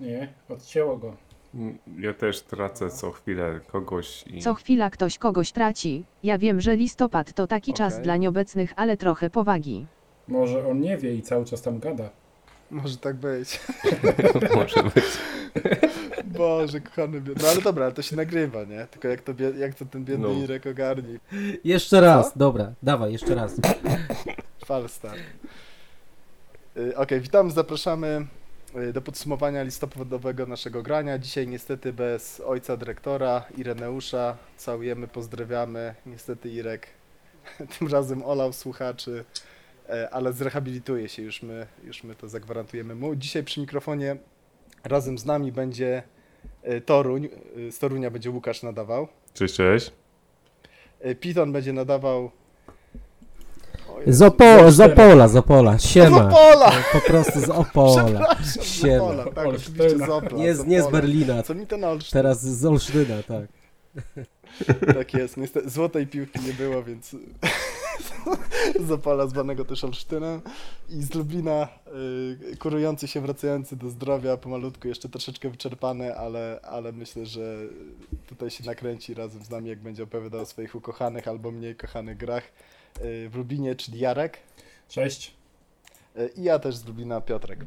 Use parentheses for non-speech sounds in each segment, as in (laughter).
Nie, odcięło go. Mm, Ja też tracę co chwilę kogoś i... Co chwila ktoś kogoś traci. Ja wiem, że listopad to taki czas dla nieobecnych, ale trochę powagi. Może on nie wie i cały czas tam gada. Może tak być. (laughs) Może być. (laughs) Boże, kochany biedny. No ale dobra, ale to się nagrywa, nie? Tylko jak to, bie- jak to ten biedny No. Irek ogarni. Jeszcze raz, dobra, dawaj, jeszcze raz. (laughs) Falstart. Y, Okej, witamy, zapraszamy do podsumowania listopadowego naszego grania. Dzisiaj niestety bez ojca dyrektora, Ireneusza. Całujemy, pozdrawiamy. Niestety Irek (laughs) tym razem olał słuchaczy, e, ale zrehabilituje się, już my, już my to zagwarantujemy mu. Dzisiaj przy mikrofonie razem z nami będzie e, Toruń. Y, Z Torunia będzie Łukasz nadawał. Cześć, cześć. E, Piton będzie nadawał... Z, Opo- z Opola, z Opola, siema. Z Opola! Po prostu z Opola. Przepraszam, z Siema. Opola, tak, oczywiście z Opla. Nie, z- nie z Opola. Berlina, Co mi ten Olsztyn? teraz z Olsztyna, tak. (laughs) Tak jest, niestety złotej piłki nie było, więc (laughs) z Opola zwanego też Olsztynem i z Lublina y, kurujący się, wracający do zdrowia pomalutku, jeszcze troszeczkę wyczerpany, ale, ale myślę, że tutaj się nakręci razem z nami, jak będzie opowiadał o swoich ukochanych albo mniej kochanych grach w Lublinie, czyli Jarek. Cześć. E, I ja też z Lublina Piotrek.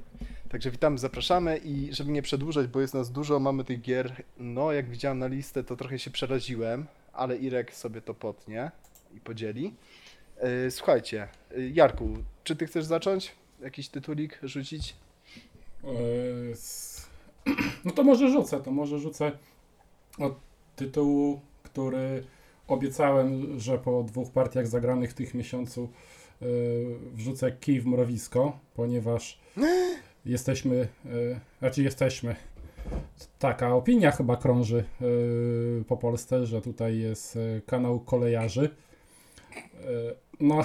Także witamy, zapraszamy i żeby nie przedłużać, bo jest nas dużo, mamy tych gier, no jak widziałem na listę, to trochę się przeraziłem, ale Irek sobie to potnie i podzieli. E, Słuchajcie, Jarku, czy ty chcesz zacząć? Jakiś tytulik rzucić? (clears throat) No to może rzucę, to może rzucę od tytułu, który obiecałem, że po dwóch partiach zagranych w tych miesiącu yy, wrzucę kij w mrowisko, ponieważ (gasps) jesteśmy, yy, znaczy jesteśmy, taka opinia chyba krąży yy, po Polsce, że tutaj jest kanał kolejarzy. No,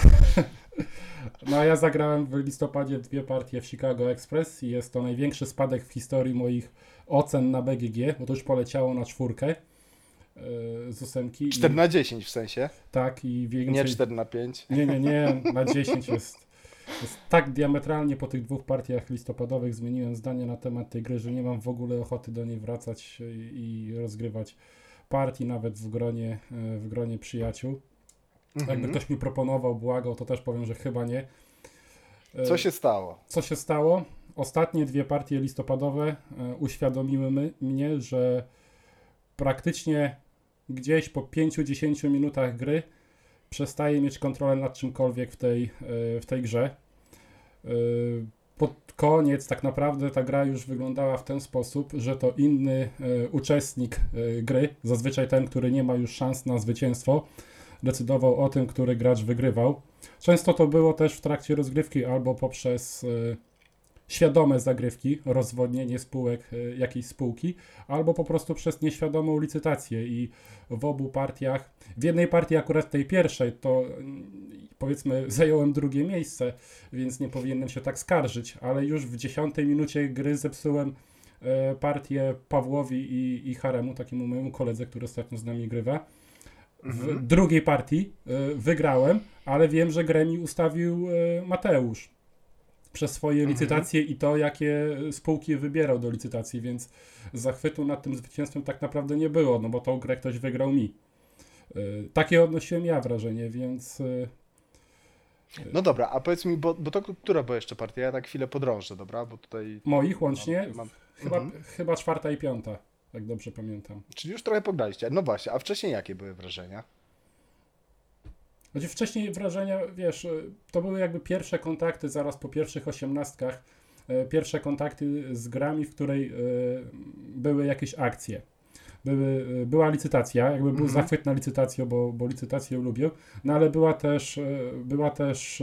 (laughs) no a ja zagrałem w listopadzie dwie partie w Chicago Express i jest to największy spadek w historii moich ocen na BGG, bo to już poleciało na czwórkę z ósemki. I- 4 na 10 w sensie, Tak i więcej... nie 4 na 5. Nie, nie, nie, na 10 jest, jest tak diametralnie po tych dwóch partiach listopadowych zmieniłem zdanie na temat tej gry, że nie mam w ogóle ochoty do niej wracać i, i rozgrywać partii nawet w gronie, e, w gronie przyjaciół. Mhm. Jakby ktoś mi proponował, błagał, to też powiem, że chyba nie. E, Co się stało? co się stało? Ostatnie dwie partie listopadowe e, uświadomiły my, mnie, że praktycznie gdzieś po 5-10 minutach gry przestaję mieć kontrolę nad czymkolwiek w tej, e, w tej grze. E, Pod koniec tak naprawdę ta gra już wyglądała w ten sposób, że to inny e, uczestnik gry, zazwyczaj ten, który nie ma już szans na zwycięstwo, decydował o tym, który gracz wygrywał. Często to było też w trakcie rozgrywki albo poprzez świadome zagrywki, rozwodnienie spółek e, jakiejś spółki, albo po prostu przez nieświadomą licytację. I w obu partiach, w jednej partii akurat tej pierwszej, to mm, powiedzmy (laughs) zająłem drugie miejsce, więc nie powinienem się tak skarżyć, ale już w dziesiątej minucie gry zepsułem e, partię Pawłowi i, i Haremu, takiemu mojemu koledze, który ostatnio z nami grywa. W drugiej partii y, wygrałem, ale wiem, że grę mi ustawił Mateusz przez swoje Mhm. licytacje i to, jakie spółki wybierał do licytacji, więc zachwytu nad tym zwycięstwem tak naprawdę nie było, no bo tą grę ktoś wygrał mi. Y, takie odnosiłem ja wrażenie, więc y, No dobra, a powiedz mi, bo, bo to która była jeszcze partia? Ja tak chwilę podrążę, dobra? Bo tutaj moich łącznie mam, mam, chyba, Mhm. chyba czwarta i piąta, jak dobrze pamiętam. Czyli już trochę pograliście. No właśnie, a wcześniej jakie były wrażenia? Znaczy wcześniej wrażenia, wiesz, y, to były jakby pierwsze kontakty zaraz po pierwszych osiemnastkach, y, pierwsze kontakty z grami, w której y, były jakieś akcje. Były, była licytacja, jakby był Mhm. zachwyt na licytację, bo, bo licytację lubię, no ale była też, była też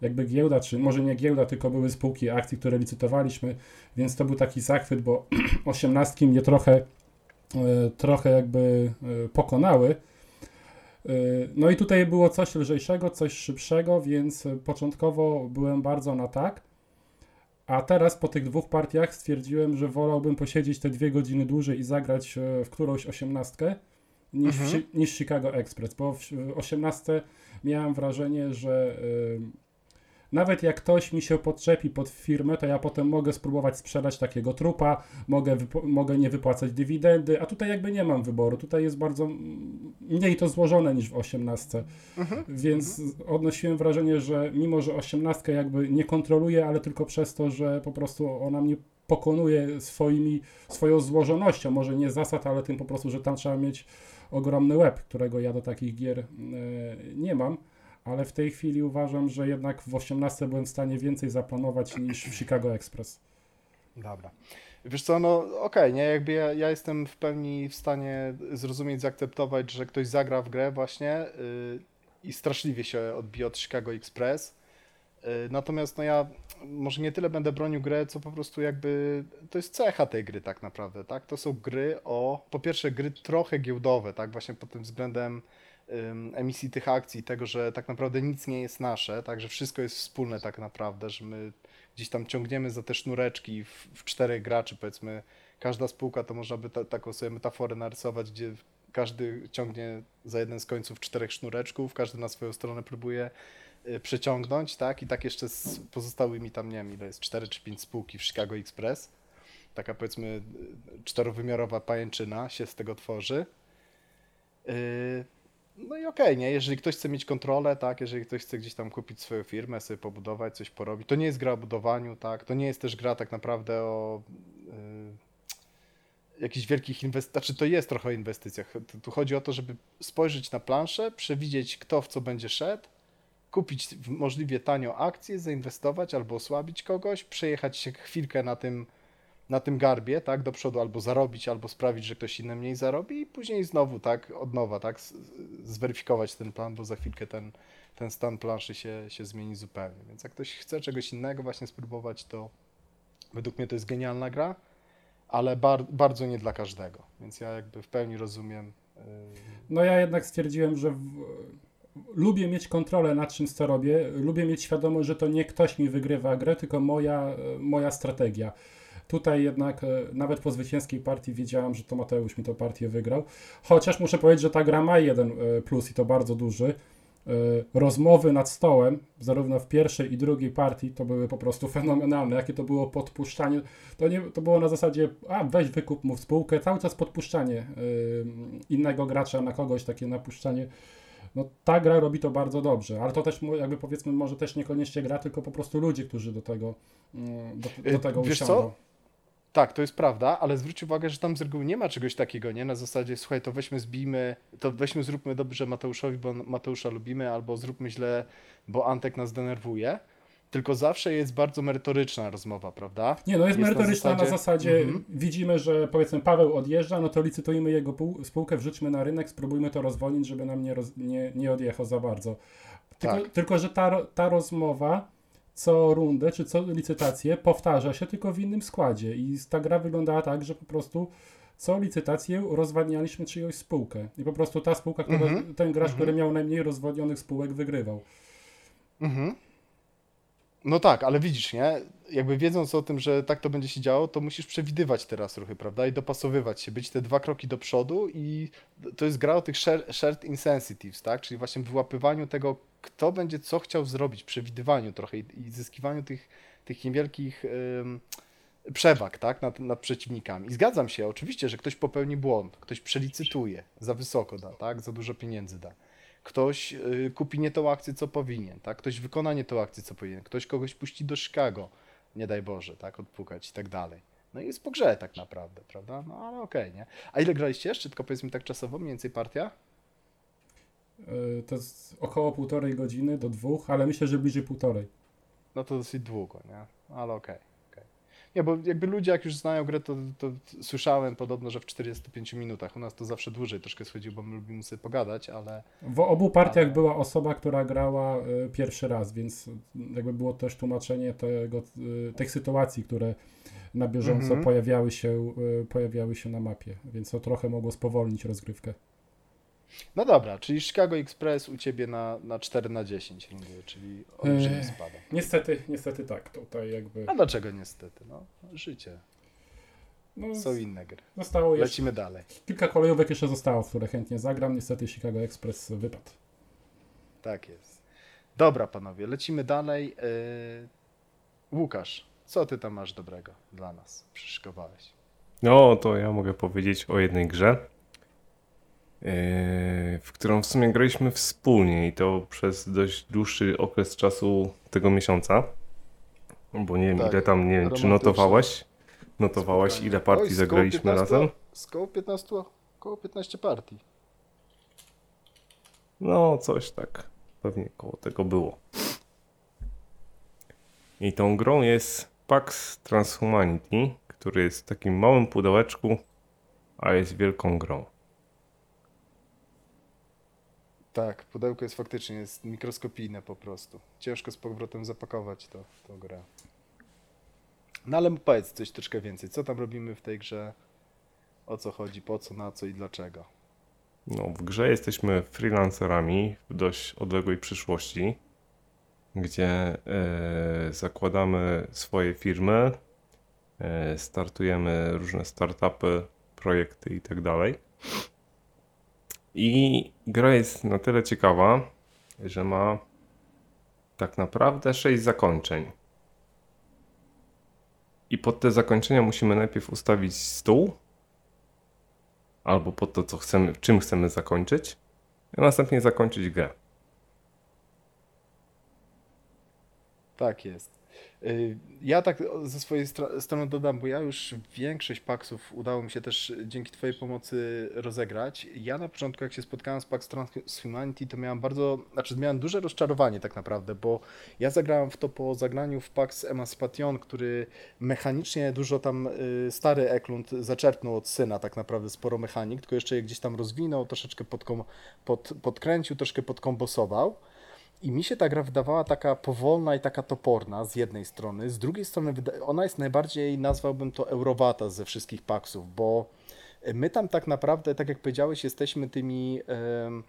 jakby giełda, czy może nie giełda, tylko były spółki akcji, które licytowaliśmy, więc to był taki zachwyt, bo (clears throat) osiemnastki mnie trochę, trochę jakby pokonały, No i tutaj było coś lżejszego, coś szybszego, więc y, początkowo byłem bardzo na tak. A teraz po tych dwóch partiach stwierdziłem, że wolałbym posiedzieć te dwie godziny dłużej i zagrać e, w którąś osiemnastkę niż, Mhm. Niż Chicago Express, bo w osiemnastce miałem wrażenie, że, y, nawet jak ktoś mi się podczepi pod firmę, to ja potem mogę spróbować sprzedać takiego trupa, mogę, mogę nie wypłacać dywidendy, a tutaj jakby nie mam wyboru. Tutaj jest bardzo mniej to złożone niż w 18. Więc odnosiłem wrażenie, że mimo, że 18 jakby nie kontroluje, ale tylko przez to, że po prostu ona mnie pokonuje swoimi, swoją złożonością, może nie zasad, ale tym po prostu, że tam trzeba mieć ogromny łeb, którego ja do takich gier e, nie mam, ale w tej chwili uważam, że jednak w 18 byłem w stanie więcej zaplanować niż w Chicago Express. Dobra. Wiesz co, no okej, nie, jakby ja, ja jestem w pełni w stanie zrozumieć, zaakceptować, że ktoś zagra w grę właśnie y, i straszliwie się odbije od Chicago Express. Y, natomiast no ja może nie tyle będę bronił grę, co po prostu jakby to jest cecha tej gry tak naprawdę, tak? To są gry o, po pierwsze gry trochę giełdowe, tak? Właśnie pod tym względem emisji tych akcji, tego, że tak naprawdę nic nie jest nasze, tak? Że wszystko jest wspólne tak naprawdę, że my gdzieś tam ciągniemy za te sznureczki w, w czterech graczy, powiedzmy, każda spółka to można by ta, taką sobie metaforę narysować, gdzie każdy ciągnie za jeden z końców czterech sznureczków, każdy na swoją stronę próbuje y, przeciągnąć, tak? I tak jeszcze z pozostałymi tam, nie wiem, ile jest, cztery czy pięć spółki w Chicago Express. Taka powiedzmy y, czterowymiarowa pajęczyna się z tego tworzy. Y, No i okej, nie? Jeżeli ktoś chce mieć kontrolę, tak, jeżeli ktoś chce gdzieś tam kupić swoją firmę, sobie pobudować, coś porobić, to nie jest gra o budowaniu, tak, to nie jest też gra tak naprawdę o y, jakichś wielkich inwestycjach, znaczy to jest trochę o inwestycjach. Tu- chodzi o to, żeby spojrzeć na planszę, przewidzieć kto w co będzie szedł, kupić możliwie tanio akcje, zainwestować albo osłabić kogoś, przejechać się chwilkę na tym na tym garbie, tak, do przodu albo zarobić, albo sprawić, że ktoś inny mniej zarobi i później znowu, tak, od nowa, tak, zweryfikować ten plan, bo za chwilkę ten, ten stan planszy się, się zmieni zupełnie. Więc jak ktoś chce czegoś innego właśnie spróbować, to według mnie to jest genialna gra, ale bar, bardzo nie dla każdego. Więc ja jakby w pełni rozumiem. yy, No ja jednak stwierdziłem, że w, lubię mieć kontrolę nad czym co robię, lubię mieć świadomość, że to nie ktoś mi wygrywa grę, tylko moja, moja strategia. Tutaj jednak e, nawet po zwycięskiej partii wiedziałem, że to Mateusz mi tę partię wygrał. Chociaż muszę powiedzieć, że ta gra ma jeden e, plus i to bardzo duży. E, Rozmowy nad stołem, zarówno w pierwszej i drugiej partii, to były po prostu fenomenalne. Jakie to było podpuszczanie. To, nie, to było na zasadzie, a weź wykup mu spółkę, cały czas podpuszczanie innego gracza na kogoś, takie napuszczanie. No ta gra robi to bardzo dobrze, ale to też jakby powiedzmy może też niekoniecznie gra, tylko po prostu ludzie, którzy do tego mm, do, do tego wiesz co? Tak, to jest prawda, ale zwróć uwagę, że tam z reguły nie ma czegoś takiego, nie? Na zasadzie, słuchaj, to weźmy, zbijmy, to weźmy, zróbmy dobrze Mateuszowi, bo Mateusza lubimy, albo zróbmy źle, bo Antek nas denerwuje. Tylko zawsze jest bardzo merytoryczna rozmowa, prawda? Nie, no jest, Jest na merytoryczna na zasadzie, zasadzie- Mhm. widzimy, że powiedzmy Paweł odjeżdża, no to licytujmy jego pół, spółkę, wrzućmy na rynek, spróbujmy to rozwolnić, żeby nam nie, roz, nie, nie odjechał za bardzo. Tylko, Tak. tylko że ta, ta rozmowa co rundę, czy co licytację powtarza się tylko w innym składzie i ta gra wyglądała tak, że po prostu co licytację rozwadnialiśmy czyjąś spółkę i po prostu ta spółka, która, Mhm. ten gracz, który miał najmniej rozwodnionych spółek wygrywał. Mhm. No tak, ale widzisz, nie? Jakby wiedząc o tym, że tak to będzie się działo, to musisz przewidywać teraz ruchy, prawda? I dopasowywać się, być te dwa kroki do przodu i to jest gra o tych share- shared insensitives, tak? Czyli właśnie wyłapywaniu tego, kto będzie co chciał zrobić, przewidywaniu trochę i, zyskiwaniu tych, tych niewielkich ym, przewag, tak? Nad, nad przeciwnikami. I zgadzam się, oczywiście, że ktoś popełni błąd, ktoś przelicytuje, za wysoko da, tak? Za dużo pieniędzy da ktoś y, kupi nie tą akcję, co powinien, tak? Ktoś wykona nie tą akcję, co powinien, ktoś kogoś puści do Chicago, nie daj Boże, tak? Odpukać i tak dalej. No i jest po grze tak naprawdę, prawda? No ale okej, nie? A ile graliście jeszcze? Tylko powiedzmy tak czasowo, mniej więcej partia? Yy, To jest około półtorej godziny do dwóch, ale myślę, że bliżej półtorej. No to dosyć długo, nie? Ale okej. okej. Nie, bo jakby ludzie jak już znają grę, to, to słyszałem podobno, że w 45 minutach. U nas to zawsze dłużej troszkę schodzi, bo my lubimy sobie pogadać, ale W obu partiach Ale- była osoba, która grała y, pierwszy raz, więc jakby było też tłumaczenie tego, y, tych sytuacji, które na bieżąco Mhm. pojawiały, się, y, pojawiały się na mapie, więc to trochę mogło spowolnić rozgrywkę. No dobra, czyli Chicago Express u ciebie na, na 4 na 10 rundy, czyli olbrzymi Eee. spadek. Niestety, niestety tak, tutaj jakby A dlaczego niestety? No, życie. no, Są inne gry. zostało jeszcze, Lecimy dalej. kilka kolejówek jeszcze zostało, w które chętnie zagram, niestety Chicago Express wypadł. Tak jest. Dobra, panowie, lecimy dalej. Yy, Łukasz, co ty tam masz dobrego dla nas? Przyszykowałeś. No, to ja mogę powiedzieć o jednej grze, w którą w sumie graliśmy wspólnie i to przez dość dłuższy okres czasu tego miesiąca. Bo nie wiem, Tak, ile tam, nie wiem, czy notowałaś? Notowałaś, Spotkanie. ile partii Oj, zagraliśmy 15 razem? Z koło 15, koło 15 partii. No, coś tak. Pewnie koło tego było. I tą grą jest Pax Transhumanity, który jest w takim małym pudełeczku, a jest wielką grą. Tak, pudełko jest faktycznie jest mikroskopijne po prostu. Ciężko z powrotem zapakować to, tą grę. No ale powiedz coś troszkę więcej. Co tam robimy w tej grze? O co chodzi, po co, na co i dlaczego? No, w grze jesteśmy freelancerami w dość odległej przyszłości, gdzie e, zakładamy swoje firmy, e, startujemy różne startupy, projekty i tak dalej. I gra jest na tyle ciekawa, że ma tak naprawdę sześć zakończeń. I pod te zakończenia musimy najpierw ustawić stół, albo pod to, co chcemy, czym chcemy zakończyć, a następnie zakończyć grę. Tak jest. Y, Ja tak ze swojej stro- strony dodam, bo ja już większość paksów udało mi się też dzięki Twojej pomocy rozegrać. Ja na początku, jak się spotkałem z Pax Transhumanity, to miałem bardzo, znaczy miałem duże rozczarowanie tak naprawdę, bo ja zagrałem w to po zagraniu w Pax Emancipation, który mechanicznie dużo tam y, stary Eklund zaczerpnął od syna tak naprawdę sporo mechanik, tylko jeszcze je gdzieś tam rozwinął, troszeczkę podkom- pod, podkręcił, troszkę podkombosował. I mi się ta gra wydawała taka powolna i taka toporna z jednej strony, z drugiej strony ona jest najbardziej, nazwałbym to eurowata ze wszystkich paksów, bo my tam tak naprawdę, tak jak powiedziałeś, jesteśmy tymi e,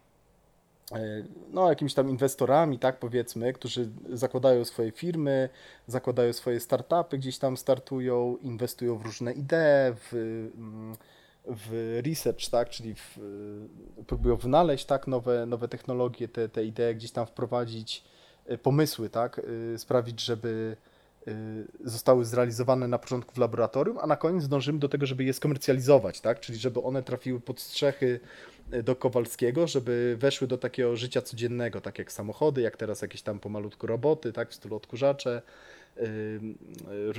no, jakimiś tam inwestorami, tak powiedzmy, którzy zakładają swoje firmy, zakładają swoje startupy, gdzieś tam startują, inwestują w różne idee, w, mm, w research, tak, czyli w, y, próbują wynaleźć tak, nowe, nowe technologie, te, te idee gdzieś tam wprowadzić, y, pomysły, tak, y, sprawić, żeby zostały zrealizowane na początku w laboratorium, a na koniec dążymy do tego, żeby je skomercjalizować, tak, czyli żeby one trafiły pod strzechy do Kowalskiego, żeby weszły do takiego życia codziennego, tak jak samochody, jak teraz jakieś tam pomalutku roboty, tak, w stylu odkurzacze,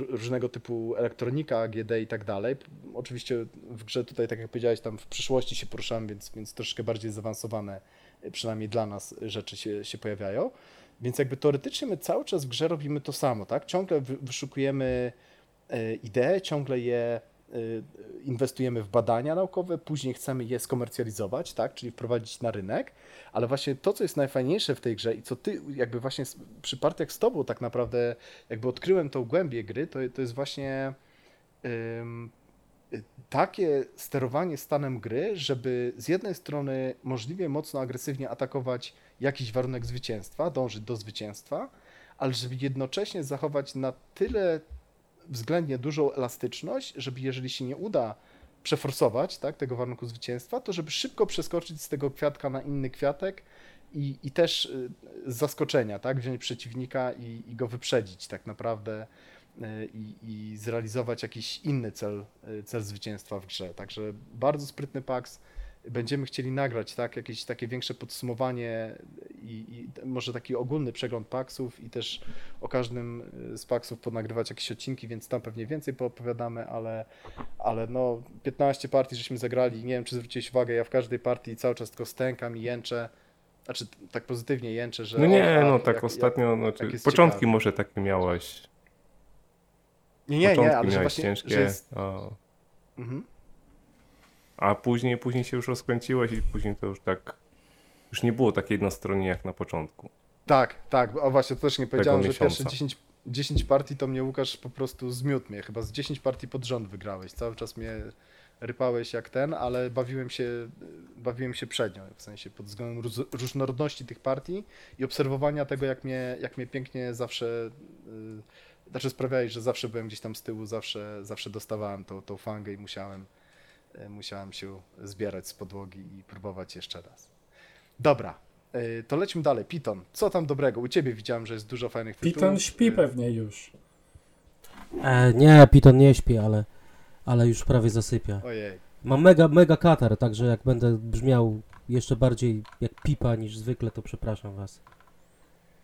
różnego typu elektronika, AGD i tak dalej. Oczywiście w grze tutaj, tak jak powiedziałeś, tam w przyszłości się poruszamy, więc, więc troszkę bardziej zaawansowane, y, przynajmniej dla nas, rzeczy się, się pojawiają. Więc jakby teoretycznie my cały czas w grze robimy to samo, tak? Ciągle wy- wyszukujemy y, idee, ciągle je inwestujemy w badania naukowe, później chcemy je skomercjalizować, tak? Czyli wprowadzić na rynek, ale właśnie to, co jest najfajniejsze w tej grze i co ty jakby właśnie przy partiach z tobą tak naprawdę jakby odkryłem tą głębię gry, to, to jest właśnie y, takie sterowanie stanem gry, żeby z jednej strony możliwie mocno agresywnie atakować jakiś warunek zwycięstwa, dążyć do zwycięstwa, ale żeby jednocześnie zachować na tyle względnie dużą elastyczność, żeby jeżeli się nie uda przeforsować tak, tego warunku zwycięstwa, to żeby szybko przeskoczyć z tego kwiatka na inny kwiatek i, i też y, z zaskoczenia, tak, wziąć przeciwnika i, i go wyprzedzić tak naprawdę y, i, i zrealizować jakiś inny cel, y, cel zwycięstwa w grze. Także bardzo sprytny Pax. Będziemy chcieli nagrać tak, jakieś takie większe podsumowanie i, i może taki ogólny przegląd Paxów i też o każdym y, z Paxów ponagrywać jakieś odcinki, więc tam pewnie więcej poopowiadamy, ale, ale no 15 partii żeśmy zagrali, nie wiem czy zwróciłeś uwagę, ja w każdej partii cały czas tylko stękam i jęczę, znaczy tak pozytywnie jęczę, że No nie, o, no jak- tak jak- ostatnio, znaczy, jak początki ciekawie. może takie miałeś, Nie, nie, początki nie, ale że właśnie, ciężkie, że jest... a, Mhm. A później, później się już rozkręciłeś i później to już tak, już nie było tak jednostronnie jak na początku. Tak, tak, a właśnie to też nie powiedziałem, że miesiąca. pierwsze 10, 10 partii to mnie Łukasz po prostu zmiótł mnie, chyba z 10 partii pod rząd wygrałeś, cały czas mnie rypałeś jak ten, ale bawiłem się, bawiłem się przednio, w sensie pod względem róż- różnorodności tych partii i obserwowania tego, jak mnie, jak mnie pięknie zawsze, yy, znaczy sprawiałeś, że zawsze byłem gdzieś tam z tyłu, zawsze, zawsze dostawałem tą, tą fangę i musiałem, musiałem się zbierać z podłogi i próbować jeszcze raz. Dobra, Y, To lećmy dalej. Piton, co tam dobrego? U ciebie widziałem, że jest dużo fajnych tytułów. Piton śpi Y, pewnie już. E, nie, Piton nie śpi, ale, ale już prawie zasypia. Ojej. Mam mega, mega katar, także jak będę brzmiał jeszcze bardziej jak pipa niż zwykle, to przepraszam was.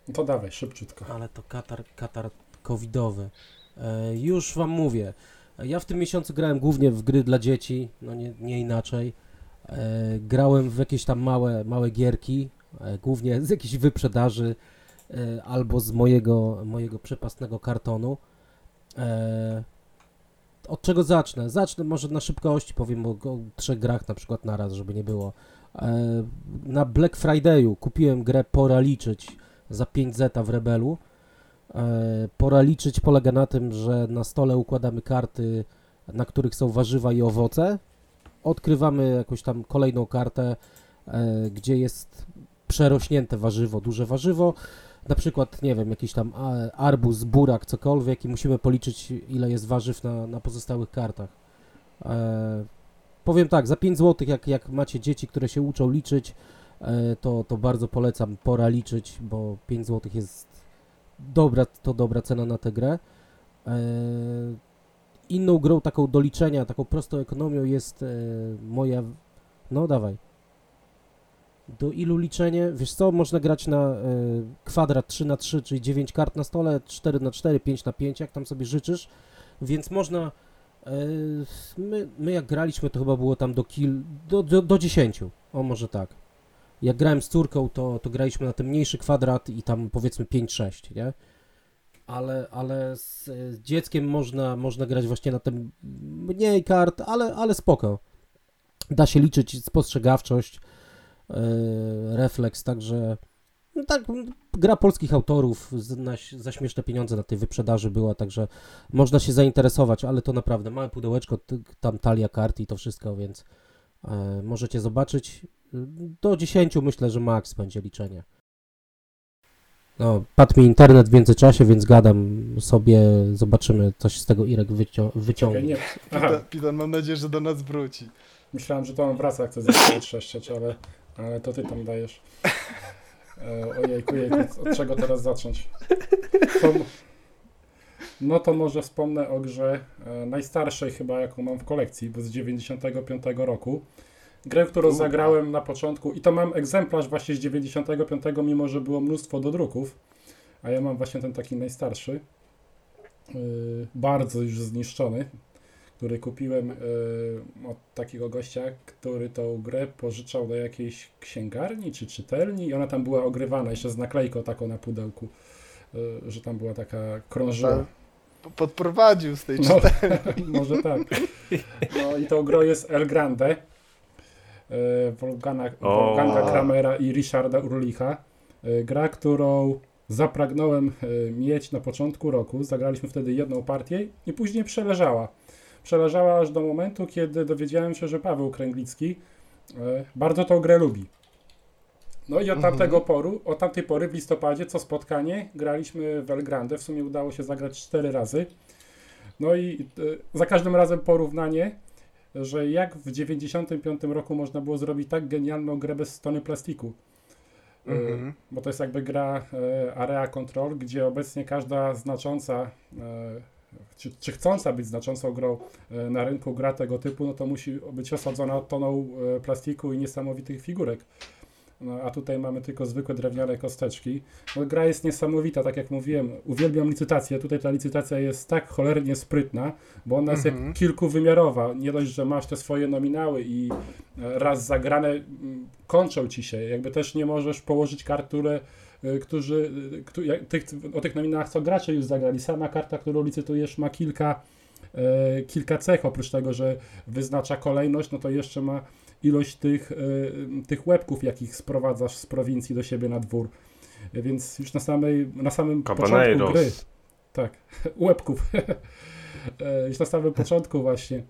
No to dawaj, szybciutko. Ale to katar, katar covidowy. E, już wam mówię. Ja w tym miesiącu grałem głównie w gry dla dzieci, no nie, nie inaczej. E, grałem w jakieś tam małe, małe gierki, e, głównie z jakichś wyprzedaży e, albo z mojego, mojego przepastnego kartonu. E, od czego zacznę? Zacznę może na szybkości, powiem o, o trzech grach na przykład naraz, żeby nie było. E, na Black Friday'u kupiłem grę Pora Liczyć za 5 zeta w Rebelu. E, Pora liczyć polega na tym, że na stole układamy karty, na których są warzywa i owoce. Odkrywamy jakąś tam kolejną kartę, e, gdzie jest przerośnięte warzywo, duże warzywo. Na przykład, nie wiem, jakiś tam arbuz, burak, cokolwiek i musimy policzyć, ile jest warzyw na, na pozostałych kartach. E, powiem tak, za 5 zł, jak, jak macie dzieci, które się uczą liczyć, to, to bardzo polecam pora liczyć, bo 5 zł jest dobra, to dobra cena na tę grę. E, inną grą taką do liczenia, taką prostą ekonomią jest e, moja... No dawaj. Do ilu liczenie? Wiesz co, można grać na e, kwadrat 3 na 3 czyli 9 kart na stole, 4 na 4 5 na 5 jak tam sobie życzysz. Więc można... My, my jak graliśmy, to chyba było tam do kil... do, do, do 10. O, może tak jak grałem z córką, to, to graliśmy na ten mniejszy kwadrat i tam powiedzmy 5-6, nie? Ale, ale z, z dzieckiem można, można grać właśnie na tym mniej kart, ale, ale spoko. Da się liczyć spostrzegawczość, yy, refleks, także no tak, gra polskich autorów za śmieszne pieniądze na tej wyprzedaży była, także można się zainteresować, ale to naprawdę małe pudełeczko, tam talia kart i to wszystko, więc e, możecie zobaczyć. Do 10 myślę, że max będzie liczenie. No, padł mi internet w międzyczasie, więc gadam sobie, zobaczymy, coś z tego Irek wycią- wyciągnie. Piton, Piton, mam nadzieję, że do nas wróci. myślałem, że to on wraca, jak chce zacząć trzeszczeć, ale, ale to ty tam dajesz. E, ojejku, jejku, od czego teraz zacząć? To, no to może wspomnę o grze e, najstarszej chyba, jaką mam w kolekcji, bo z 95 roku. Grę, którą U. zagrałem na początku i to mam egzemplarz właśnie z 95, mimo że było mnóstwo dodruków, a ja mam właśnie ten taki najstarszy, yy, bardzo już zniszczony, który kupiłem yy, od takiego gościa, który tą grę pożyczał do jakiejś księgarni czy czytelni i ona tam była ogrywana jeszcze z naklejką taką na pudełku, yy, że tam była taka krążyła. Po- Podprowadził z tej No, czytelni. (laughs) może tak. No i tą grą jest El Grande e, Wolfganga, Kramera i Richarda Urlicha. E, Gra, którą zapragnąłem e, mieć na początku roku. Zagraliśmy wtedy jedną partię i później przeleżała. Przeleżała aż do momentu, kiedy dowiedziałem się, że Paweł Kręglicki bardzo tą grę lubi. No i od Mhm. tamtego poru, od tamtej pory w listopadzie co spotkanie graliśmy w El Grande. W sumie udało się zagrać cztery razy. No i za każdym razem porównanie, że jak w 95 roku można było zrobić tak genialną grę bez stony plastiku. E, Mhm. Bo to jest jakby gra e, Area Control, gdzie obecnie każda znacząca, e, czy, czy chcąca być znaczącą grą e, na rynku gra tego typu, no to musi być osadzona toną e, plastiku i niesamowitych figurek. No, a tutaj mamy tylko zwykłe drewniane kosteczki. No, gra jest niesamowita, tak jak mówiłem. Uwielbiam licytację. Tutaj ta licytacja jest tak cholernie sprytna, bo ona jest Mhm. jak kilkuwymiarowa. Nie dość, że masz te swoje nominały i e, raz zagrane mm, kończą ci się. Jakby też nie możesz położyć kart, które y, którzy, któ- jak- tych, o tych nominałach co gracze już zagrali. Sama karta, którą licytujesz ma kilka, e, kilka cech, oprócz tego, że wyznacza kolejność, no to jeszcze ma ilość tych, e, tych łebków, jakich sprowadzasz z prowincji do siebie na dwór. Więc już na, samej, na samym początku gry, Cabaneiros. tak, (laughs) łebków, (laughs) E, już na samym początku właśnie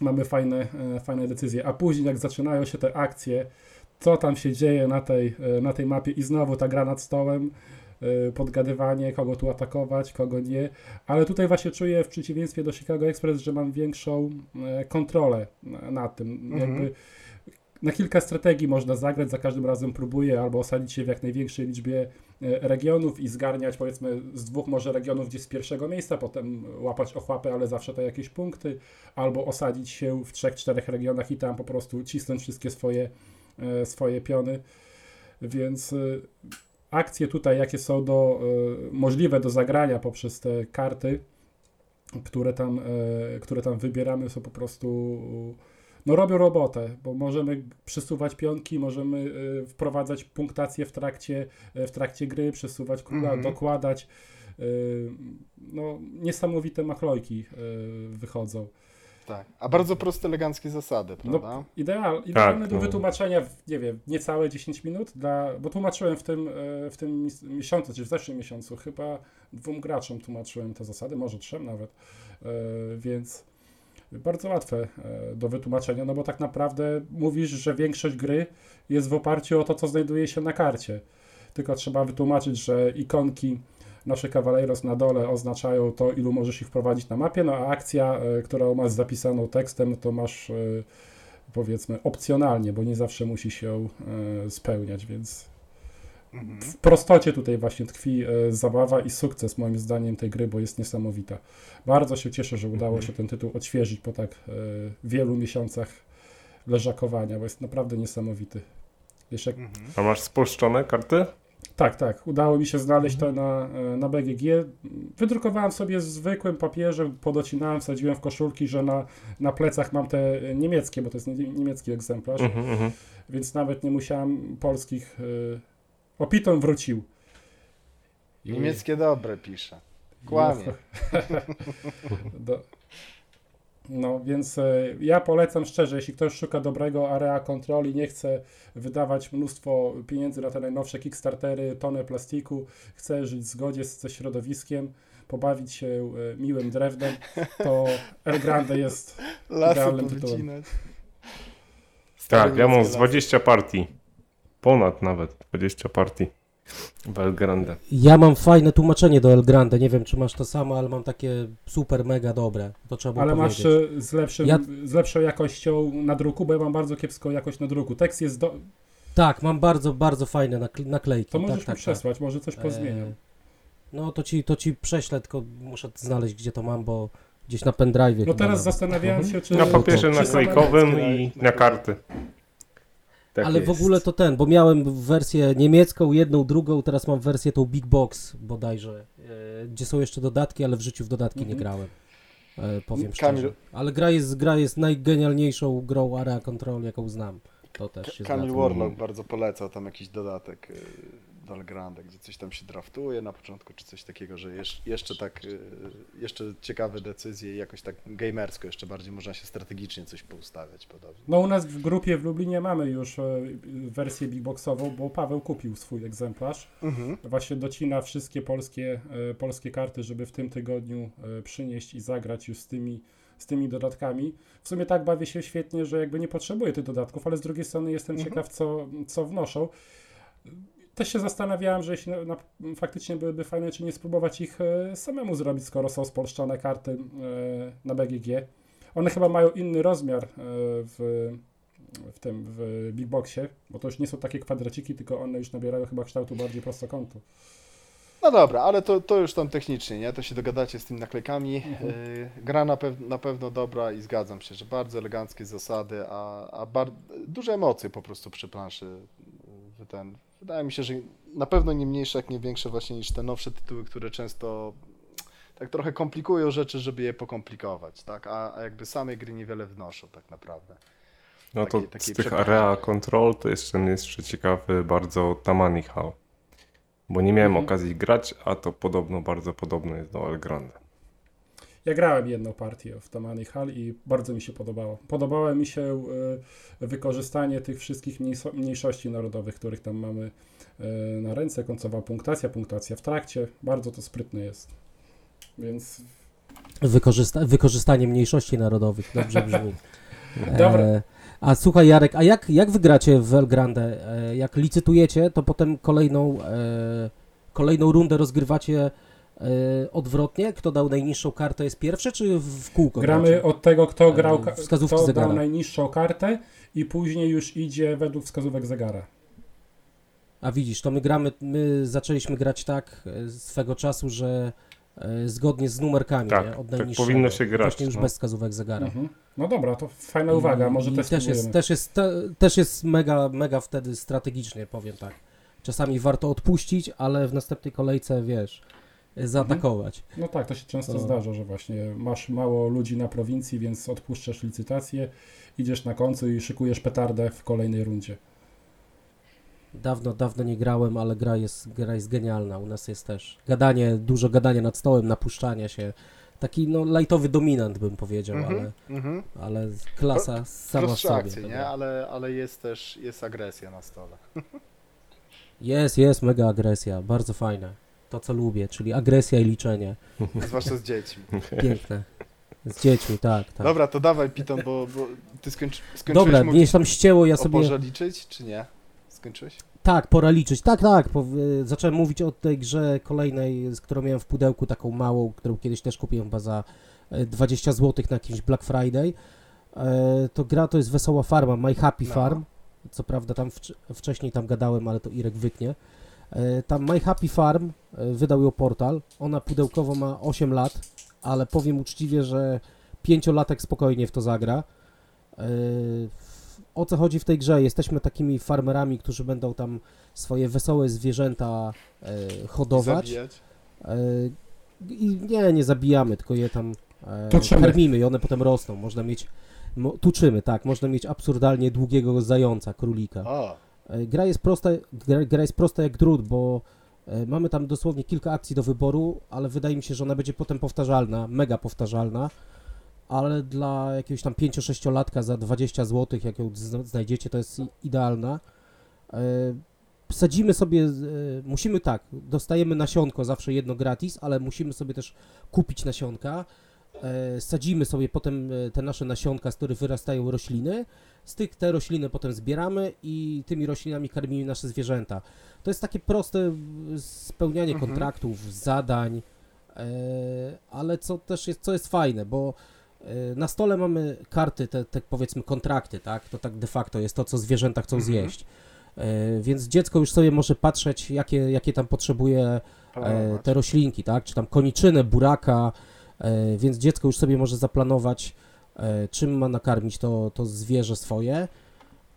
mamy fajne, e, fajne decyzje, a później jak zaczynają się te akcje, co tam się dzieje na tej, na tej mapie i znowu ta gra nad stołem, podgadywanie, kogo tu atakować, kogo nie, ale tutaj właśnie czuję w przeciwieństwie do Chicago Express, że mam większą e, kontrolę na- nad tym. Mhm. Jakby na kilka strategii można zagrać, za każdym razem próbuję albo osadzić się w jak największej liczbie e, regionów i zgarniać powiedzmy z dwóch może regionów gdzieś z pierwszego miejsca, potem łapać ochłapy, ale zawsze to jakieś punkty, albo osadzić się w trzech, czterech regionach i tam po prostu cisnąć wszystkie swoje, e, swoje piony. Więc e, akcje tutaj, jakie są do, możliwe do zagrania poprzez te karty, które tam, które tam wybieramy, są po prostu no robią robotę, bo możemy przesuwać pionki, możemy y, wprowadzać punktację w trakcie, y, w trakcie gry, przesuwać króla, mm -hmm. dokładać. Y, no, niesamowite machlojki wychodzą. Tak, a bardzo proste, eleganckie zasady, no, prawda? No, ideal, idealne tak, do no. wytłumaczenia w, nie wiem, niecałe 10 minut, dla, bo tłumaczyłem w tym, w tym miesiącu, czy w zeszłym miesiącu, chyba dwóm graczom tłumaczyłem te zasady, może trzem nawet, więc bardzo łatwe e, do wytłumaczenia, no bo tak naprawdę mówisz, że większość gry jest w oparciu o to, co znajduje się na karcie. Tylko trzeba wytłumaczyć, że ikonki nasze Cavaleros na dole oznaczają to, ilu możesz ich wprowadzić na mapie, no a akcja, e, którą masz zapisaną tekstem, to masz e, powiedzmy opcjonalnie, bo nie zawsze musi się spełniać, więc w prostocie tutaj właśnie tkwi e, zabawa i sukces moim zdaniem tej gry, bo jest niesamowita. Bardzo się cieszę, że udało mhm. się ten tytuł odświeżyć po tak e, wielu miesiącach leżakowania, bo jest naprawdę niesamowity. Jeszcze... Mhm. A masz spolszczone karty? Tak, tak. Udało mi się znaleźć to na, e, na BGG. Wydrukowałem sobie zwykłym papierze, podocinałem, wsadziłem w koszulki, że na, na plecach mam te niemieckie, bo to jest niemiecki egzemplarz, mhm, mhm. więc nawet nie musiałem polskich o Piton wrócił. I... Niemieckie dobre pisze. Kłamie. (laughs) Do... No, więc e, ja polecam szczerze, jeśli ktoś szuka dobrego area kontroli, nie chce wydawać mnóstwo pieniędzy na te najnowsze Kickstartery, tonę plastiku, chce żyć w zgodzie ze środowiskiem, pobawić się e, miłym drewnem, to (laughs) El Grande jest idealnym tytułem. Tak, ja mam z 20 partii. Ponad nawet 20 partii w El Grande. Ja mam fajne tłumaczenie do El Grande. Nie wiem, czy masz to samo, ale mam takie super, mega dobre. To trzeba Ale powiedzieć. masz e, z, lepszym, ja... z lepszą jakością na druku, bo ja mam bardzo kiepską jakość na druku. Tekst jest do... Tak, mam bardzo, bardzo fajne naklejki. To możesz tak, tak, mi przesłać, tak. może coś pozmieniam. E... No to ci, to ci prześlę, tylko muszę znaleźć, gdzie to mam, bo gdzieś na pendrive. No teraz zastanawiałem się, czy... Na papierze naklejkowym i na karty. Tak Ale jest. w ogóle to ten, bo miałem wersję niemiecką, jedną, drugą, teraz mam wersję tą Big Box bodajże, e, gdzie są jeszcze dodatki, ale w życiu w dodatki nie mhm. grałem. E, powiem Kamil... szczerze. Ale gra jest, gra jest najgenialniejszą grą Area Control, jaką znam. To też się Kamil Warlock bardzo polecał tam jakiś dodatek. E, Valgrande, gdzie coś tam się draftuje na początku, czy coś takiego, że jeszcze tak, y, jeszcze ciekawe decyzje i jakoś tak gamersko jeszcze bardziej można się strategicznie coś poustawiać podobnie. No u nas w grupie w Lublinie mamy już e, wersję bigboxową, bo Paweł kupił swój egzemplarz. Mhm. Właśnie docina wszystkie polskie, e, polskie karty, żeby w tym tygodniu e, przynieść i zagrać już z tymi z tymi dodatkami. W sumie tak bawię się świetnie, że jakby nie potrzebuję tych dodatków, ale z drugiej strony jestem mhm. ciekaw, co, co wnoszą też się zastanawiałem, że jeśli na, na, faktycznie byłyby fajne, czy nie spróbować ich e, samemu zrobić, skoro są spolszczone karty e, na BGG. One chyba mają inny rozmiar e, w, w tym, w Big Boxie, bo to już nie są takie kwadraciki, tylko one już nabierają chyba kształtu bardziej prostokątu. No dobra, ale to, to już tam technicznie, nie? To się dogadacie z tymi naklejkami. Mhm. gra na, pew na pewno dobra i zgadzam się, że bardzo eleganckie zasady, a, a duże emocje po prostu przy planszy ten, wydaje mi się, że na pewno nie mniejsze, jak nie większe właśnie niż te nowsze tytuły, które często tak trochę komplikują rzeczy, żeby je pokomplikować, tak? A, a jakby same gry niewiele wnoszą tak naprawdę. No to z tych area control to jeszcze jeszcze ciekawy bardzo Tamani Hall. Bo nie miałem mhm. okazji grać, a to podobno bardzo podobne jest do El Grande. Ja grałem jedną partię w Tamani Hall i bardzo mi się podobało. Podobało mi się e, wykorzystanie tych wszystkich mniejszości narodowych, których tam mamy e, na ręce, końcowa punktacja, punktacja w trakcie. Bardzo to sprytne jest. Więc... Wykorzysta wykorzystanie mniejszości narodowych, dobrze (laughs) brzmi. Dobra. E, a słuchaj Jarek, a jak, jak wygracie w El Grande? Jak licytujecie, to potem kolejną, e, kolejną rundę rozgrywacie odwrotnie? Kto dał najniższą kartę jest pierwszy, czy w kółko? Gramy gracie? od tego, kto E, grał, ka- wskazówki kto zegara. dał najniższą kartę i później już idzie według wskazówek zegara. A widzisz, to my gramy, my zaczęliśmy grać tak e, swego czasu, że e, zgodnie z numerkami, Tak, nie? Od tak najniższego. powinno się grać, Właśnie już no. bez wskazówek zegara. Mhm. No dobra, to fajna uwaga, może i też też jest, też jest, te, też jest mega, mega wtedy strategicznie, powiem tak. Czasami warto odpuścić, ale w następnej kolejce, wiesz, zaatakować. No tak, to się często To- zdarza, że właśnie masz mało ludzi na prowincji, więc odpuszczasz licytację, idziesz na końcu i szykujesz petardę w kolejnej rundzie. Dawno, dawno nie grałem, ale gra jest, gra jest genialna. U nas jest też gadanie, dużo gadania nad stołem, napuszczania się. Taki no lightowy dominant bym powiedział, Mhm, ale, mhm. ale klasa sama w sobie. akcje, nie? Ale, ale jest też jest agresja na stole. (laughs) Jest, jest mega agresja, bardzo fajne. To co lubię, czyli agresja i liczenie. (laughs) Zwłaszcza z dziećmi. Piękne. Z dziećmi, tak, tak. Dobra, to dawaj Piton, bo, bo ty skończy, skończyłeś Dobra, mówić mnie tam ścięło, ja sobie... porze liczyć, czy nie? Skończyłeś? Tak, pora liczyć. Tak, tak. Po, y, zacząłem mówić o tej grze kolejnej, z którą miałem w pudełku, taką małą, którą kiedyś też kupiłem chyba za y, 20 zł na jakimś Black Friday. E, to gra to jest Wesoła Farma, My Happy No. Farm. Co prawda tam wcz- wcześniej tam gadałem, ale to Irek wyknie. E, tam My Happy Farm e, wydał ją portal. Ona pudełkowo ma 8 lat, ale powiem uczciwie, że pięciolatek spokojnie w to zagra. E, o co chodzi w tej grze? Jesteśmy takimi farmerami, którzy będą tam swoje wesołe zwierzęta hodować. I nie, nie zabijamy, tylko je tam Tuczymy. karmimy i one potem rosną. Można mieć, tuczymy, tak, można mieć absurdalnie długiego zająca, królika. O, Gra jest prosta, gra, gra jest prosta jak drut, bo e, mamy tam dosłownie kilka akcji do wyboru, ale wydaje mi się, że ona będzie potem powtarzalna, mega powtarzalna, ale dla jakiegoś tam 5-6-latka za 20 zł, jak ją zna- znajdziecie, to jest idealna. E, Sadzimy sobie, e, musimy tak, dostajemy nasionko zawsze jedno gratis, ale musimy sobie też kupić nasionka. E, Sadzimy sobie potem e, te nasze nasionka, z których wyrastają rośliny. Z tych te rośliny potem zbieramy i tymi roślinami karmimy nasze zwierzęta. To jest takie proste spełnianie Mhm. kontraktów, zadań, e, ale co też jest, co jest fajne, bo na stole mamy karty, te, te powiedzmy kontrakty, tak? To tak de facto jest to, co zwierzęta chcą Mhm. zjeść. Więc dziecko już sobie może patrzeć, jakie, jakie tam potrzebuje te roślinki, tak? Czy tam koniczynę, buraka, więc dziecko już sobie może zaplanować, e, czym ma nakarmić to, to zwierzę swoje.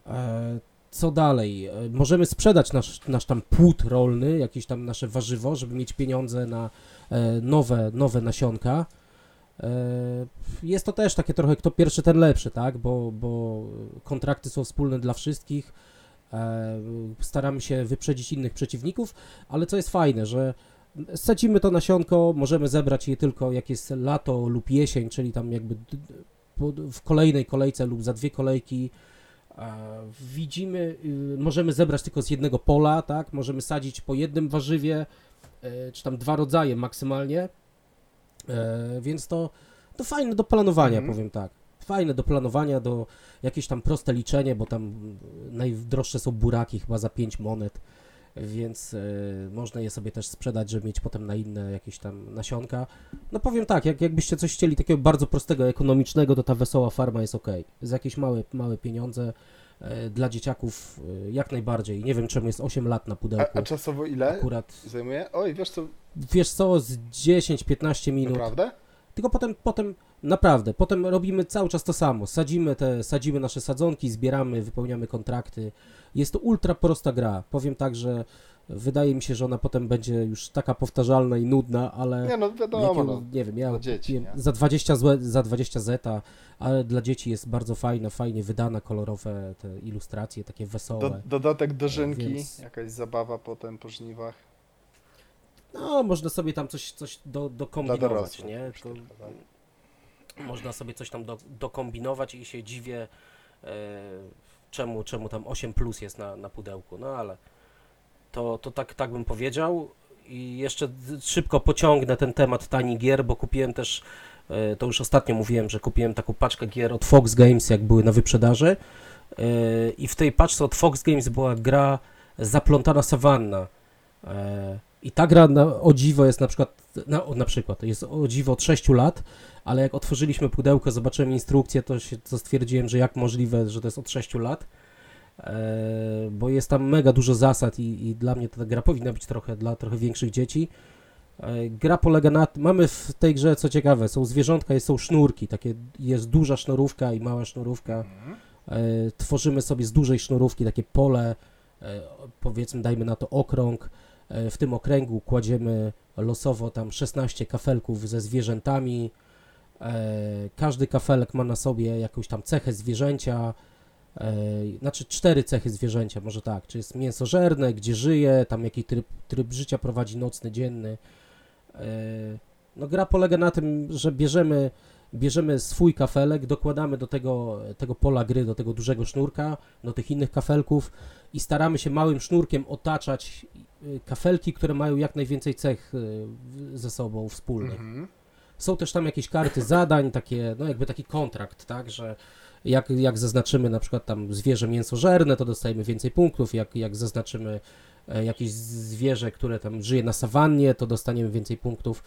E, co dalej? E, możemy sprzedać nasz, nasz tam płód rolny, jakieś tam nasze warzywo, żeby mieć pieniądze na e, nowe, nowe nasionka. E, Jest to też takie trochę kto pierwszy, ten lepszy, tak? Bo, bo kontrakty są wspólne dla wszystkich. E, Staramy się wyprzedzić innych przeciwników, ale co jest fajne, że sadzimy to nasionko, możemy zebrać je tylko jak jest lato lub jesień, czyli tam jakby w kolejnej kolejce lub za dwie kolejki. Widzimy, y, możemy zebrać tylko z jednego pola, tak? Możemy sadzić po jednym warzywie, e, czy tam dwa rodzaje maksymalnie. E, Więc to, to fajne do planowania, Mhm. powiem tak. Fajne do planowania, do jakieś tam proste liczenie, bo tam y, najdroższe są buraki chyba za 5 monet, więc y, można je sobie też sprzedać, żeby mieć potem na inne jakieś tam nasionka. No powiem tak, jak, jakbyście coś chcieli takiego bardzo prostego, ekonomicznego, to ta wesoła farma jest ok. Za jakieś małe, małe pieniądze y, dla dzieciaków y, jak najbardziej. Nie wiem czemu jest 8 lat na A, pudełku. a czasowo ile Akurat, zajmuje? Oj, wiesz co, wiesz co, z 10-15 minut. naprawdę? Tylko potem, potem naprawdę, potem robimy cały czas to samo. Sadzimy te, sadzimy nasze sadzonki, zbieramy, wypełniamy kontrakty. Jest to ultra prosta gra. Powiem tak, że wydaje mi się, że ona potem będzie już taka powtarzalna i nudna, ale Nie no, wiadomo, no. nie wiem, ja dzieci, nie? za 20 zł, za 20 zeta, ale dla dzieci jest bardzo fajna, fajnie wydana, kolorowe te ilustracje, takie wesołe. Do, dodatek dożynki, Więc- jakaś zabawa potem po żniwach. No, można sobie tam coś, coś do, dokombinować, dorosłych. nie? Tylko tak? można sobie coś tam do, dokombinować i się dziwię, e, czemu, czemu tam 8 plus jest na, na pudełku, no ale to, to tak, tak bym powiedział. I jeszcze szybko pociągnę ten temat tani gier, bo kupiłem też, e, to już ostatnio mówiłem, że kupiłem taką paczkę gier od Fox Games, jak były na wyprzedaży. E, I w tej paczce od Fox Games była gra Zaplątana Savanna. I ta gra na, o dziwo jest na przykład, na, na przykład, jest o dziwo od 6 lat, ale jak otworzyliśmy pudełko, zobaczyłem instrukcję, to, się, to stwierdziłem, że jak możliwe, że to jest od 6 lat. E, bo jest tam mega dużo zasad i, i dla mnie ta gra powinna być trochę dla trochę większych dzieci. E, gra polega na mamy w tej grze, co ciekawe, są zwierzątka i są sznurki, takie, jest duża sznurówka i mała sznurówka. E, tworzymy sobie z dużej sznurówki takie pole, e, powiedzmy dajmy na to okrąg. E, w tym okręgu kładziemy losowo tam 16 kafelków ze zwierzętami. E, każdy kafelek ma na sobie jakąś tam cechę zwierzęcia, e, znaczy cztery cechy zwierzęcia, może tak, czy jest mięsożerne, gdzie żyje, tam jaki tryb, tryb życia prowadzi, nocny, dzienny. No gra polega na tym, że bierzemy bierzemy swój kafelek, dokładamy do tego, tego pola gry, do tego dużego sznurka, do tych innych kafelków i staramy się małym sznurkiem otaczać kafelki, które mają jak najwięcej cech y, ze sobą wspólnych. Mhm. Są też tam jakieś karty zadań, takie, no jakby taki kontrakt, tak, że jak, jak zaznaczymy na przykład tam zwierzę mięsożerne, to dostajemy więcej punktów, jak, jak zaznaczymy e, jakieś zwierzę, które tam żyje na sawannie, to dostaniemy więcej punktów.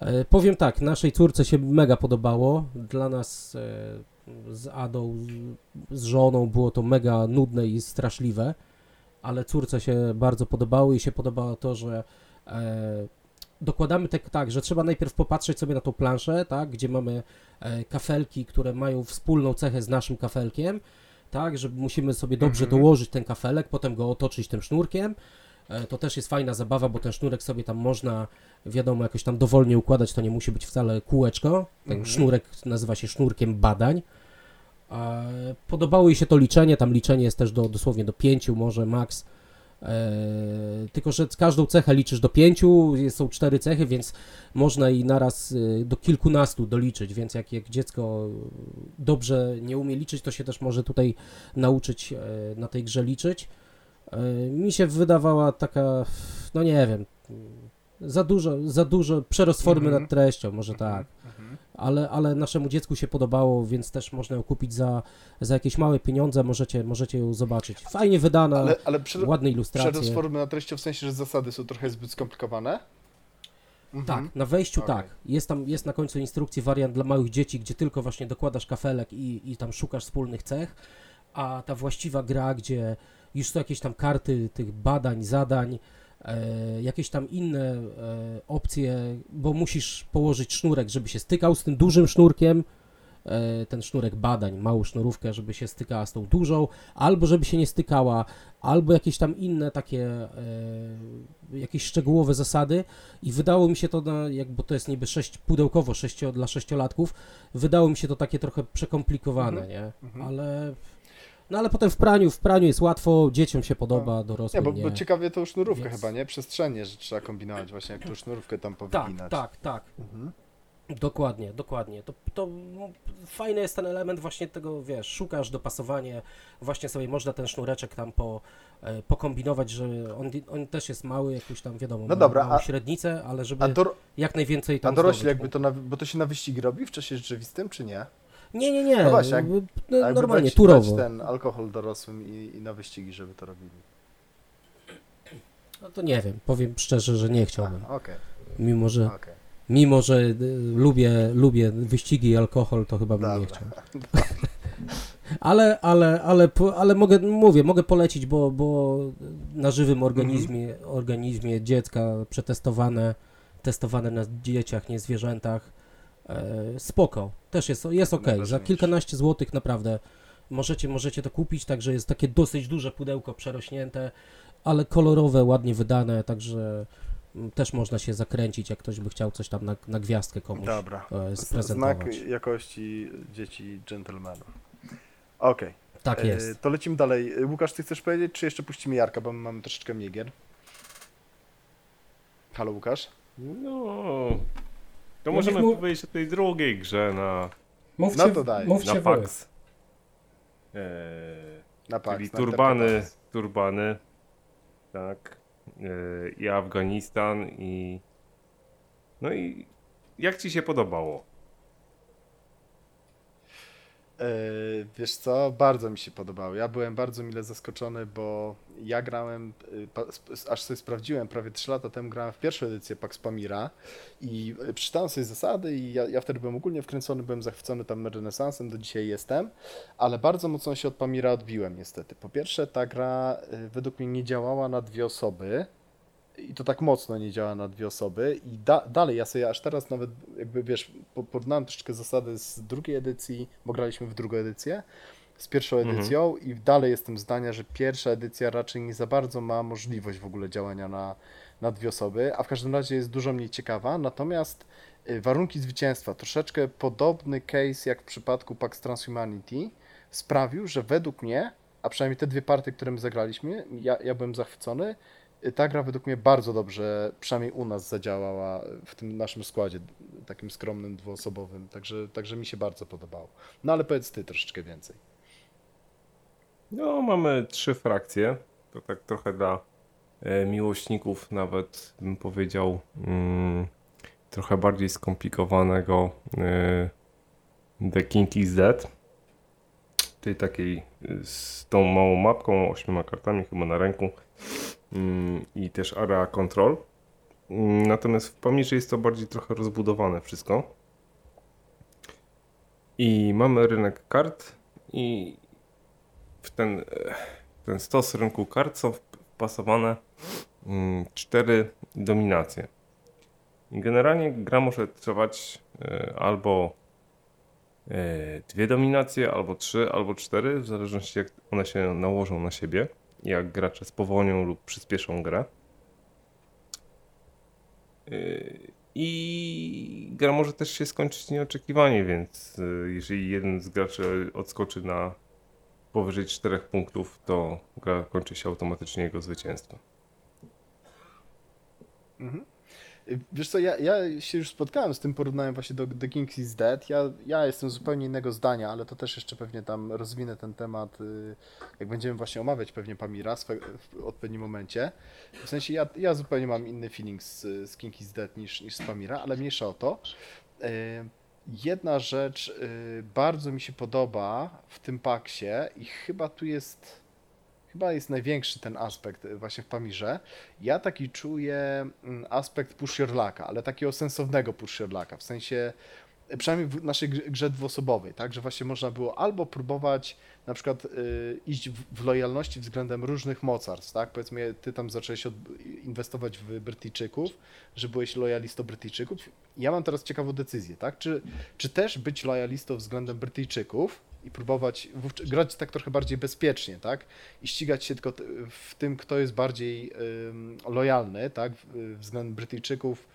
E, Powiem tak, naszej córce się mega podobało. Dla nas e, z Adą, z żoną było to mega nudne i straszliwe, ale córce się bardzo podobało i się podobało to, że e, dokładamy tak, tak, że trzeba najpierw popatrzeć sobie na tą planszę, tak, gdzie mamy e, kafelki, które mają wspólną cechę z naszym kafelkiem, tak, że musimy sobie dobrze Mhm. dołożyć ten kafelek, potem go otoczyć tym sznurkiem. E, To też jest fajna zabawa, bo ten sznurek sobie tam można, wiadomo, jakoś tam dowolnie układać, to nie musi być wcale kółeczko. Ten Mhm. sznurek nazywa się sznurkiem badań. E, Podobało jej się to liczenie, tam liczenie jest też do, dosłownie do pięciu może max. E, tylko, że każdą cechę liczysz do pięciu, są cztery cechy, więc można i naraz y, do kilkunastu doliczyć, więc jak, jak dziecko dobrze nie umie liczyć, to się też może tutaj nauczyć e, na tej grze liczyć. E, Mi się wydawała taka, no nie wiem, za dużo, za dużo przerost formy Mhm. nad treścią, może tak. Ale, ale naszemu dziecku się podobało, więc też można ją kupić za, za jakieś małe pieniądze, możecie, możecie ją zobaczyć. Fajnie wydana, Ale, ale prze, ładne ilustracje. przerost formy na treścią w sensie, że zasady są trochę zbyt skomplikowane? Mhm. Tak, na wejściu Okej. tak. Jest tam jest na końcu instrukcji wariant dla małych dzieci, gdzie tylko właśnie dokładasz kafelek i, i tam szukasz wspólnych cech, a ta właściwa gra, gdzie już są jakieś tam karty tych badań, zadań, jakieś tam inne e, opcje, bo musisz położyć sznurek, żeby się stykał z tym dużym sznurkiem, e, ten sznurek badań, małą sznurówkę, żeby się stykała z tą dużą, albo żeby się nie stykała, albo jakieś tam inne takie, e, jakieś szczegółowe zasady i wydało mi się to, na, jak, bo to jest niby sześć, pudełkowo sześcio, dla sześciolatków, wydało mi się to takie trochę przekomplikowane, Mhm. nie? Mhm. Ale, no ale potem w praniu, w praniu jest łatwo, dzieciom się podoba, Nie, dorosłym bo, nie. bo ciekawie tą sznurówkę Więc- chyba, nie? Przestrzenie, że trzeba kombinować właśnie, jak tą sznurówkę tam Tak, powyginać. tak, tak. Mhm. Dokładnie, dokładnie. To, to no, fajny jest ten element właśnie tego, wiesz, szukasz dopasowanie, właśnie sobie można ten sznureczek tam po, e, pokombinować, że on, on też jest mały, jakiś tam wiadomo, No ma dobra, małą a- średnicę, ale żeby A, jak najwięcej a tam dorośli zdobyć jakby to, na, bo to się na wyścigi robi w czasie rzeczywistym, czy nie? Nie, nie, nie. No właśnie, jak- no, A jakby normalnie, dać, turowo. dać ten alkohol dorosłym i, i na wyścigi, żeby to robili. No to nie wiem, powiem szczerze, że nie chciałbym. A, Okej, Mimo, że, okej. mimo, że y, lubię, lubię wyścigi i alkohol, to chyba bym nie Dobra. chciał. (laughs) Ale, ale, ale, ale mogę, mówię, mogę polecić, bo, bo na żywym organizmie, organizmie dziecka przetestowane, testowane na dzieciach, nie zwierzętach, spoko, też jest, jest ok, za kilkanaście złotych naprawdę możecie, możecie to kupić, także jest takie dosyć duże pudełko przerośnięte, ale kolorowe, ładnie wydane, także mm, też można się zakręcić, jak ktoś by chciał coś tam na, na gwiazdkę komuś Dobra. e, Z- Znak sprezentować. jakości dzieci dżentelmenów. Okej. Tak e, jest. To lecimy dalej. E, Łukasz, ty chcesz powiedzieć, czy jeszcze puścimy Jarka, bo mamy troszeczkę mniej gier? Halo Łukasz? No. To No możemy mu- powiedzieć o tej drugiej grze na, Mówcie, No to daj. mówcie na fax. Eee, Na Pax, czyli na turbany, turbany, tak, eee, i Afganistan i no i jak ci się podobało? E, wiesz co, bardzo mi się podobało. Ja byłem bardzo mile zaskoczony, bo ja grałem, y, aż sobie sprawdziłem, prawie 3 lata temu grałem w pierwszą edycję Pax Pamira i y, przeczytałem sobie zasady i ja, ja wtedy byłem ogólnie wkręcony, byłem zachwycony tam renesansem, do dzisiaj jestem, ale bardzo mocno się od Pamira odbiłem niestety. Po pierwsze, ta gra y, według mnie nie działała na dwie osoby, i to tak mocno nie działa na dwie osoby. I da, dalej ja sobie aż teraz nawet jakby wiesz, po- porównałem troszeczkę zasady z drugiej edycji, bo graliśmy w drugą edycję, z pierwszą Mhm. edycją i dalej jestem zdania, że pierwsza edycja raczej nie za bardzo ma możliwość w ogóle działania na, na dwie osoby, a w każdym razie jest dużo mniej ciekawa, natomiast y, warunki zwycięstwa, troszeczkę podobny case jak w przypadku Pax Transhumanity sprawił, że według mnie, a przynajmniej te dwie partie, które my zagraliśmy, ja, ja byłem zachwycony, ta gra według mnie bardzo dobrze, przynajmniej u nas zadziałała w tym naszym składzie, takim skromnym, dwuosobowym, także, także mi się bardzo podobało. No ale powiedz ty troszeczkę więcej. No, mamy trzy frakcje. To tak trochę dla e, miłośników, nawet bym powiedział, mm, trochę bardziej skomplikowanego e, The King is Dead. Tej takiej e, z tą małą mapką, ośmioma kartami chyba na ręku i też area control. Mm, Natomiast w Pamirze jest to bardziej trochę rozbudowane wszystko. I mamy rynek kart i w ten, e, ten stos rynku kart są wpasowane mm, cztery dominacje. Generalnie gra może trwać e, albo e, dwie dominacje, albo trzy, albo cztery, w zależności jak one się nałożą na siebie, jak gracze spowolnią lub przyspieszą grę. E, I gra może też się skończyć nieoczekiwanie, więc e, jeżeli jeden z graczy odskoczy na powyżej 4 punktów, to gra kończy się automatycznie jego zwycięstwem. Mhm. Wiesz co, ja, ja się już spotkałem z tym porównaniem właśnie do The King is Dead. Ja, ja jestem zupełnie innego zdania, ale to też jeszcze pewnie tam rozwinę ten temat, y, jak będziemy właśnie omawiać pewnie Pamira w odpowiednim momencie. W sensie ja, ja zupełnie mam inny feeling z, z King is Dead niż, niż z Pamira, ale mniejsza o to. Y, Jedna rzecz y, bardzo mi się podoba w tym paksie i chyba tu jest, chyba jest największy ten aspekt y, właśnie w Pamirze. Ja taki czuję mm, aspekt push your lucka, ale takiego sensownego push your lucka, w sensie y, przynajmniej w naszej grze- dwuosobowej, tak, że właśnie można było albo próbować na przykład y, iść w, w lojalności względem różnych mocarstw, tak, powiedzmy ty tam zacząłeś od, inwestować w Brytyjczyków, że byłeś lojalistą Brytyjczyków. Ja mam teraz ciekawą decyzję, tak, czy, czy też być lojalistą względem Brytyjczyków i próbować grać tak trochę bardziej bezpiecznie, tak? I ścigać się tylko w tym, kto jest bardziej lojalny, tak? Względem Brytyjczyków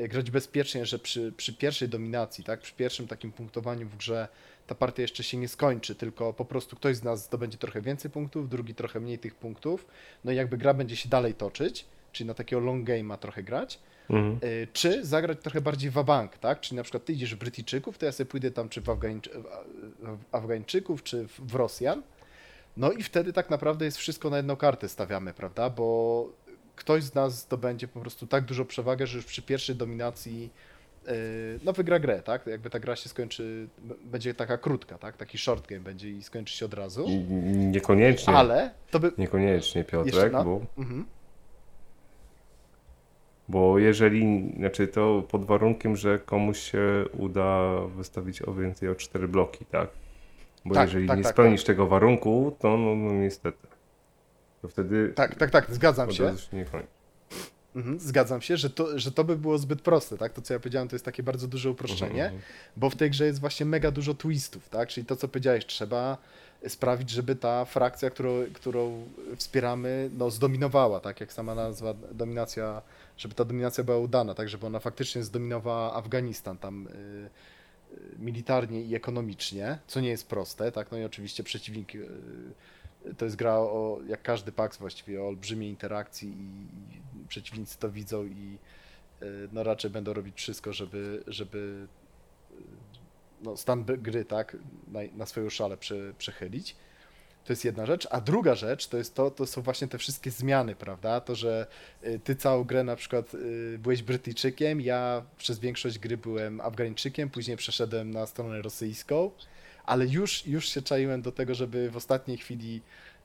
y, grać bezpiecznie, że przy, przy pierwszej dominacji, tak? Przy pierwszym takim punktowaniu w grze ta partia jeszcze się nie skończy, tylko po prostu ktoś z nas zdobędzie trochę więcej punktów, drugi trochę mniej tych punktów, no i jakby gra będzie się dalej toczyć, czyli na takiego long game'a trochę grać, Mhm. Y, czy zagrać trochę bardziej wabank, tak? Czyli na przykład ty idziesz w Brytyjczyków, to ja sobie pójdę tam czy w, Afgańczy, w Afgańczyków, czy w, Rosjan. No i wtedy tak naprawdę jest wszystko na jedną kartę stawiamy, prawda? Bo ktoś z nas zdobędzie po prostu tak dużo przewagę, że już przy pierwszej dominacji y, no wygra grę, tak? Jakby ta gra się skończy, będzie taka krótka, tak? Taki short game będzie i skończy się od razu. Niekoniecznie, Ale to by... niekoniecznie Piotrek, bo, Mhm. Bo jeżeli, znaczy to pod warunkiem, że komuś się uda wystawić o więcej o 4 bloki, tak? Bo Tak, jeżeli tak, nie tak, spełnisz tego warunku, to no, no niestety. To wtedy Tak, tak, tak, zgadzam się. się. Mhm, zgadzam się, że to, że to by było zbyt proste, tak? To, co ja powiedziałem, to jest takie bardzo duże uproszczenie, Mhm. bo w tej grze jest właśnie mega dużo twistów, tak? Czyli to, co powiedziałeś, trzeba sprawić, żeby ta frakcja, którą, którą wspieramy, no, zdominowała, tak? Jak sama nazwa, dominacja, żeby ta dominacja była udana, tak? Żeby ona faktycznie zdominowała Afganistan tam y, y, militarnie i ekonomicznie, co nie jest proste, tak? No i oczywiście przeciwnik y, to jest gra o, jak każdy PAX właściwie, o olbrzymiej interakcji i, i przeciwnicy to widzą i no raczej będą robić wszystko, żeby, żeby no, stan gry tak na, na swoją szalę prze, przechylić. To jest jedna rzecz, a druga rzecz to jest to, to są właśnie te wszystkie zmiany, prawda? To, że y, ty całą grę na przykład y, byłeś Brytyjczykiem, ja przez większość gry byłem Afgańczykiem, później przeszedłem na stronę rosyjską, ale już, już się czaiłem do tego, żeby w ostatniej chwili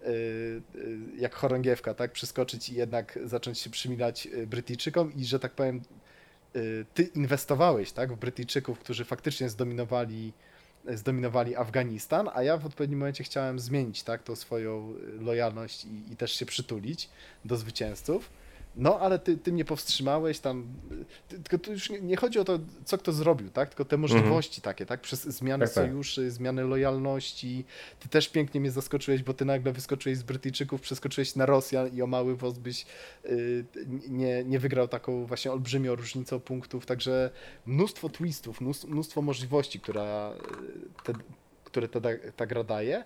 y, jak chorągiewka, tak, przeskoczyć i jednak zacząć się przymilać Brytyjczykom i że tak powiem, ty inwestowałeś, tak, w Brytyjczyków, którzy faktycznie zdominowali, zdominowali Afganistan, a ja w odpowiednim momencie chciałem zmienić, tak, tą swoją lojalność i, i też się przytulić do zwycięzców. No, ale ty, ty mnie powstrzymałeś tam. Ty, tylko tu już nie, nie chodzi o to, co kto zrobił, tak? Tylko te możliwości takie, tak? Przez zmianę Tak, tak. sojuszy, zmianę lojalności. Ty też pięknie mnie zaskoczyłeś, bo ty nagle wyskoczyłeś z Brytyjczyków, przeskoczyłeś na Rosjan i o mały włos byś y, nie, nie wygrał taką właśnie olbrzymią różnicą punktów. Także mnóstwo twistów, mnóstwo, mnóstwo możliwości, która, y, te, które ta, ta gra daje.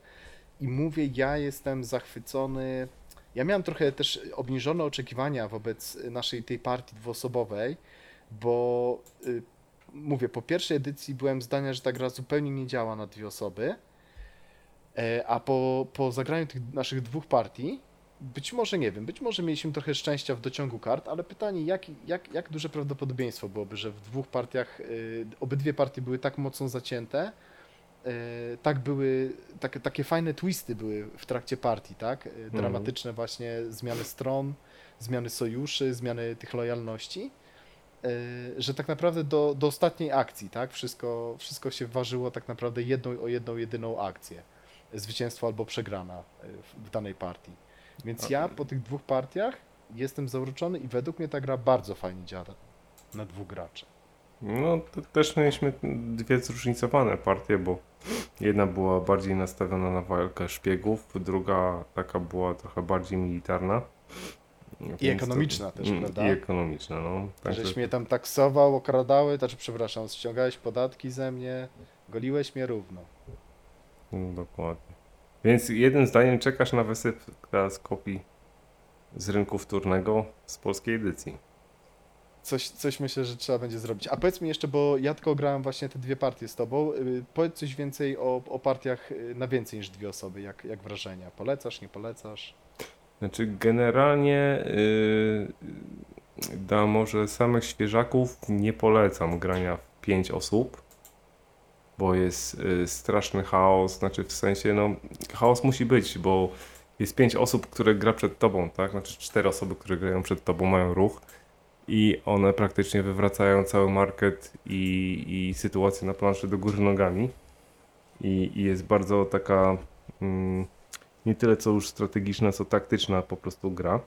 I mówię, ja jestem zachwycony. Ja miałem trochę też obniżone oczekiwania wobec naszej tej partii dwuosobowej, bo y, mówię, po pierwszej edycji byłem zdania, że ta gra zupełnie nie działa na dwie osoby, e, a po, po zagraniu tych naszych dwóch partii, być może nie wiem, być może mieliśmy trochę szczęścia w dociągu kart, ale pytanie, jak, jak, jak duże prawdopodobieństwo byłoby, że w dwóch partiach, y, obydwie partie były tak mocno zacięte, tak były, takie, takie fajne twisty były w trakcie partii, tak? E, Dramatyczne właśnie zmiany stron, zmiany sojuszy, zmiany tych lojalności, e, że tak naprawdę do, do ostatniej akcji, tak? Wszystko, wszystko się ważyło tak naprawdę jedną, o jedną, jedyną akcję. Zwycięstwo albo przegrana e, w, w danej partii. Więc ja po tych dwóch partiach jestem zauroczony i według mnie ta gra bardzo fajnie działa na dwóch graczy. No, to też mieliśmy dwie zróżnicowane partie, bo jedna była bardziej nastawiona na walkę szpiegów, druga taka była trochę bardziej militarna. Więc to- ekonomiczna też, Mm, prawda? I ekonomiczna, no. Także Żeś mnie tam taksował, okradały, znaczy przepraszam, ściągałeś podatki ze mnie, goliłeś mnie równo. No, dokładnie. Więc jednym zdaniem czekasz na wysyp teraz kopii z rynku wtórnego z polskiej edycji. Coś, coś myślę, że trzeba będzie zrobić. A powiedz mi jeszcze, bo ja tylko grałem właśnie te dwie partie z tobą. y, Powiedz coś więcej o, o partiach y, na więcej niż dwie osoby, jak, jak wrażenia. Polecasz, nie polecasz? Znaczy generalnie yy, dla może samych świeżaków nie polecam grania w 5 osób, bo jest yy, straszny chaos, znaczy w sensie no chaos musi być, bo jest 5 osób, które gra przed tobą, tak? Znaczy 4 osoby, które grają przed tobą mają ruch i one praktycznie wywracają cały market i, i sytuację na planszy do góry nogami i, i jest bardzo taka mm, nie tyle co już strategiczna, co taktyczna po prostu gra,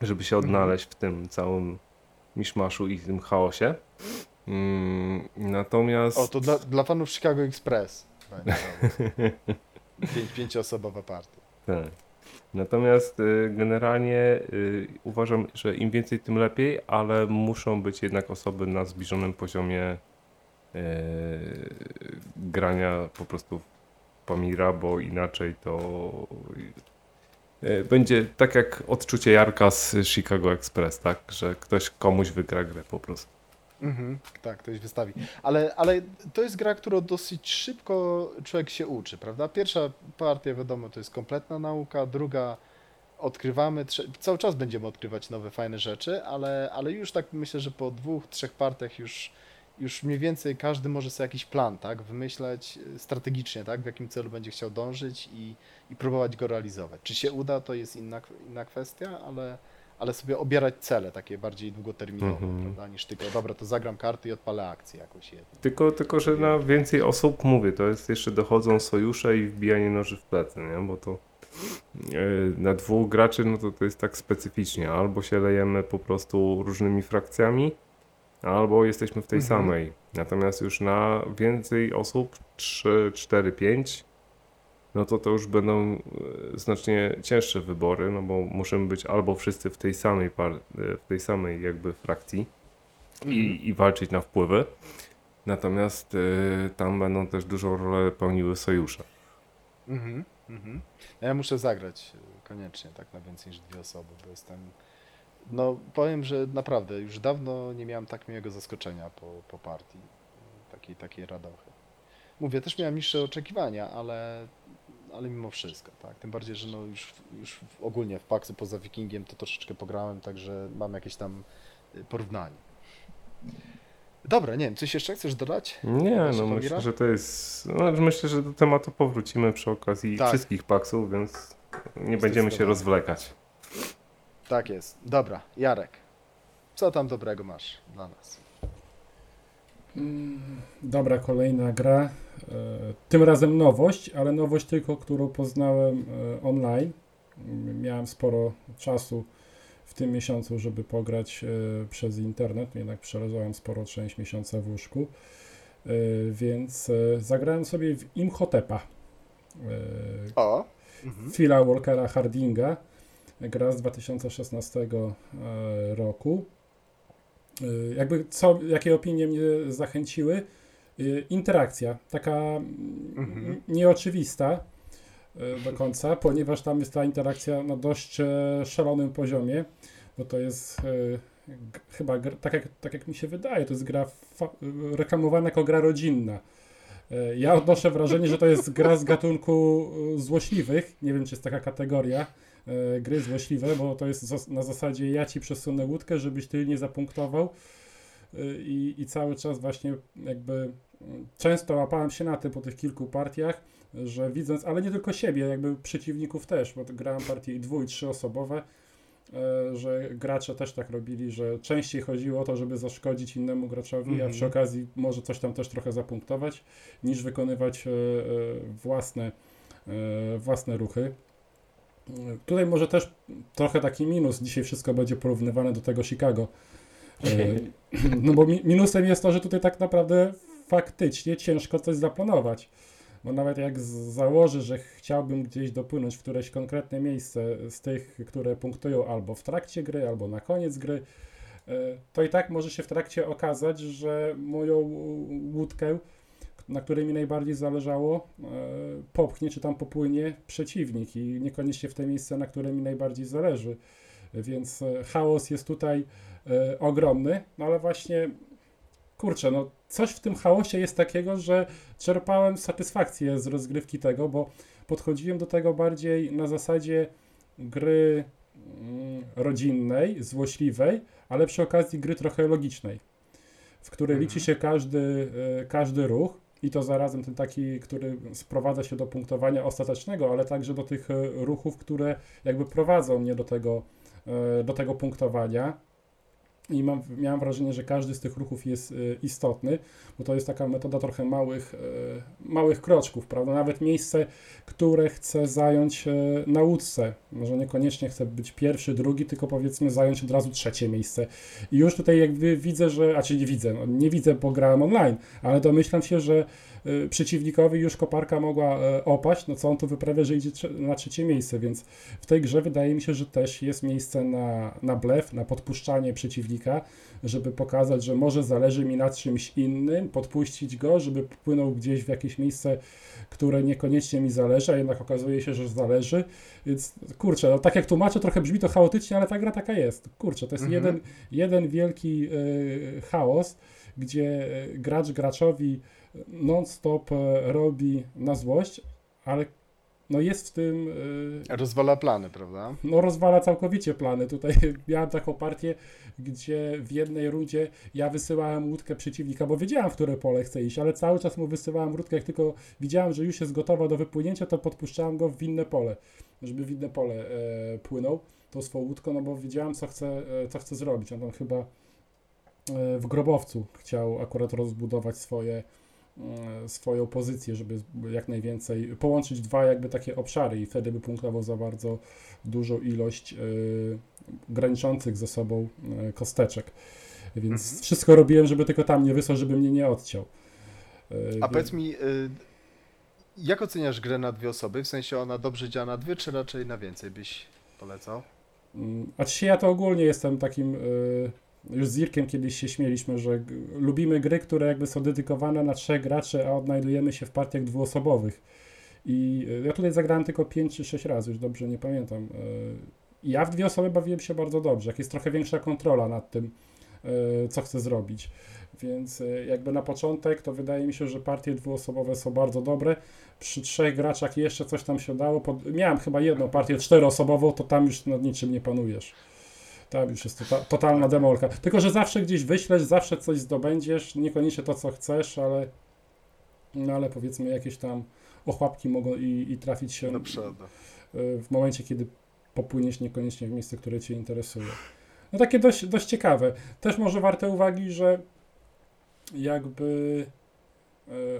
żeby się odnaleźć w tym całym miszmaszu i tym chaosie. Mm, natomiast O, to dla, dla fanów Chicago Express. (laughs) Pięć, pięcioosobowa partia. tak. Natomiast y, generalnie y, uważam, że im więcej, tym lepiej, ale muszą być jednak osoby na zbliżonym poziomie y, grania po prostu Pamira, bo inaczej to będzie tak jak odczucie Jarka z Chicago Express, tak? Że ktoś komuś wygra grę po prostu. Mhm, tak, ktoś wystawi. Ale, ale to jest gra, którą dosyć szybko człowiek się uczy, prawda? Pierwsza partia, wiadomo, to jest kompletna nauka, druga odkrywamy, cały czas będziemy odkrywać nowe, fajne rzeczy, ale, ale już tak myślę, że po dwóch, trzech partiach już, już mniej więcej każdy może sobie jakiś plan, tak, wymyśleć y, strategicznie, tak, w jakim celu będzie chciał dążyć i, i próbować go realizować. Czy się uda, to jest inna, inna kwestia, ale, ale sobie obierać cele takie bardziej długoterminowe, Mhm. prawda, niż tylko, dobra, to zagram karty i odpalę akcję jakąś jedną. Tylko, tylko, że na więcej osób mówię, to jest jeszcze dochodzą sojusze i wbijanie noży w plecy, nie? Bo to yy, na dwóch graczy, no to to jest tak specyficznie. Albo się lejemy po prostu różnymi frakcjami, albo jesteśmy w tej Mhm. samej. Natomiast już na więcej osób, 3, 4, 5, no to to już będą yy, znacznie cięższe wybory, no bo musimy być albo wszyscy w tej samej yy, w tej samej jakby frakcji i, i walczyć na wpływy. Natomiast y, tam będą też dużą rolę pełniły sojusze. Mhm, mhm. No Ja muszę zagrać koniecznie, tak na więcej niż dwie osoby, bo jestem. No, powiem, że naprawdę już dawno nie miałem tak miłego zaskoczenia po, po partii. Takiej, takiej radochy. Mówię, też miałem niższe oczekiwania, ale, ale mimo wszystko, tak. Tym bardziej, że no już, już ogólnie w Paxy poza Wikingiem to troszeczkę pograłem, także mam jakieś tam y, porównanie. Dobra, nie wiem, coś jeszcze chcesz dodać? Nie, no myślę, że to jest. No, myślę, że do tematu powrócimy przy okazji Tak. wszystkich paksów, więc nie będziemy się rozwlekać. Tak jest. Dobra, Jarek. Co tam dobrego masz dla nas? Mm, Dobra, kolejna gra. E, Tym razem nowość, ale nowość tylko, którą poznałem e, online. Miałem sporo czasu w tym miesiącu, żeby pograć e, przez internet, jednak przeleżałem sporo część miesiąca w łóżku, więc zagrałem sobie w Imhotepa. O! Mhm. Phila Walkera Hardinga, gra z 2016 e, roku. E, Jakby co, jakie opinie mnie zachęciły? E, Interakcja, taka Mhm. nieoczywista e, do końca, (laughs) ponieważ tam jest ta interakcja na dość e, szalonym poziomie, bo to jest e, chyba, tak jak, tak jak mi się wydaje, to jest gra reklamowana jako gra rodzinna. E, Ja odnoszę wrażenie, że to jest gra z gatunku złośliwych. Nie wiem, czy jest taka kategoria gry złośliwe, bo to jest na zasadzie ja ci przesunę łódkę, żebyś ty nie zapunktował. E, I, I cały czas właśnie jakby mm, często łapałem się na tym po tych kilku partiach, że widząc, ale nie tylko siebie, jakby przeciwników też, bo grałem partie dwu i trzyosobowe, e, że gracze też tak robili, że częściej chodziło o to, żeby zaszkodzić innemu graczowi, a Mhm. przy okazji może coś tam też trochę zapunktować, niż wykonywać e, e, własne, e, własne ruchy. Tutaj może też trochę taki minus, dzisiaj wszystko będzie porównywane do tego Chicago. E, (laughs) No bo mi- minusem jest to, że tutaj tak naprawdę faktycznie ciężko coś zaplanować. Bo nawet jak założę, że chciałbym gdzieś dopłynąć w któreś konkretne miejsce z tych, które punktują albo w trakcie gry, albo na koniec gry, e, to i tak może się w trakcie okazać, że moją łódkę, na której mi najbardziej zależało, e, popchnie czy tam popłynie przeciwnik i niekoniecznie w te miejsce, na które mi najbardziej zależy. Więc e, chaos jest tutaj e, ogromny, no ale właśnie kurczę, no coś w tym chaosie jest takiego, że czerpałem satysfakcję z rozgrywki tego, bo podchodziłem do tego bardziej na zasadzie gry mm, rodzinnej, złośliwej, ale przy okazji gry trochę logicznej, w której Mhm. liczy się każdy, każdy ruch i to zarazem ten taki, który sprowadza się do punktowania ostatecznego, ale także do tych e, ruchów, które jakby prowadzą mnie do tego, e, do tego punktowania. I mam, miałem wrażenie, że każdy z tych ruchów jest e, istotny, bo to jest taka metoda trochę małych, e, małych kroczków, prawda? Nawet miejsce, które chcę zająć e, na łódce. Może niekoniecznie chcę być pierwszy, drugi, tylko powiedzmy zająć od razu trzecie miejsce. I już tutaj jakby widzę, że, a czy nie widzę, no, nie widzę, bo grałem online, ale domyślam się, że przeciwnikowi już koparka mogła e, opaść, no co on tu wyprawia, że idzie na trzecie miejsce, więc w tej grze wydaje mi się, że też jest miejsce na, na blef, na podpuszczanie przeciwnika, żeby pokazać, że może zależy mi na czymś innym, podpuścić go, żeby płynął gdzieś w jakieś miejsce, które niekoniecznie mi zależy, a jednak okazuje się, że zależy. Więc kurczę, no, tak jak tłumaczę, trochę brzmi to chaotycznie, ale ta gra taka jest. Kurczę, to jest Mhm. jeden, jeden wielki e, chaos, gdzie gracz graczowi non-stop e, robi na złość, ale no jest w tym e, Rozwala plany, prawda? no rozwala całkowicie plany. Tutaj (laughs) miałem taką partię, gdzie w jednej rundzie ja wysyłałem łódkę przeciwnika, bo wiedziałem, w które pole chcę iść, ale cały czas mu wysyłałem łódkę, jak tylko widziałem, że już jest gotowa do wypłynięcia, to podpuszczałem go w inne pole, żeby w inne pole e, płynął tą swoją łódką, no bo wiedziałem, co chce, co chce zrobić. On tam chyba e, w grobowcu chciał akurat rozbudować swoje swoją pozycję, żeby jak najwięcej połączyć dwa jakby takie obszary i wtedy by punktował za bardzo dużą ilość y, graniczących ze sobą y, kosteczek. Więc Mhm. wszystko robiłem, żeby tylko tam nie wysłał, żeby mnie nie odciął. Y, A więc- powiedz mi, jak oceniasz grę na dwie osoby? W sensie ona dobrze działa na dwie, czy raczej na więcej byś polecał? Mm, A czy ja to ogólnie jestem takim, już z Irkiem kiedyś się śmieliśmy, że lubimy gry, które jakby są dedykowane na trzech graczy, a odnajdujemy się w partiach dwuosobowych. I y, ja tutaj zagrałem tylko 5 czy 6 razy, już dobrze nie pamiętam. I Ja w dwie osoby bawiłem się bardzo dobrze, jak jest trochę większa kontrola nad tym, y, co chcę zrobić. Więc jakby na początek to wydaje mi się, że partie dwuosobowe są bardzo dobre. Przy trzech graczach jeszcze coś tam się dało. Pod... Miałem chyba jedną partię czteroosobową, to tam już nad niczym nie panujesz. Tam już jest tota, totalna demolka. Tylko, że zawsze gdzieś wyślesz, zawsze coś zdobędziesz, niekoniecznie to, co chcesz, ale no ale powiedzmy jakieś tam ochłapki mogą i, i trafić się y, w momencie, kiedy popłyniesz niekoniecznie w miejsce, które Cię interesuje. No takie dość, dość ciekawe. Też może warte uwagi, że jakby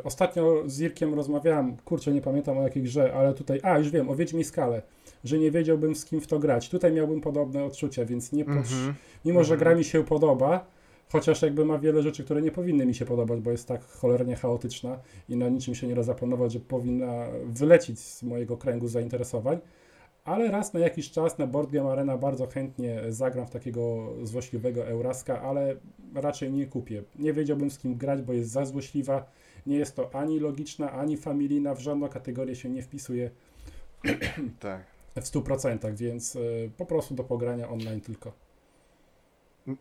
ostatnio z Irkiem rozmawiałem, kurczę, nie pamiętam o jakiej grze, ale tutaj, a już wiem, o Wiedźmi Skale, że nie wiedziałbym z kim w to grać. Tutaj miałbym podobne odczucia, więc nie potrz- Mhm. Mimo, że Mhm. gra mi się podoba, chociaż jakby ma wiele rzeczy, które nie powinny mi się podobać, bo jest tak cholernie chaotyczna i na niczym się nie da zaplanować, że powinna wylecieć z mojego kręgu zainteresowań, ale raz na jakiś czas na Board Game Arena bardzo chętnie zagram w takiego złośliwego Euraska, ale raczej nie kupię. Nie wiedziałbym z kim grać, bo jest za złośliwa, nie jest to ani logiczna, ani familijna, w żadną kategorię się nie wpisuje (clears throat) Tak. w 100%, więc y, po prostu do pogrania online tylko.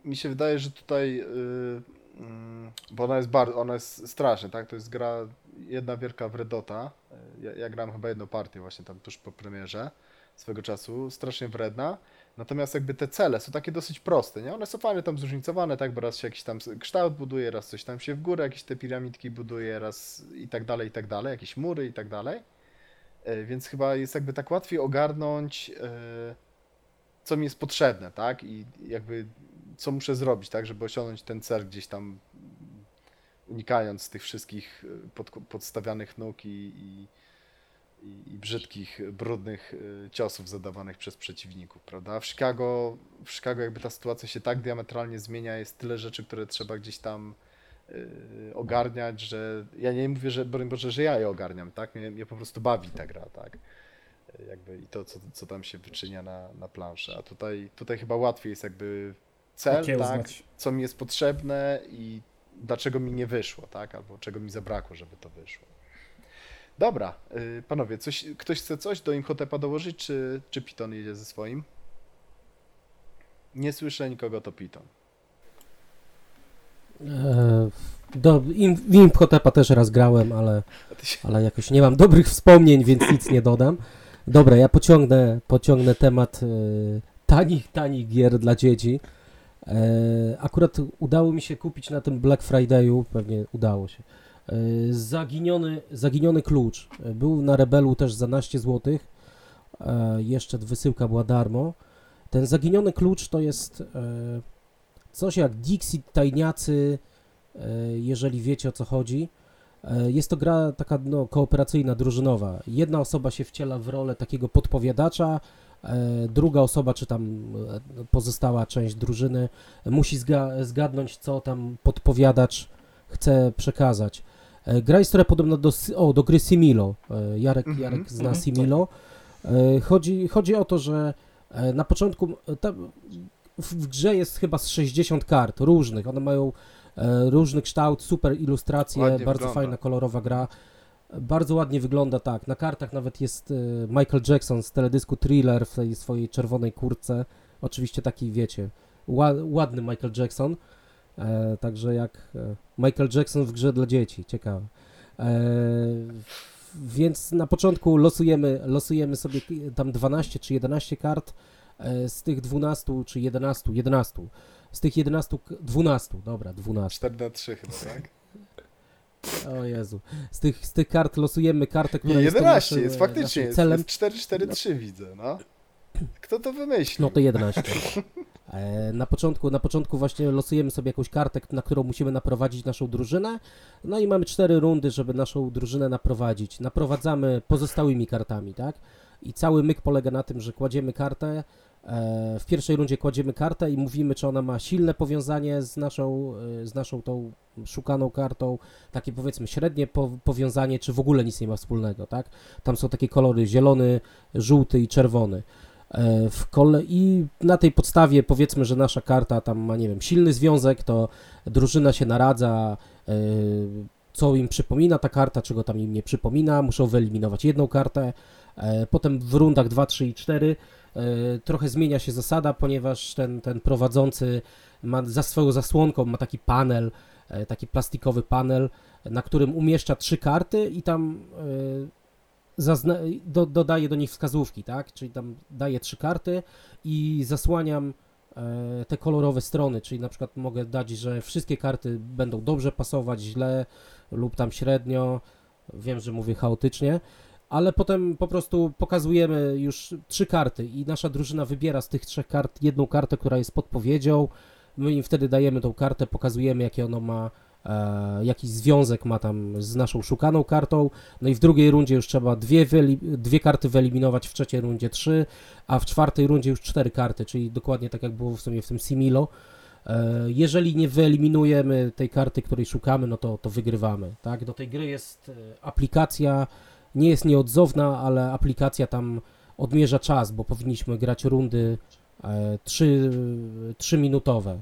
Mi się wydaje, że tutaj, yy, mm, bo ona jest bardzo, ona jest straszna, tak? To jest gra jedna wielka wredota. Y, Ja, ja grałem chyba jedną partię właśnie tam tuż po premierze swego czasu, strasznie wredna. Natomiast jakby te cele są takie dosyć proste, nie? One są fajnie tam zróżnicowane, tak? Bo raz się jakiś tam kształt buduje, raz coś tam się w górę, jakieś te piramidki buduje, raz i tak dalej, i tak dalej, jakieś mury i tak dalej. Y, Więc chyba jest jakby tak łatwiej ogarnąć, yy, co mi jest potrzebne, tak? I jakby co muszę zrobić, tak, żeby osiągnąć ten cel gdzieś tam, unikając tych wszystkich y, pod, podstawianych nóg i, i, i, i brzydkich, brudnych y, ciosów zadawanych przez przeciwników, prawda? W Chicago, w Chicago jakby ta sytuacja się tak diametralnie zmienia, jest tyle rzeczy, które trzeba gdzieś tam y, ogarniać, że ja nie mówię, że broń Boże, że ja je ogarniam, tak? Mnie, mnie po prostu bawi ta gra, tak? Y, Jakby i to, co, co tam się wyczynia na, na planszy. A tutaj, tutaj chyba łatwiej jest jakby cel, tak? Co mi jest potrzebne i dlaczego mi nie wyszło, tak? Albo czego mi zabrakło, żeby to wyszło. Dobra, y, panowie, coś, ktoś chce coś do Imhotepa dołożyć, czy, czy Piton jedzie ze swoim? Nie słyszę nikogo, to Piton. E, do, im, w Imhotepa też raz grałem, ale, ale jakoś nie mam dobrych wspomnień, więc nic nie dodam. Dobra, ja pociągnę, pociągnę temat e, tanich, tanich gier dla dzieci. E, akurat udało mi się kupić na tym Black Friday'u, pewnie udało się, zaginiony, zaginiony klucz. E, Był na Rebelu też za 12 zł. E, jeszcze wysyłka była darmo. Ten zaginiony klucz to jest coś jak Dixit Tajniacy, jeżeli wiecie o co chodzi. Jest to gra taka no, kooperacyjna, drużynowa. Jedna osoba się wciela w rolę takiego podpowiadacza, druga osoba, czy tam pozostała część drużyny, musi zga zgadnąć, co tam podpowiadacz chce przekazać. E, Gra jest trochę podobna do, o, do gry Similo. E, Jarek, Mhm, Jarek zna mhm, Similo. E, Chodzi, chodzi o to, że na początku tam w grze jest chyba z 60 kart różnych. One mają różny kształt, super ilustracje, Ładnie bardzo wygląda. fajna, kolorowa gra. Bardzo ładnie wygląda, tak. Na kartach nawet jest Michael Jackson z teledysku Thriller w tej swojej czerwonej kurtce. Oczywiście taki, wiecie, ła, ładny Michael Jackson. E, także jak e, Michael Jackson w grze dla dzieci. Ciekawe. E, więc na początku losujemy, losujemy sobie tam 12 czy 11 kart. E, z tych 12 czy 11, 11. Z tych 11, k- 12, dobra, 12. 4 na 3 chyba, tak? O Jezu. Z tych, z tych kart losujemy kartę, która Nie, jest tą 11, naszym, jest e, faktycznie, jest, celem. jest 4, 4, 3 widzę, no. Kto to wymyślił? No to 11. (laughs) E, Na początku, na początku właśnie losujemy sobie jakąś kartę, na którą musimy naprowadzić naszą drużynę. No i mamy cztery rundy, żeby naszą drużynę naprowadzić. Naprowadzamy pozostałymi kartami, tak? I cały myk polega na tym, że kładziemy kartę. e, W pierwszej rundzie kładziemy kartę i mówimy, czy ona ma silne powiązanie z naszą, e, z naszą tą szukaną kartą, takie powiedzmy średnie po, powiązanie, czy w ogóle nic nie ma wspólnego, tak? Tam są takie kolory zielony, żółty i czerwony. E, W kole... I na tej podstawie powiedzmy, że nasza karta tam ma, nie wiem, silny związek, to drużyna się naradza, e, co im przypomina ta karta, czego tam im nie przypomina, muszą wyeliminować jedną kartę. E, Potem w rundach 2, 3 i 4 e, trochę zmienia się zasada, ponieważ ten, ten prowadzący ma za swoją zasłonką ma taki panel, taki plastikowy panel, na którym umieszcza trzy karty i tam zazna- do, dodaję do nich wskazówki, tak? Czyli tam daję trzy karty i zasłaniam e, te kolorowe strony, czyli na przykład mogę dać, że wszystkie karty będą dobrze pasować, źle lub tam średnio. Wiem, że mówię chaotycznie, ale potem po prostu pokazujemy już trzy karty i nasza drużyna wybiera z tych trzech kart jedną kartę, która jest podpowiedzią. My im wtedy dajemy tą kartę, pokazujemy, jakie ono ma, e, jaki związek ma tam z naszą szukaną kartą. No i w drugiej rundzie już trzeba dwie, dwie karty wyeliminować, w trzeciej rundzie trzy, a w czwartej rundzie już cztery karty, czyli dokładnie tak jak było w sumie w tym Similo. E, Jeżeli nie wyeliminujemy tej karty, której szukamy, no to, to wygrywamy. Tak? Do tej gry jest e, aplikacja, nie jest nieodzowna, ale aplikacja tam odmierza czas, bo powinniśmy grać rundy e, trzy, trzy minutowe.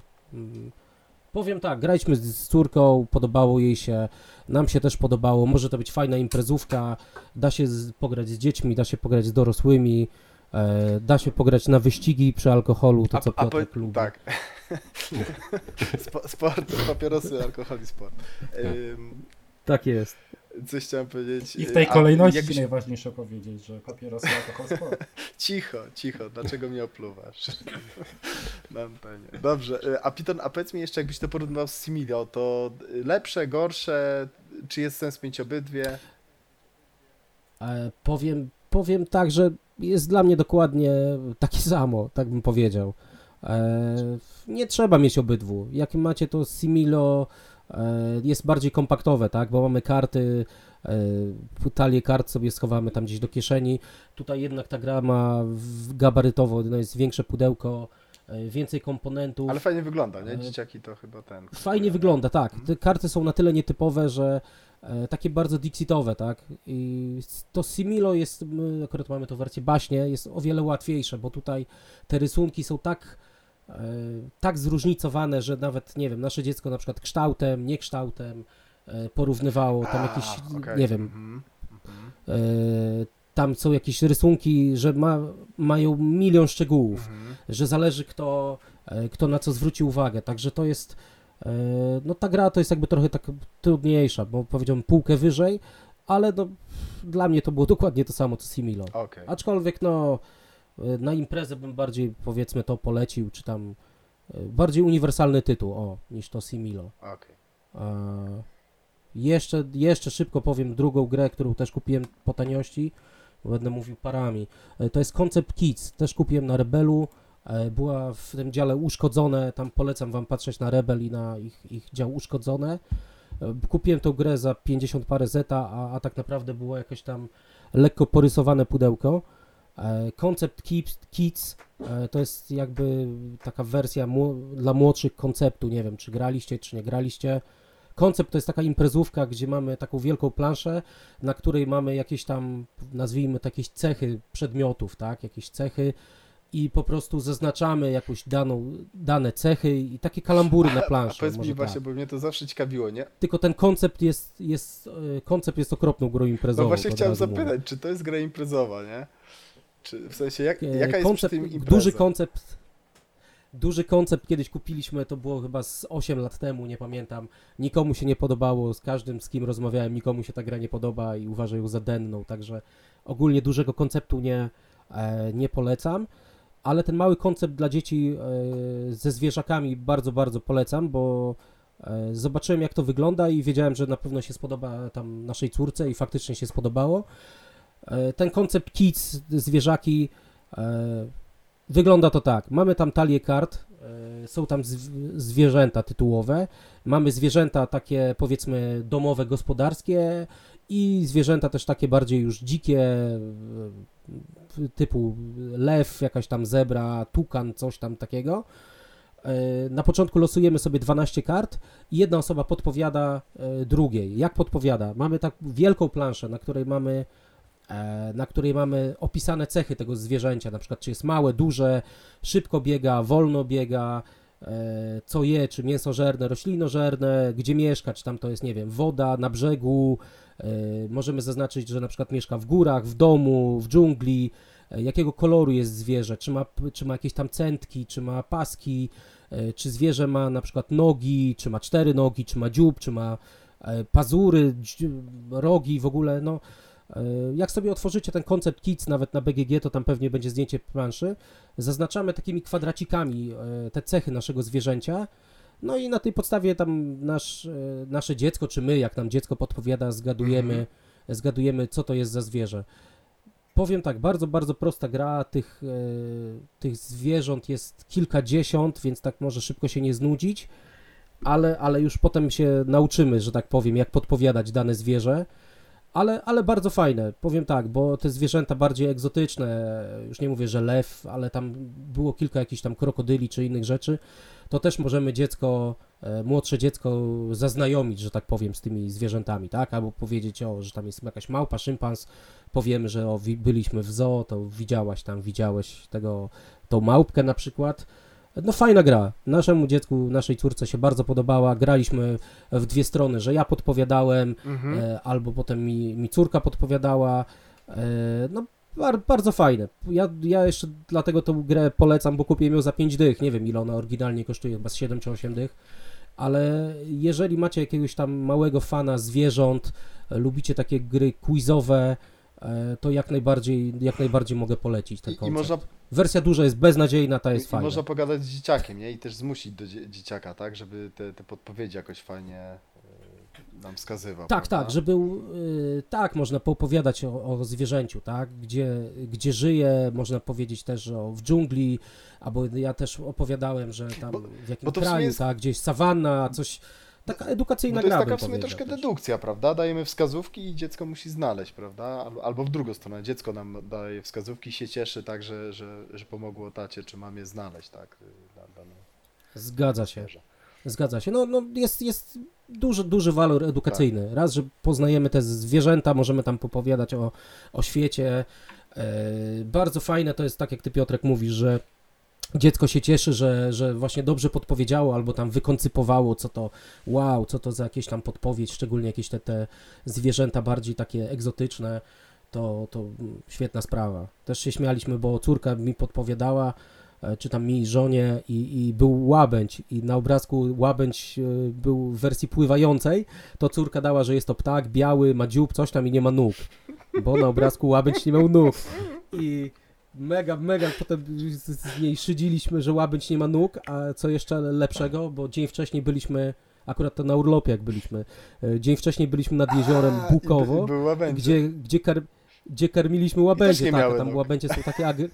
Powiem tak, graliśmy z, z córką, podobało jej się, nam się też podobało, może to być fajna imprezówka, da się z, pograć z dziećmi, da się pograć z dorosłymi, e, da się pograć na wyścigi przy alkoholu, to co a Piotrek po- lubi. Tak. (laughs) Spo, sport, papierosy, alkohol i sport. Ym, Tak jest. Coś chciałem powiedzieć. I w tej kolejności jakbyś- najważniejsze powiedzieć, że papierosy, alkohol, sport. (laughs) Cicho, cicho, dlaczego mnie opluwasz? (laughs) Na antenie. Dobrze, y, a Piton, a powiedz mi jeszcze, jakbyś to porównywał z Similio, to lepsze, gorsze, czy jest sens mieć obydwie? E, powiem, powiem tak, że jest dla mnie dokładnie takie (laughs) samo, tak bym powiedział. E, nie trzeba mieć obydwu. Jak macie to Similo, jest bardziej kompaktowe, tak? Bo mamy karty, e, talię kart sobie schowamy tam gdzieś do kieszeni. Tutaj jednak ta gra ma gabarytowo, no jest większe pudełko, e, więcej komponentów. Ale fajnie wygląda, nie? E, Dzieciaki to chyba ten. Fajnie wygląda, tak. Te karty są na tyle nietypowe, że e, takie bardzo Dixitowe, tak. I to Similo jest, akurat mamy to w wersji baśnie, jest o wiele łatwiejsze, bo tutaj te rysunki są tak, e, tak zróżnicowane, że nawet, nie wiem, nasze dziecko na przykład kształtem, niekształtem e, porównywało tam jakieś, A, okej, nie wiem, mhm, mhm, e, tam są jakieś rysunki, że ma, mają milion szczegółów mhm. że zależy kto, e, kto na co zwróci uwagę. Także to jest, e, no ta gra to jest jakby trochę tak trudniejsza, bo powiedziałbym półkę wyżej, ale no, dla mnie to było dokładnie to samo co Similo. Okej. Aczkolwiek no, e, na imprezę bym bardziej powiedzmy to polecił, czy tam e, bardziej uniwersalny tytuł, o, niż to Similo. E, Jeszcze, jeszcze szybko powiem drugą grę, którą też kupiłem po taniości, bo będę mówił parami. E, To jest Concept Kids, też kupiłem na Rebelu, e, była w tym dziale uszkodzone, tam polecam wam patrzeć na Rebel i na ich, ich dział uszkodzone. E, Kupiłem tą grę za 50 parę zeta, a, a tak naprawdę było jakieś tam lekko porysowane pudełko. E, Concept Kids, e, to jest jakby taka wersja dla młodszych konceptu, nie wiem czy graliście, czy nie graliście. Koncept to jest taka imprezówka, gdzie mamy taką wielką planszę, na której mamy jakieś tam, nazwijmy to jakieś cechy przedmiotów, tak, jakieś cechy i po prostu zaznaczamy jakąś daną, dane cechy i takie kalambury na (laughs) A planszy. powiedz może mi właśnie, tak. bo mnie to zawsze ciekawiło, nie? Tylko ten koncept jest, jest, e, koncept jest okropną grą imprezową. No właśnie chciałem razu mówię. zapytać, czy to jest gra imprezowa, nie? Czy w sensie, jak, jaka jest koncept, tym impreza? duży koncept duży koncept kiedyś kupiliśmy, to było chyba z 8 lat temu, nie pamiętam. Nikomu się nie podobało, z każdym z kim rozmawiałem, nikomu się ta gra nie podoba i uważa ją za denną, także ogólnie dużego konceptu nie, e, nie polecam. Ale ten mały koncept dla dzieci e, ze zwierzakami bardzo, bardzo polecam, bo e, zobaczyłem jak to wygląda i wiedziałem, że na pewno się spodoba tam naszej córce i faktycznie się spodobało. E, Ten koncept kids, zwierzaki, e, wygląda to tak. Mamy tam talię kart, e, są tam zw- zwierzęta tytułowe, mamy zwierzęta takie powiedzmy domowe, gospodarskie i zwierzęta też takie bardziej już dzikie, typu lew, jakaś tam zebra, tukan, coś tam takiego. Na początku losujemy sobie 12 kart i jedna osoba podpowiada drugiej. Jak podpowiada? Mamy tak wielką planszę, na której mamy na której mamy opisane cechy tego zwierzęcia, na przykład czy jest małe, duże, szybko biega, wolno biega, e, co je, czy mięsożerne, roślinożerne, gdzie mieszka, czy tam to jest, nie wiem, woda, na brzegu, e, możemy zaznaczyć, że na przykład mieszka w górach, w domu, w dżungli, e, jakiego koloru jest zwierzę, czy ma, czy ma jakieś tam centki, czy ma paski, e, czy zwierzę ma na przykład nogi, czy ma cztery nogi, czy ma dziób, czy ma e, pazury, rogi, w ogóle, no E, Jak sobie otworzycie ten koncept Kids nawet na BGG, to tam pewnie będzie zdjęcie planszy. Zaznaczamy takimi kwadracikami e, te cechy naszego zwierzęcia. No i na tej podstawie tam nasz, e, nasze dziecko, czy my, jak nam dziecko podpowiada, zgadujemy, Mhm. zgadujemy, co to jest za zwierzę. Powiem tak, bardzo, bardzo prosta gra, tych, e, tych zwierząt jest kilkadziesiąt, więc tak może szybko się nie znudzić, ale, ale już potem się nauczymy, że tak powiem, jak podpowiadać dane zwierzę. Ale, ale bardzo fajne, powiem tak, bo te zwierzęta bardziej egzotyczne, już nie mówię, że lew, ale tam było kilka jakichś tam krokodyli czy innych rzeczy, to też możemy dziecko, e, młodsze dziecko zaznajomić, że tak powiem, z tymi zwierzętami, tak? Albo powiedzieć, o, że tam jest jakaś małpa, szympans, powiemy, że o, byliśmy w zoo, to widziałaś tam, widziałeś tego, tą małpkę na przykład. No fajna gra. Naszemu dziecku, naszej córce się bardzo podobała. Graliśmy w dwie strony, że ja podpowiadałem, Mhm. e, albo potem mi, mi córka podpowiadała. E, no bar, bardzo fajne. Ja, ja jeszcze dlatego tą grę polecam, bo kupiłem ją za 5 dych. Nie wiem ile ona oryginalnie kosztuje, chyba z 7 czy 8 dych. Ale jeżeli macie jakiegoś tam małego fana zwierząt, lubicie takie gry quizowe, to jak najbardziej, jak najbardziej mogę polecić ten I, I koncept. można, Wersja duża jest beznadziejna, ta i, jest i fajna. można pogadać z dzieciakiem, nie? I też zmusić do dzie- dzieciaka, tak? Żeby te, te podpowiedzi jakoś fajnie y, nam wskazywał. Tak, prawda? tak, żeby y, tak można poopowiadać o, o zwierzęciu, tak, gdzie, gdzie żyje, można powiedzieć też o w dżungli, albo ja też opowiadałem, że tam Bo- w jakim bo to w sumie kraju, jest- tak, gdzieś sawanna, coś, taka edukacyjna Bo to jest gra taka w sumie troszkę też. dedukcja, prawda? Dajemy wskazówki i dziecko musi znaleźć, prawda? Albo, w drugą stronę, dziecko nam daje wskazówki i się cieszy tak, że, że, że pomogło tacie czy mamie znaleźć, tak? y, Zgadza się, zgadza się, no, no jest, jest duży, duży walor edukacyjny, Tak. raz, że poznajemy te zwierzęta, możemy tam popowiadać o, o świecie, e, bardzo fajne to jest tak, jak ty Piotrek mówisz, że dziecko się cieszy, że, że właśnie dobrze podpowiedziało albo tam wykoncypowało, co to, wow, co to za jakieś tam podpowiedź, szczególnie jakieś te, te zwierzęta bardziej takie egzotyczne, to, to świetna sprawa. Też się śmialiśmy, bo córka mi podpowiadała, e, czy tam mi żonie i, i był łabędź i na obrazku łabędź e, był w wersji pływającej, to córka dała, że jest to ptak biały, ma dziób, coś tam i nie ma nóg, bo na obrazku łabędź nie miał nóg i mega, mega potem z, niej szydziliśmy, że łabędź nie ma nóg, a co jeszcze lepszego, bo dzień wcześniej byliśmy, akurat to na urlopie jak byliśmy, e, dzień wcześniej byliśmy nad jeziorem A, by- Bukowo, łabędzie. gdzie, gdzie, kar, gdzie karmiliśmy łabędzie, tak, tam nóg. łabędzie są takie agry...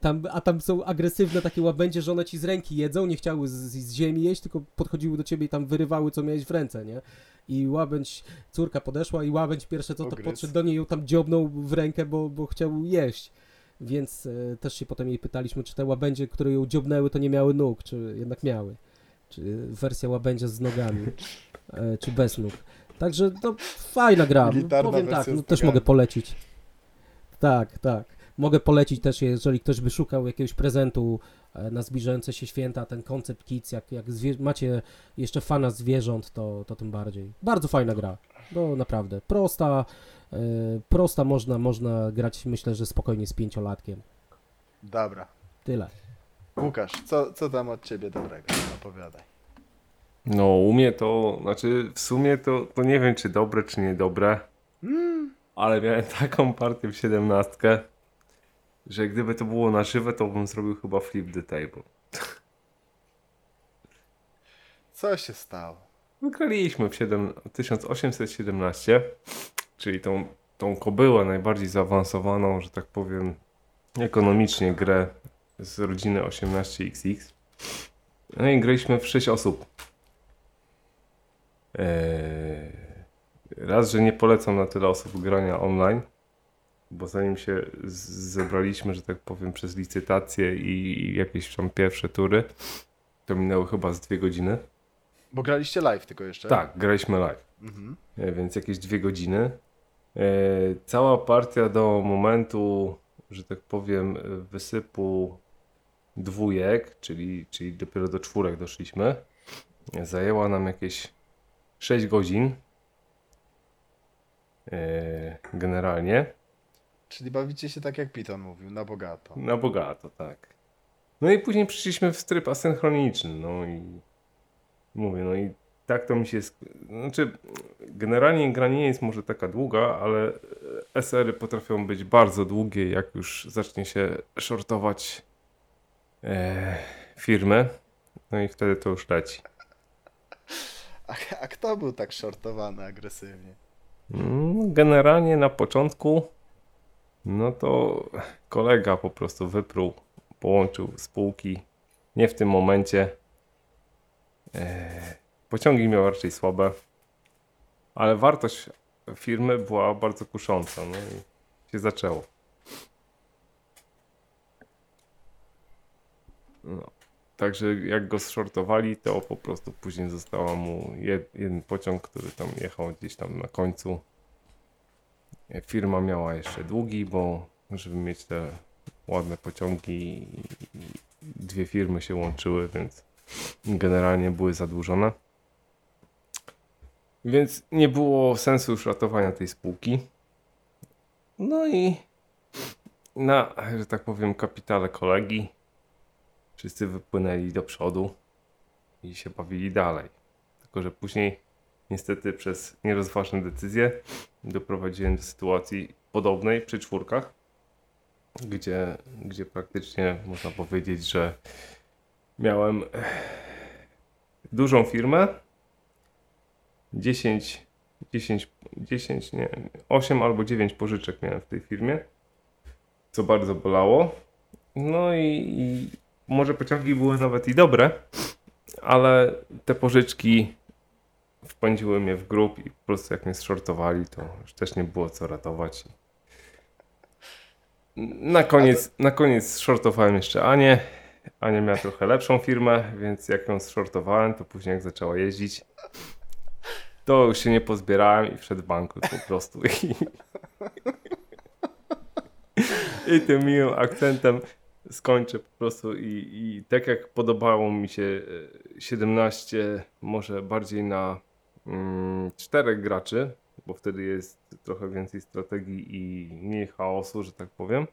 Tam, a tam są agresywne takie łabędzie, że one ci z ręki jedzą, nie chciały z, z ziemi jeść, tylko podchodziły do ciebie i tam wyrywały, co miałeś w ręce, nie? I łabędź, córka podeszła i łabędź pierwsze co to podszedł do niej i ją tam dziobnął w rękę, bo, bo chciał jeść. Więc e, też się potem jej pytaliśmy, czy te łabędzie, które ją dziobnęły, to nie miały nóg, czy jednak miały. Czy wersja łabędzia z nogami, e, czy bez nóg. Także no, fajna gra. Militarna Powiem tak, no, też mogę polecić. Tak, tak. Mogę polecić też, jeżeli ktoś by szukał jakiegoś prezentu e, na zbliżające się święta, ten koncept kids, jak, jak macie jeszcze fana zwierząt, to, to tym bardziej. Bardzo fajna gra. No naprawdę. Prosta, e, prosta można, można grać, myślę, że spokojnie z pięciolatkiem. Dobra. Tyle. Łukasz, co, co tam od ciebie dobrego? Opowiadaj. No, u mnie to, znaczy w sumie to, to nie wiem, czy dobre, czy niedobre, ale miałem (laughs) taką partię w 17, że gdyby to było na żywe, to bym zrobił chyba flip the table. Co się stało? No, Graliśmy w 7, 1817, czyli tą, tą kobyłę najbardziej zaawansowaną, że tak powiem, ekonomicznie grę z rodziny 18XX. No i graliśmy w 6 osób. Eee, raz, że nie polecam na tyle osób grania online, bo zanim się zebraliśmy, że tak powiem, przez licytację i, jakieś tam pierwsze tury, to minęły chyba z dwie godziny. Bo graliście live tylko jeszcze? Tak, graliśmy live, Mhm. e, więc jakieś dwie godziny. E, Cała partia do momentu, że tak powiem, wysypu dwójek, czyli, czyli dopiero do czwórek doszliśmy, zajęła nam jakieś 6 godzin. E, Generalnie. Czyli bawicie się tak jak Piton mówił, na bogato. Na bogato, tak. No i później przyszliśmy w tryb asynchroniczny, no i mówię, no i tak to mi się. Znaczy, generalnie gra nie jest może taka długa, ale SR-y potrafią być bardzo długie, jak już zacznie się shortować e, firmy. No i wtedy to już leci. A, a kto był tak shortowany agresywnie? Mm, Generalnie na początku, no to kolega po prostu wyprół, połączył spółki. Nie w tym momencie. E, Pociągi miał raczej słabe, ale wartość firmy była bardzo kusząca. No i się zaczęło. No. Także jak go zshortowali, to po prostu później została mu jed, jeden pociąg, który tam jechał gdzieś tam na końcu. Firma miała jeszcze długi, bo żeby mieć te ładne pociągi, dwie firmy się łączyły, więc generalnie były zadłużone. Więc nie było sensu już ratowania tej spółki. No i na, że tak powiem, kapitale kolegi wszyscy wypłynęli do przodu i się bawili dalej. Tylko, że później niestety przez nierozważne decyzje doprowadziłem do sytuacji podobnej przy czwórkach, gdzie, gdzie praktycznie można powiedzieć, że miałem dużą firmę, 10, 10, 10, nie, 8 albo 9 pożyczek miałem w tej firmie, co bardzo bolało. No i, i może pociągi były nawet i dobre, ale te pożyczki wpędziły mnie w grób i po prostu jak mnie zshortowali, to już też nie było co ratować. Na koniec, na koniec zshortowałem jeszcze Anię. Ania miała trochę lepszą firmę, więc jak ją zshortowałem, to później jak zaczęła jeździć, to już się nie pozbierałem i wszedł bankrut po prostu. I, i tym miłym akcentem skończę po prostu i, i tak jak podobało mi się e, 17, może bardziej na czterech graczy, bo wtedy jest trochę więcej strategii i mniej chaosu, że tak powiem,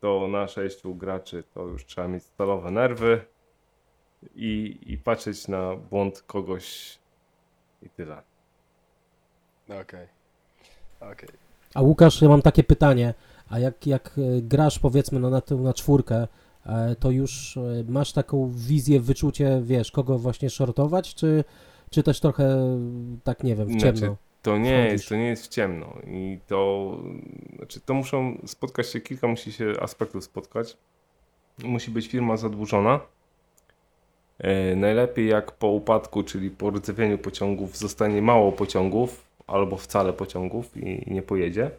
to na sześciu graczy to już trzeba mieć stalowe nerwy i, i patrzeć na błąd kogoś i tyle. Okej. Okej. A Łukasz, ja mam takie pytanie, a jak, jak e, grasz powiedzmy no, na tę na czwórkę, e, to już e, masz taką wizję, wyczucie, wiesz, kogo właśnie shortować, czy, czy też trochę tak, nie wiem, w Znaczy, ciemno? To nie Wchodzisz. jest, to nie jest w ciemno i to, znaczy to muszą spotkać się, kilka musi się aspektów spotkać. Musi być firma zadłużona. E, najlepiej jak po upadku, czyli po rdzewieniu pociągów zostanie mało pociągów albo wcale pociągów i nie pojedzie.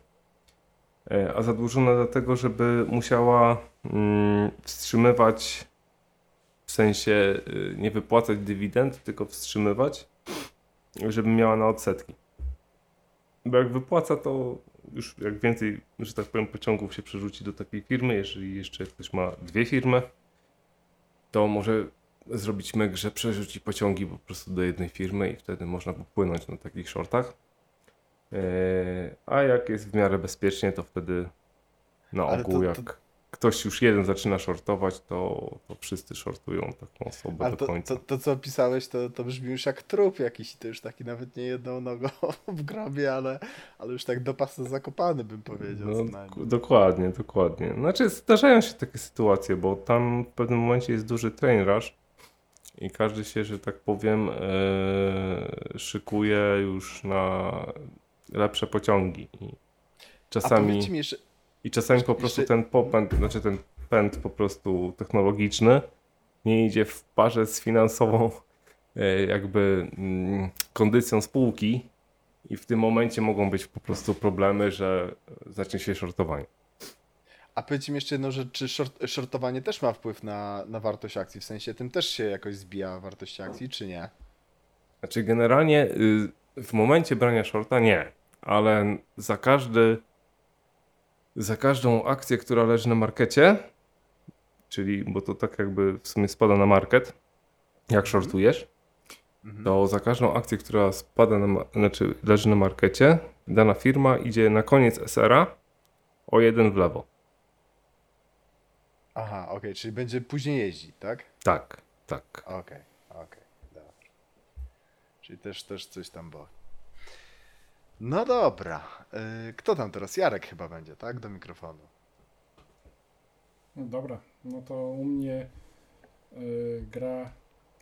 E, a zadłużona dlatego, żeby musiała mm, wstrzymywać, w sensie y, nie wypłacać dywidend, tylko wstrzymywać, żeby miała na odsetki. Bo jak wypłaca, to już jak więcej, że tak powiem, pociągów się przerzuci do takiej firmy, jeżeli jeszcze ktoś ma dwie firmy, to może zrobić meg, że przerzuci pociągi po prostu do jednej firmy i wtedy można popłynąć na takich shortach. Eee, a jak jest w miarę bezpiecznie, to wtedy na ogół to- jak to- ktoś już jeden zaczyna shortować, to, to wszyscy shortują taką osobę Ale do to, końca. to, to, co opisałeś, to, to brzmi już jak trup jakiś, to już taki nawet nie jedną nogą (laughs) w grabie, ale, ale już tak do pasa zakopany bym powiedział. No, dokładnie, dokładnie. Znaczy zdarzają się takie sytuacje, bo tam w pewnym momencie jest duży train rush i każdy się, że tak powiem, e, szykuje już na lepsze pociągi. I A czasami, powiedzcie mi jeszcze, I czasami po prostu ten popęd, znaczy ten pęd po prostu technologiczny nie idzie w parze z finansową e, jakby mm, kondycją spółki i w tym momencie mogą być po prostu problemy, że zacznie się shortowanie. a powiedzcie mi jeszcze jedną rzecz, czy short, shortowanie też ma wpływ na, na wartość akcji, w sensie tym też się jakoś zbija wartość akcji, czy nie? Znaczy generalnie y, w momencie brania shorta nie, ale za każdy za każdą akcję, która leży na markecie, czyli bo to tak jakby w sumie spada na market, jak shortujesz, Mhm. to za każdą akcję, która spada na, znaczy leży na markecie, dana firma idzie na koniec SR-a o jeden w lewo. Aha, okej, czyli będzie później jeździć, tak? Tak, tak. Okej, okej, dobra. Czyli też, też coś tam było. No dobra. Y, Kto tam teraz? Jarek chyba będzie, tak? Do mikrofonu. No dobra, no to u mnie y, gra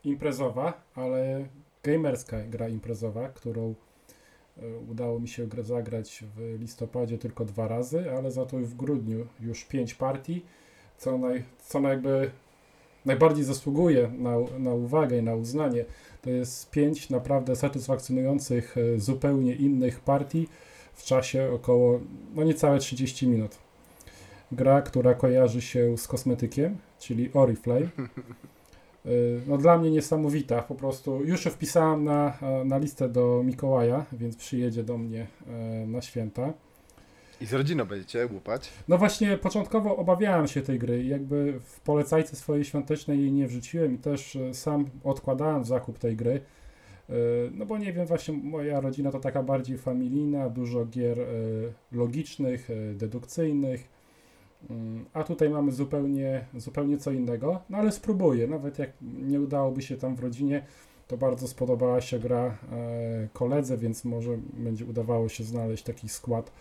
imprezowa, ale gamerska gra imprezowa, którą y, udało mi się gra- zagrać w listopadzie tylko dwa razy, ale za to w grudniu już pięć partii, co, naj, co jakby najbardziej zasługuje na, na uwagę i na uznanie. To jest pięć naprawdę satysfakcjonujących, y, zupełnie innych partii w czasie około no niecałe 30 minut gra, która kojarzy się z kosmetykiem, czyli Oriflame. Y, (laughs) No dla mnie niesamowita, po prostu już ją wpisałem na, e, na listę do Mikołaja, więc przyjedzie do mnie e, na święta. I z rodziną będziecie łupać. No właśnie, początkowo obawiałem się tej gry jakby w polecajce swojej świątecznej jej nie wrzuciłem i też e, sam odkładałem zakup tej gry. E, No bo nie wiem, właśnie moja rodzina to taka bardziej familijna, dużo gier e, logicznych, dedukcyjnych. Mm, A tutaj mamy zupełnie, zupełnie co innego, no ale spróbuję. Nawet jak nie udałoby się tam w rodzinie, to bardzo spodobała się gra koledze, więc może będzie udawało się znaleźć taki skład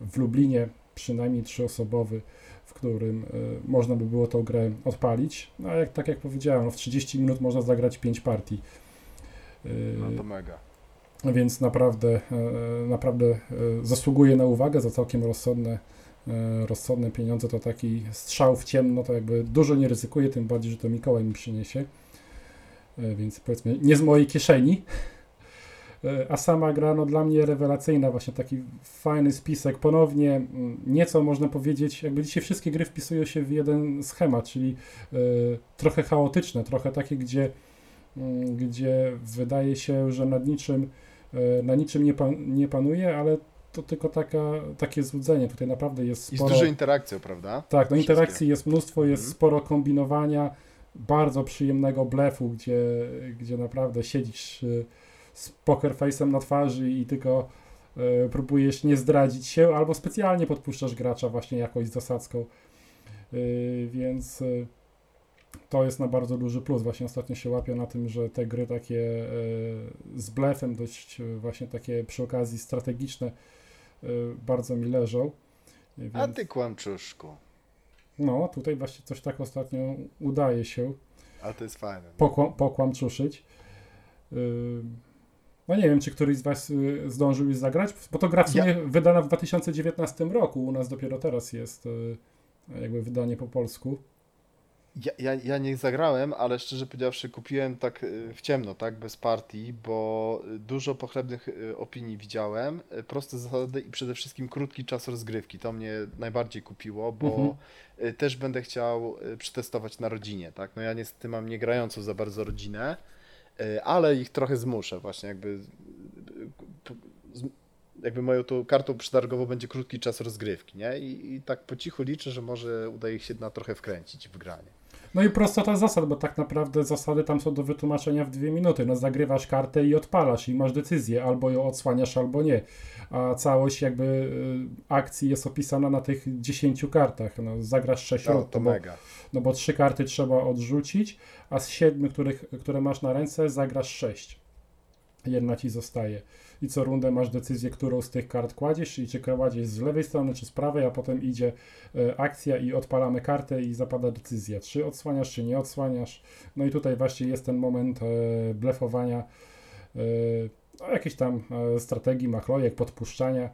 w Lublinie, przynajmniej trzyosobowy, w którym e, można by było tą grę odpalić. No a jak, tak jak powiedziałem, no w 30 minut można zagrać 5 partii. No to mega. więc naprawdę, e, naprawdę zasługuje na uwagę za całkiem rozsądne, rozsądne pieniądze. To taki strzał w ciemno, to jakby dużo nie ryzykuje, tym bardziej, że to Mikołaj mi przyniesie. Więc powiedzmy, nie z mojej kieszeni. E, A sama gra, no dla mnie rewelacyjna, właśnie taki fajny spisek. Ponownie mm, nieco można powiedzieć, jakby dzisiaj wszystkie gry wpisują się w jeden schemat, czyli e, trochę chaotyczne, trochę takie, gdzie mm, gdzie wydaje się, że nad niczym, e, na niczym nie, pan, nie panuje, ale to tylko taka, takie złudzenie. Tutaj naprawdę jest sporo. dużą interakcją, prawda? Tak, no interakcji jest mnóstwo, jest Mhm. sporo kombinowania, bardzo przyjemnego blefu, gdzie, gdzie naprawdę siedzisz y, z poker face'em na twarzy i tylko y, próbujesz nie zdradzić się, albo specjalnie podpuszczasz gracza właśnie jakąś zasadzką. Y, Więc y, to jest na bardzo duży plus. Właśnie ostatnio się łapię na tym, że te gry takie z blefem, dość właśnie takie przy okazji strategiczne bardzo mi leżą. Y, A Więc... ty kłamczuszku. No, tutaj właśnie coś tak ostatnio udaje się A to jest fajne. no. pokła, pokłamczuszyć. Yy, No nie wiem, czy któryś z Was y, zdążył już zagrać, bo to gra w sumie wydana w 2019 roku, u nas dopiero teraz jest y, jakby wydanie po polsku. Ja, ja, ja nie zagrałem, ale szczerze powiedziawszy kupiłem tak y, w ciemno, tak, bez partii, bo dużo pochlebnych opinii widziałem, proste zasady i przede wszystkim krótki czas rozgrywki. To mnie najbardziej kupiło, bo Mhm. też będę chciał przetestować na rodzinie, tak. No ja niestety mam niegrającą za bardzo rodzinę, ale ich trochę zmuszę właśnie jakby jakby moją tą kartą przetargową będzie krótki czas rozgrywki, nie? I, I tak po cichu liczę, że może uda ich się na trochę wkręcić w granie. No i prostota zasad, bo tak naprawdę zasady tam są do wytłumaczenia w dwie minuty. No zagrywasz kartę i odpalasz i masz decyzję, albo ją odsłaniasz, albo nie. A całość jakby y, akcji jest opisana na tych 10 kartach. No, zagrasz 6 No, rund, to bo, mega. no bo trzy karty trzeba odrzucić, a z siedmiu, których, które masz na ręce, zagrasz 6. Jedna ci zostaje. I co rundę masz decyzję, którą z tych kart kładziesz, czyli czy kładziesz z lewej strony, czy z prawej, a potem idzie e, akcja i odpalamy kartę i zapada decyzja, czy odsłaniasz, czy nie odsłaniasz. No i tutaj właśnie jest ten moment e, blefowania, e, no, jakiejś tam strategii, machlojek, podpuszczania,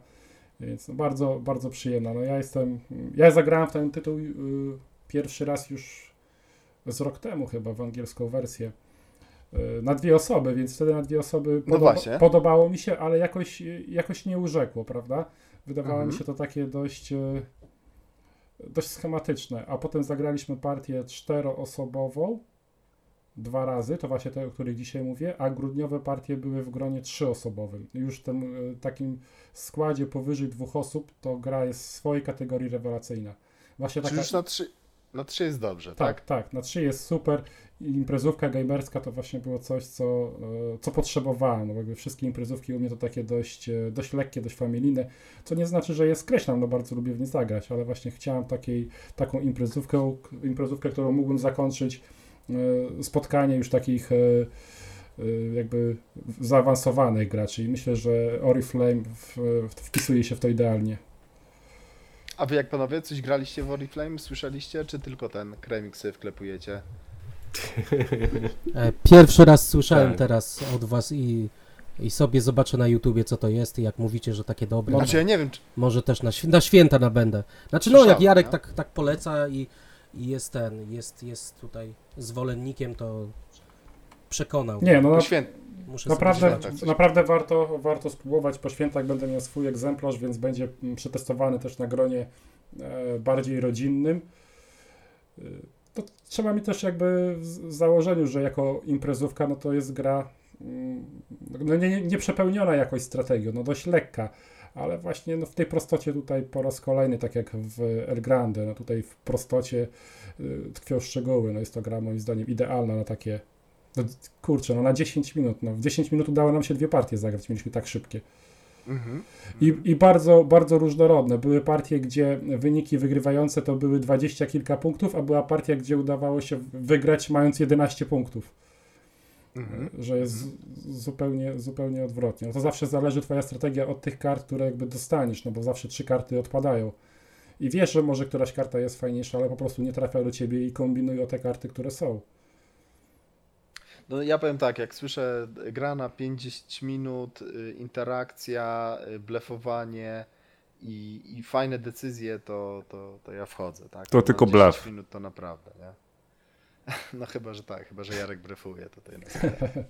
więc no, bardzo, bardzo przyjemna. No ja jestem, ja zagrałem w ten tytuł pierwszy raz już z rok temu chyba w angielską wersję. Y, Na dwie osoby, więc wtedy na dwie osoby No podoba- właśnie. podobało mi się, ale jakoś, jakoś nie urzekło, prawda? Wydawało Mhm. mi się to takie dość, y, dość schematyczne. A potem zagraliśmy partię czteroosobową dwa razy, to właśnie te, o których dzisiaj mówię, a grudniowe partie były w gronie trzyosobowym. Już w tym takim składzie powyżej dwóch osób to gra jest w swojej kategorii rewelacyjna. Właśnie Czy taka, już na trzy, na trzy jest dobrze, tak, tak? tak, na trzy jest super. Imprezówka gamerska to właśnie było coś, co, e, co potrzebowałem. No, jakby wszystkie imprezówki u mnie to takie dość, e, dość lekkie, dość familijne, co nie znaczy, że je skreślam, no bardzo lubię w nie zagrać, ale właśnie chciałem takiej, taką imprezówkę, imprezówkę, którą mógłbym zakończyć e, spotkanie już takich jakby zaawansowanych graczy i myślę, że Oriflame wpisuje się w to idealnie. A wy jak panowie coś graliście w Oriflame? Słyszeliście, czy tylko ten kremik sobie wklepujecie? E, Pierwszy raz słyszałem Tak. teraz od was i, i sobie zobaczę na YouTubie co to jest i jak mówicie, że takie dobre. Znaczy ja nie wiem, czy... Może też na, na święta nabędę. Znaczy no jak Jarek nie? tak, tak poleca i, i jest ten, jest, jest tutaj zwolennikiem, to przekonał. Nie, no święt... Muszę naprawdę, naprawdę warto, warto spróbować. Po świętach będę miał swój egzemplarz, więc będzie przetestowany też na gronie e, bardziej rodzinnym. To trzeba mi też jakby w założeniu, że jako imprezówka, no to jest gra mm, no nie, nie przepełniona jakoś strategią, no dość lekka, ale właśnie no w tej prostocie tutaj po raz kolejny, tak jak w El Grande, no tutaj w prostocie y, tkwią szczegóły, no jest to gra moim zdaniem idealna na takie no, kurczę, no na 10 minut, no w 10 minut udało nam się dwie partie zagrać, mieliśmy tak szybkie. Mhm. I, I bardzo, bardzo różnorodne. Były partie, gdzie wyniki wygrywające to były 20 kilka punktów, a była partia, gdzie udawało się wygrać mając 11 punktów. Mhm. Że jest z- zupełnie, zupełnie odwrotnie. No to zawsze zależy twoja strategia od tych kart, które jakby dostaniesz, no bo zawsze trzy karty odpadają. I wiesz, że może któraś karta jest fajniejsza, ale po prostu nie trafia do ciebie i kombinuj o te karty, które są. No ja powiem tak, jak słyszę gra na 50 minut, y, interakcja, y, blefowanie i, i fajne decyzje, to, to, to ja wchodzę, tak? To Na tylko 10 blef. minut to naprawdę, nie? (laughs) No chyba, że tak, chyba, że Jarek blefuje tutaj. Na (laughs)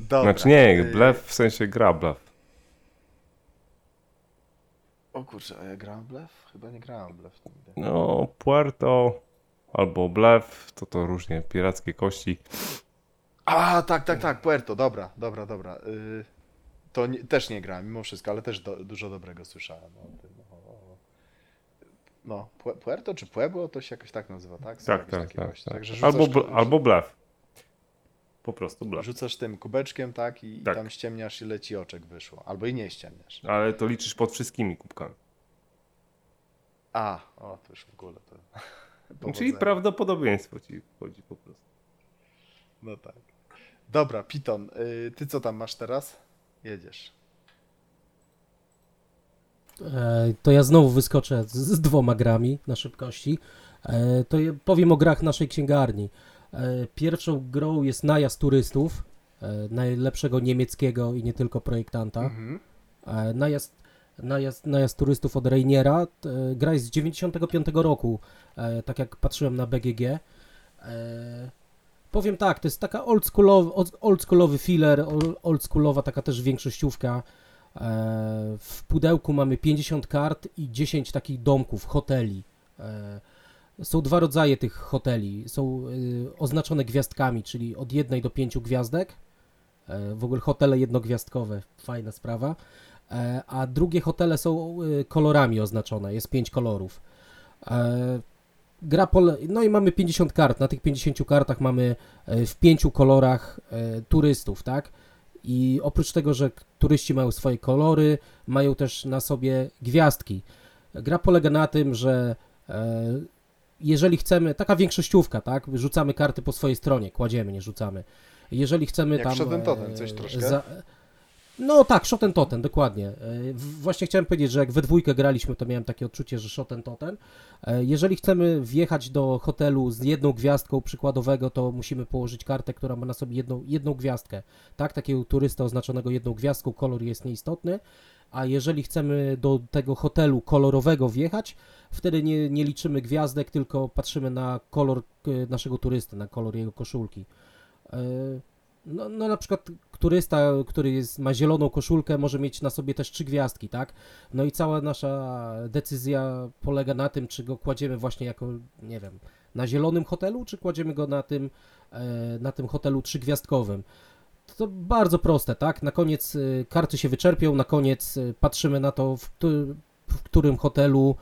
Dobra. Znaczy nie, y, blef w sensie gra blef. O kurczę, a ja grałem w blef? Chyba nie grałem w blef nigdy. No, Puerto albo blef, to to różnie, pirackie kości. A, tak, tak, tak, Puerto, dobra, dobra, dobra. Y, to nie, też nie grałem, mimo wszystko, ale też do, dużo dobrego słyszałem. o tym, o- o- No, Pue- Puerto czy Pueblo to się jakoś tak nazywa, tak? Są Tak, tak, tak. tak. Albo, bl- albo blef. Po prostu blef. rzucasz tym kubeczkiem, tak, i, Tak. i tam ściemniasz ile ci oczek wyszło. Albo i nie ściemniasz. Ale to liczysz pod wszystkimi kubkami. A, o, to już w ogóle to... (laughs) Czyli powodzenia. prawdopodobieństwo ci wchodzi po prostu. No tak. Dobra, Piton, y, ty co tam masz teraz? Jedziesz. E, to ja znowu wyskoczę z, z dwoma grami na szybkości. E, to ja powiem o grach naszej księgarni. E, pierwszą grą jest Najazd Turystów, najlepszego niemieckiego i nie tylko projektanta. Mhm. Najazd, najazd, najazd Turystów od Reiniera. Gra jest z 95 roku, e, tak jak patrzyłem na BGG. E, powiem tak, to jest taka oldschoolowy, oldschoolowy filler, ol- oldschoolowa taka też większościówka. E, W pudełku mamy 50 kart i 10 takich domków, hoteli. Są dwa rodzaje tych hoteli. Są oznaczone gwiazdkami, czyli od jednej do pięciu gwiazdek. W ogóle hotele jednogwiazdkowe, fajna sprawa. E, A drugie hotele są y, kolorami oznaczone, jest pięć kolorów. E, Gra pole... No i mamy 50 kart. Na tych 50 kartach mamy e, w pięciu kolorach e, turystów, tak? I oprócz tego, że turyści mają swoje kolory, mają też na sobie gwiazdki. Gra polega na tym, że e, jeżeli chcemy, taka większościówka, tak? Rzucamy karty po swojej stronie, kładziemy, nie rzucamy. Jeżeli chcemy Jak tam. Totem, e, coś troszkę? No tak, Shot and Totem, dokładnie. E, Właśnie chciałem powiedzieć, że jak we dwójkę graliśmy, to miałem takie odczucie, że Shot and Totem. E, Jeżeli chcemy wjechać do hotelu z jedną gwiazdką przykładowego, to musimy położyć kartę, która ma na sobie jedną, jedną gwiazdkę. Tak, takiego turysta oznaczonego jedną gwiazdką, kolor jest nieistotny. A jeżeli chcemy do tego hotelu kolorowego wjechać, wtedy nie, nie liczymy gwiazdek, tylko patrzymy na kolor e, naszego turysty, na kolor jego koszulki. No, no na przykład turysta, który jest, ma zieloną koszulkę, może mieć na sobie też trzy gwiazdki, tak? No i cała nasza decyzja polega na tym, czy go kładziemy właśnie jako, nie wiem, na zielonym hotelu, czy kładziemy go na tym, e, na tym hotelu trzygwiazdkowym. To bardzo proste, tak? Na koniec e, karty się wyczerpią, na koniec e, patrzymy na to, w, w którym hotelu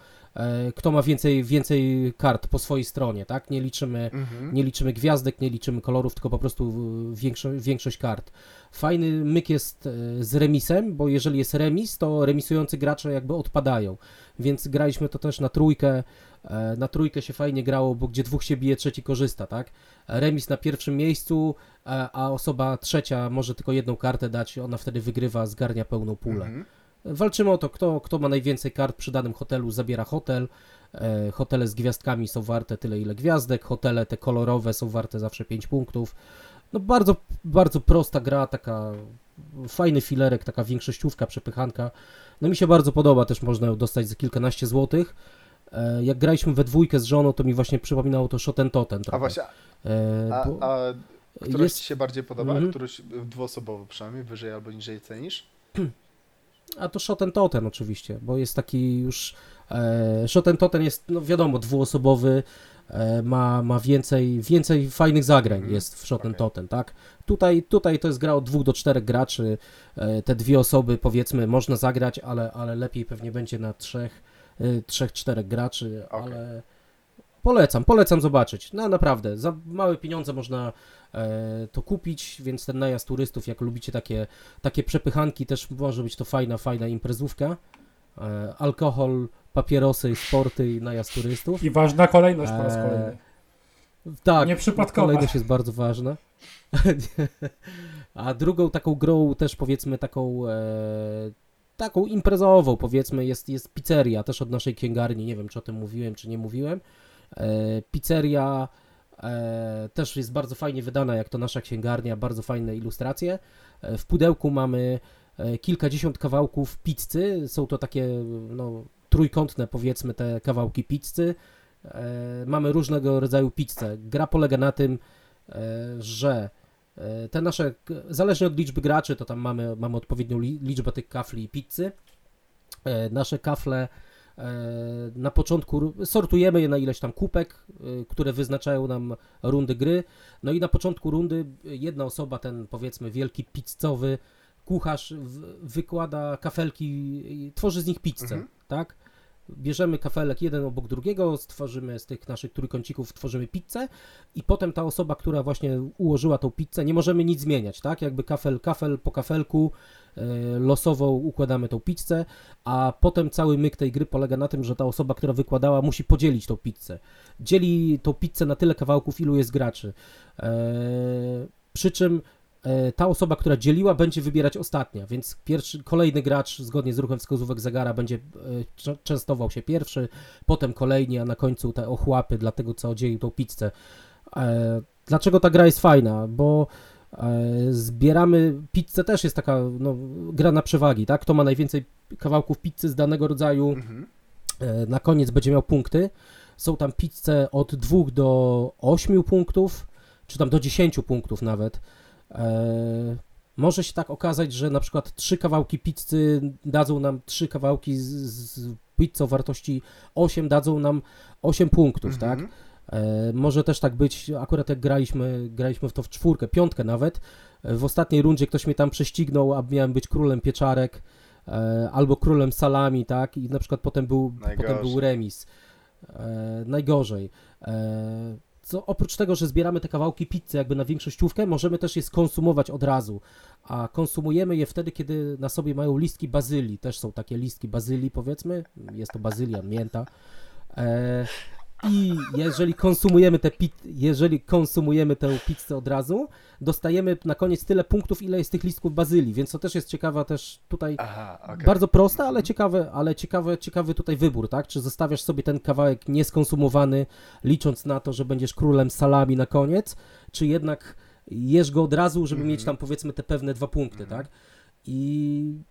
kto ma więcej, więcej kart po swojej stronie, tak? Nie liczymy Mhm. nie liczymy gwiazdek, nie liczymy kolorów, tylko po prostu y, większo większość kart. Fajny myk jest y, z remisem, bo jeżeli jest remis, to remisujący gracze jakby odpadają. Więc graliśmy to też na trójkę. E, Na trójkę się fajnie grało, bo gdzie dwóch się bije, trzeci korzysta, tak? Remis na pierwszym miejscu, a, a osoba trzecia może tylko jedną kartę dać, ona wtedy wygrywa, zgarnia pełną pulę. Mhm. Walczymy o to, kto, kto ma najwięcej kart przy danym hotelu, zabiera hotel. E, hotele z gwiazdkami są warte tyle, ile gwiazdek. Hotele te kolorowe są warte zawsze 5 punktów. No bardzo, bardzo prosta gra, taka fajny filerek, taka większościówka, przepychanka. No mi się bardzo podoba, też można ją dostać za kilkanaście złotych. E, jak graliśmy we dwójkę z żoną, to mi właśnie przypominało to Shoten Totem trochę. A właśnie, E, a, a któraś jest- ci się bardziej podoba? Mhm. Któryś dwuosobowo przynajmniej, wyżej albo niżej cenisz? (clears throat) A to Shoten Totem oczywiście, bo jest taki już... E, Shoten Totem jest, no wiadomo, dwuosobowy, e, ma, ma więcej, więcej fajnych zagrań Mhm, jest w okej. Totem, tak? Tutaj, tutaj to jest gra od dwóch do czterech graczy, e, te dwie osoby powiedzmy można zagrać, ale, ale lepiej pewnie będzie na trzech, e, trzech, czterech graczy, Okej. ale polecam, polecam zobaczyć, no naprawdę, za małe pieniądze można e, to kupić, więc ten najazd turystów, jak lubicie takie, takie przepychanki, też może być to fajna, fajna imprezówka. E, alkohol, papierosy, sporty i najazd turystów. I ważna kolejność po raz Eee, kolejny. Tak, Nieprzypadkowa. kolejność jest bardzo ważna. (laughs) A drugą taką grą też powiedzmy taką e, taką imprezową powiedzmy jest, jest pizzeria, też od naszej księgarni, nie wiem czy o tym mówiłem czy nie mówiłem. E, pizzeria e, też jest bardzo fajnie wydana jak to nasza księgarnia, bardzo fajne ilustracje. E, w pudełku mamy kilkadziesiąt kawałków pizzy, są to takie no, trójkątne powiedzmy te kawałki pizzy. Mamy różnego rodzaju pizzę. Gra polega na tym, że te nasze, zależnie od liczby graczy, to tam mamy, mamy odpowiednią li, liczbę tych kafli i pizzy. Nasze kafle na początku sortujemy je na ileś tam kupek, e, które wyznaczają nam rundy gry. No i na początku rundy jedna osoba, ten powiedzmy wielki pizzowy kucharz, wykłada kafelki tworzy z nich pizzę, Mhm. tak? Bierzemy kafelek jeden obok drugiego, stworzymy z tych naszych trójkącików, tworzymy pizzę i potem ta osoba, która właśnie ułożyła tą pizzę, nie możemy nic zmieniać, tak? Jakby kafel, kafel po kafelku e, losowo układamy tą pizzę, a potem cały myk tej gry polega na tym, że ta osoba, która wykładała, musi podzielić tą pizzę. Dzieli tą pizzę na tyle kawałków, ilu jest graczy. E, przy czym ta osoba, która dzieliła, będzie wybierać ostatnia, więc pierwszy, kolejny gracz zgodnie z ruchem wskazówek zegara będzie e, częstował się pierwszy, potem kolejni, a na końcu te ochłapy dla tego, co dzielił tą pizzę. E, dlaczego ta gra jest fajna? Bo e, zbieramy, pizzę też jest taka no, gra na przewagi, tak? Kto ma najwięcej kawałków pizzy z danego rodzaju, Mhm. E, na koniec będzie miał punkty. Są tam pizze od 2 do 8 punktów, czy tam do 10 punktów nawet. E, może się tak okazać, że na przykład trzy kawałki pizzy dadzą nam trzy kawałki z, z o wartości 8 dadzą nam 8 punktów, tak? Mhm. E, może też tak być, akurat jak graliśmy, graliśmy w to w czwórkę, piątkę nawet, e, w ostatniej rundzie ktoś mnie tam prześcignął, a miałem być królem pieczarek e, albo królem salami, tak, i na przykład potem był, potem był remis. E, najgorzej. E, co oprócz tego, że zbieramy te kawałki pizzy jakby na większościówkę, możemy też je skonsumować od razu, a konsumujemy je wtedy, kiedy na sobie mają listki bazylii, też są takie listki bazylii powiedzmy, jest to bazylia, mięta. E, i jeżeli konsumujemy tę pit, jeżeli konsumujemy tę pizzę od razu, dostajemy na koniec tyle punktów, ile jest tych listków bazylii, więc to też jest ciekawa też tutaj Aha, okej. bardzo proste, ale ciekawe, ale ciekawe, ciekawy tutaj wybór, tak? Czy zostawiasz sobie ten kawałek nieskonsumowany, licząc na to, że będziesz królem salami na koniec, czy jednak jesz go od razu, żeby mieć tam powiedzmy te pewne dwa punkty, tak? I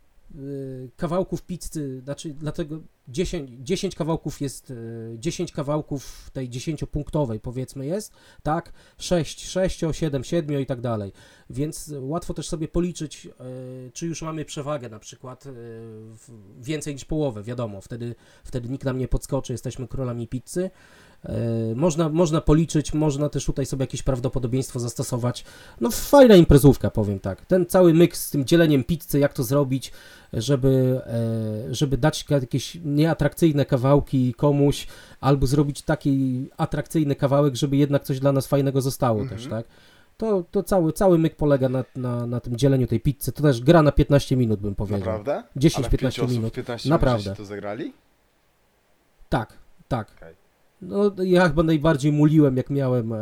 kawałków pizzy, znaczy dlatego 10, 10 kawałków jest, y, 10 kawałków tej 10-punktowej powiedzmy jest, tak? 6, 6, 7, 7 i tak dalej. Więc łatwo też sobie policzyć, y, czy już mamy przewagę na przykład y, więcej niż połowę, wiadomo, wtedy, wtedy nikt nam nie podskoczy, jesteśmy królami pizzy. Y, Można, można policzyć, można też tutaj sobie jakieś prawdopodobieństwo zastosować. No fajna imprezówka, powiem tak. Ten cały myk z tym dzieleniem pizzy, jak to zrobić, żeby, e, żeby dać jakieś nieatrakcyjne kawałki komuś, albo zrobić taki atrakcyjny kawałek, żeby jednak coś dla nas fajnego zostało Mhm. też, tak? To, to cały, cały myk polega na, na, na tym dzieleniu tej pizzy. To też gra na 15 minut, bym powiedział. Naprawdę? 10-15 Ale w pięciu osób minut. 15 Naprawdę. to zagrali? Tak, tak. Okej. No, ja chyba najbardziej muliłem, jak miałem, e,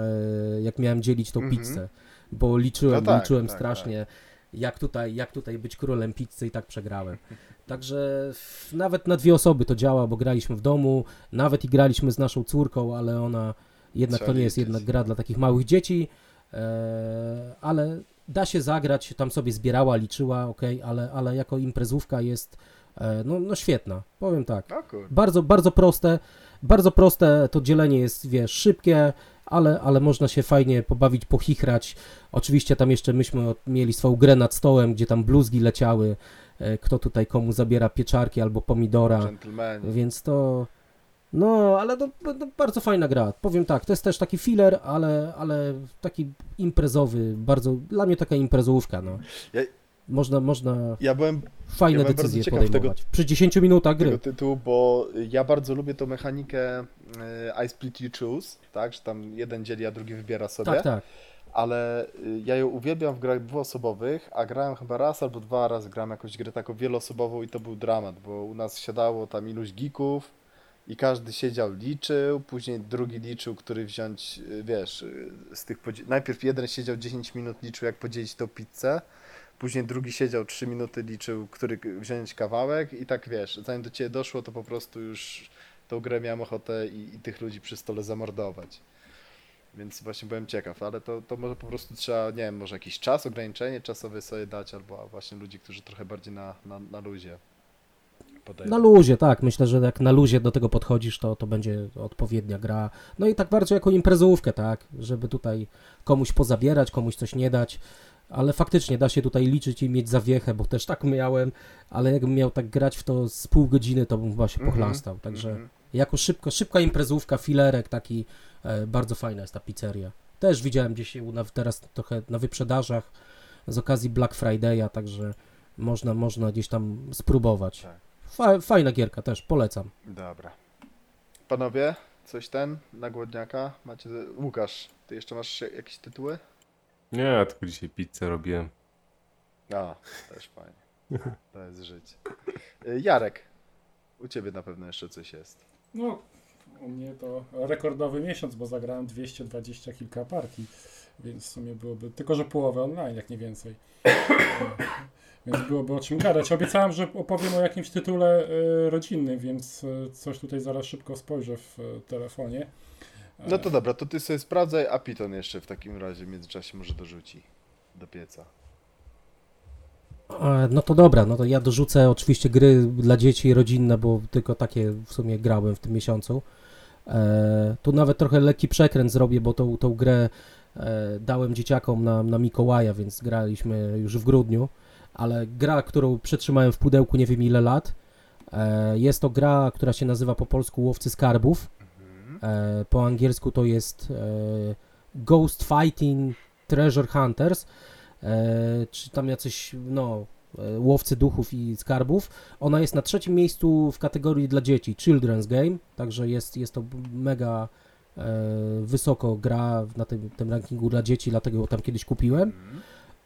jak miałem dzielić tą Mhm. pizzę, bo liczyłem, No tak, liczyłem tak, strasznie, Jak, tutaj, jak tutaj być królem pizzy i tak przegrałem. (laughs) Także nawet na dwie osoby to działa, bo graliśmy w domu, nawet i graliśmy z naszą córką, ale ona jednak Trzeba to nie jest liczyć. jednak gra dla takich małych dzieci, e, ale da się zagrać, tam sobie zbierała, liczyła, ok, ale, ale jako imprezówka jest e, no, no świetna, powiem tak. O kurde. Bardzo, bardzo proste, bardzo proste to dzielenie jest, wiesz, szybkie, ale, ale można się fajnie pobawić, pochichrać. Oczywiście tam jeszcze myśmy mieli swoją grę nad stołem, gdzie tam bluzgi leciały, e, kto tutaj komu zabiera pieczarki albo pomidora, więc to... No, ale to, to bardzo fajna gra. Powiem tak, to jest też taki filler, ale, ale taki imprezowy, bardzo, dla mnie taka imprezówka, no. Ja- Można, można Ja byłem fajne Ja byłem decyzje podejmować. Przy 10 minutach gry. tego tytułu, bo ja bardzo lubię tą mechanikę e, I split you choose, tak, że tam jeden dzieli, a drugi wybiera sobie, Tak, tak. ale y, ja ją uwielbiam w grach dwuosobowych, a grałem chyba raz albo dwa razy grałem jakąś grę taką wieloosobową i to był dramat, bo u nas siadało tam iluś geeków i każdy siedział, liczył, później drugi liczył, który wziąć, y, wiesz, y, z tych najpierw jeden siedział 10 minut, liczył jak podzielić tą pizzę, później drugi siedział 3 minuty, liczył, który wziąć kawałek i tak wiesz, zanim do ciebie doszło, to po prostu już tą grę miałem ochotę i, i tych ludzi przy stole zamordować. Więc właśnie byłem ciekaw, ale to, to może po prostu trzeba, nie wiem, może jakiś czas, ograniczenie czasowe sobie dać, albo właśnie ludzi, którzy trochę bardziej na, na, na luzie podejdą. Na luzie, tak. Myślę, że jak na luzie do tego podchodzisz, to, to będzie odpowiednia gra. No i tak bardzo jako imprezówkę, tak, żeby tutaj komuś pozabierać, komuś coś nie dać. Ale faktycznie da się tutaj liczyć i mieć zawiechę, bo też tak miałem, ale jakbym miał tak grać w to z pół godziny, to bym chyba się Mhm, pochlastał. Także Mhm. jako szybko, szybka imprezówka, filerek taki, e, bardzo fajna jest ta pizzeria. Też widziałem gdzieś na, teraz trochę na wyprzedażach z okazji Black Friday'a, także można, można gdzieś tam spróbować. Tak. Fa, fajna gierka też, polecam. Dobra. Panowie, coś ten na głodniaka? Macie. Łukasz, ty jeszcze masz jakieś tytuły? Nie, ja tylko dzisiaj pizzę robiłem. A, też fajnie. To jest życie. Y, Jarek, u ciebie na pewno jeszcze coś jest. No, u mnie to rekordowy miesiąc, bo zagrałem 220 kilka partii, więc w sumie byłoby, tylko że połowę online, jak nie więcej. Więc byłoby o czym gadać. Obiecałem, że opowiem o jakimś tytule e, rodzinnym, więc coś tutaj zaraz szybko spojrzę w telefonie. No to dobra, to ty sobie sprawdzaj, a Piton jeszcze w takim razie w międzyczasie może dorzuci do pieca. E, No to dobra, no to ja dorzucę oczywiście gry dla dzieci rodzinne, bo tylko takie w sumie grałem w tym miesiącu. E, tu nawet trochę lekki przekręt zrobię, bo tą, tą grę e, dałem dzieciakom na, na Mikołaja, więc graliśmy już w grudniu, ale gra, którą przetrzymałem w pudełku nie wiem ile lat, jest to gra, która się nazywa po polsku Łowcy Skarbów. E, po angielsku to jest e, Ghost Fighting Treasure Hunters, e, czy tam jacyś, no, łowcy duchów i skarbów. Ona jest na trzecim miejscu w kategorii dla dzieci, Children's Game, także jest, jest to mega wysoko gra na tym, tym rankingu dla dzieci, dlatego ją tam kiedyś kupiłem.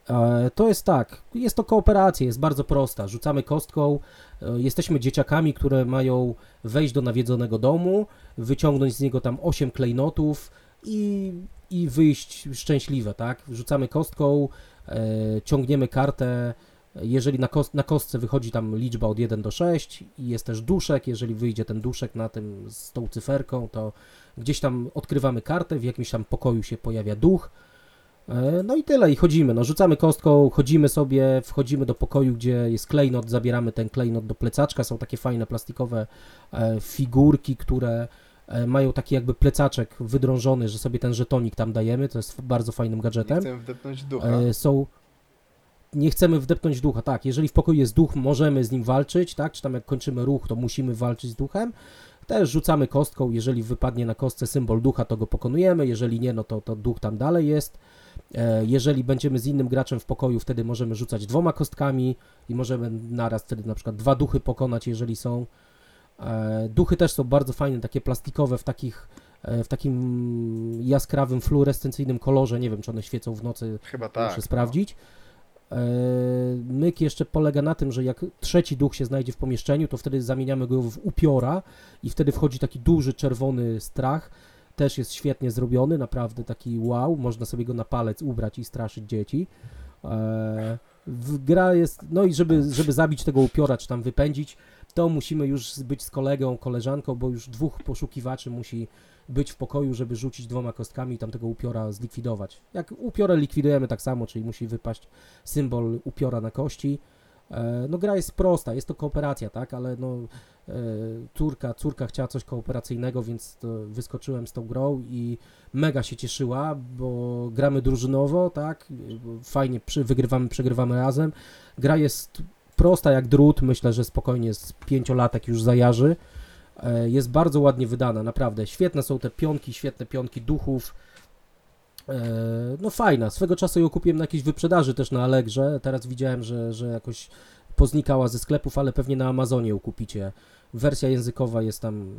E, To jest tak, jest to kooperacja, jest bardzo prosta. Rzucamy kostką, e, jesteśmy dzieciakami, które mają wejść do nawiedzonego domu, wyciągnąć z niego tam 8 klejnotów i, i wyjść szczęśliwe, tak? Rzucamy kostką, e, ciągniemy kartę. Jeżeli na, kost, na kostce wychodzi tam liczba od 1 do 6 i jest też duszek, jeżeli wyjdzie ten duszek na tym z tą cyferką, to gdzieś tam odkrywamy kartę, w jakimś tam pokoju się pojawia duch. E, No i tyle, i chodzimy. No, rzucamy kostką, chodzimy sobie, wchodzimy do pokoju, gdzie jest klejnot, zabieramy ten klejnot do plecaczka. Są takie fajne plastikowe e, figurki, które e, mają taki jakby plecaczek wydrążony, że sobie ten żetonik tam dajemy. To jest bardzo fajnym Nie gadżetem. chcę wdepnąć ducha. Są. Nie chcemy wdepnąć ducha, tak. Jeżeli w pokoju jest duch, możemy z nim walczyć, tak? Czy tam jak kończymy ruch, to musimy walczyć z duchem. Też rzucamy kostką, jeżeli wypadnie na kostce symbol ducha, to go pokonujemy, jeżeli nie, no to, to duch tam dalej jest. E, Jeżeli będziemy z innym graczem w pokoju, wtedy możemy rzucać dwoma kostkami i możemy naraz wtedy na przykład dwa duchy pokonać, jeżeli są. E, Duchy też są bardzo fajne, takie plastikowe, w takich e, w takim jaskrawym, fluorescencyjnym kolorze. Nie wiem, czy one świecą w nocy, Chyba tak. muszę sprawdzić. E, myk jeszcze polega na tym, że jak trzeci duch się znajdzie w pomieszczeniu, to wtedy zamieniamy go w upiora i wtedy wchodzi taki duży czerwony strach. Też jest świetnie zrobiony, naprawdę taki wow. Można sobie go na palec ubrać i straszyć dzieci. E, gra jest, no i żeby, żeby zabić tego upiora, czy tam wypędzić, to musimy już być z kolegą, koleżanką, bo już dwóch poszukiwaczy musi być w pokoju, żeby rzucić dwoma kostkami i tam tego upiora zlikwidować. Jak upiora likwidujemy tak samo, czyli musi wypaść symbol upiora na kości. E, No gra jest prosta, jest to kooperacja, tak, ale no e, córka, córka chciała coś kooperacyjnego, więc wyskoczyłem z tą grą i mega się cieszyła, bo gramy drużynowo, tak, fajnie przy, wygrywamy, przegrywamy razem. Gra jest prosta jak drut, myślę, że spokojnie z pięciolatek już zajarzy. E, Jest bardzo ładnie wydana, naprawdę. Świetne są te pionki, świetne pionki duchów. E, No fajna. Swego czasu ją kupiłem na jakiejś wyprzedaży też na Allegrze. Teraz widziałem, że, że jakoś poznikała ze sklepów, ale pewnie na Amazonie ją kupicie. Wersja językowa jest tam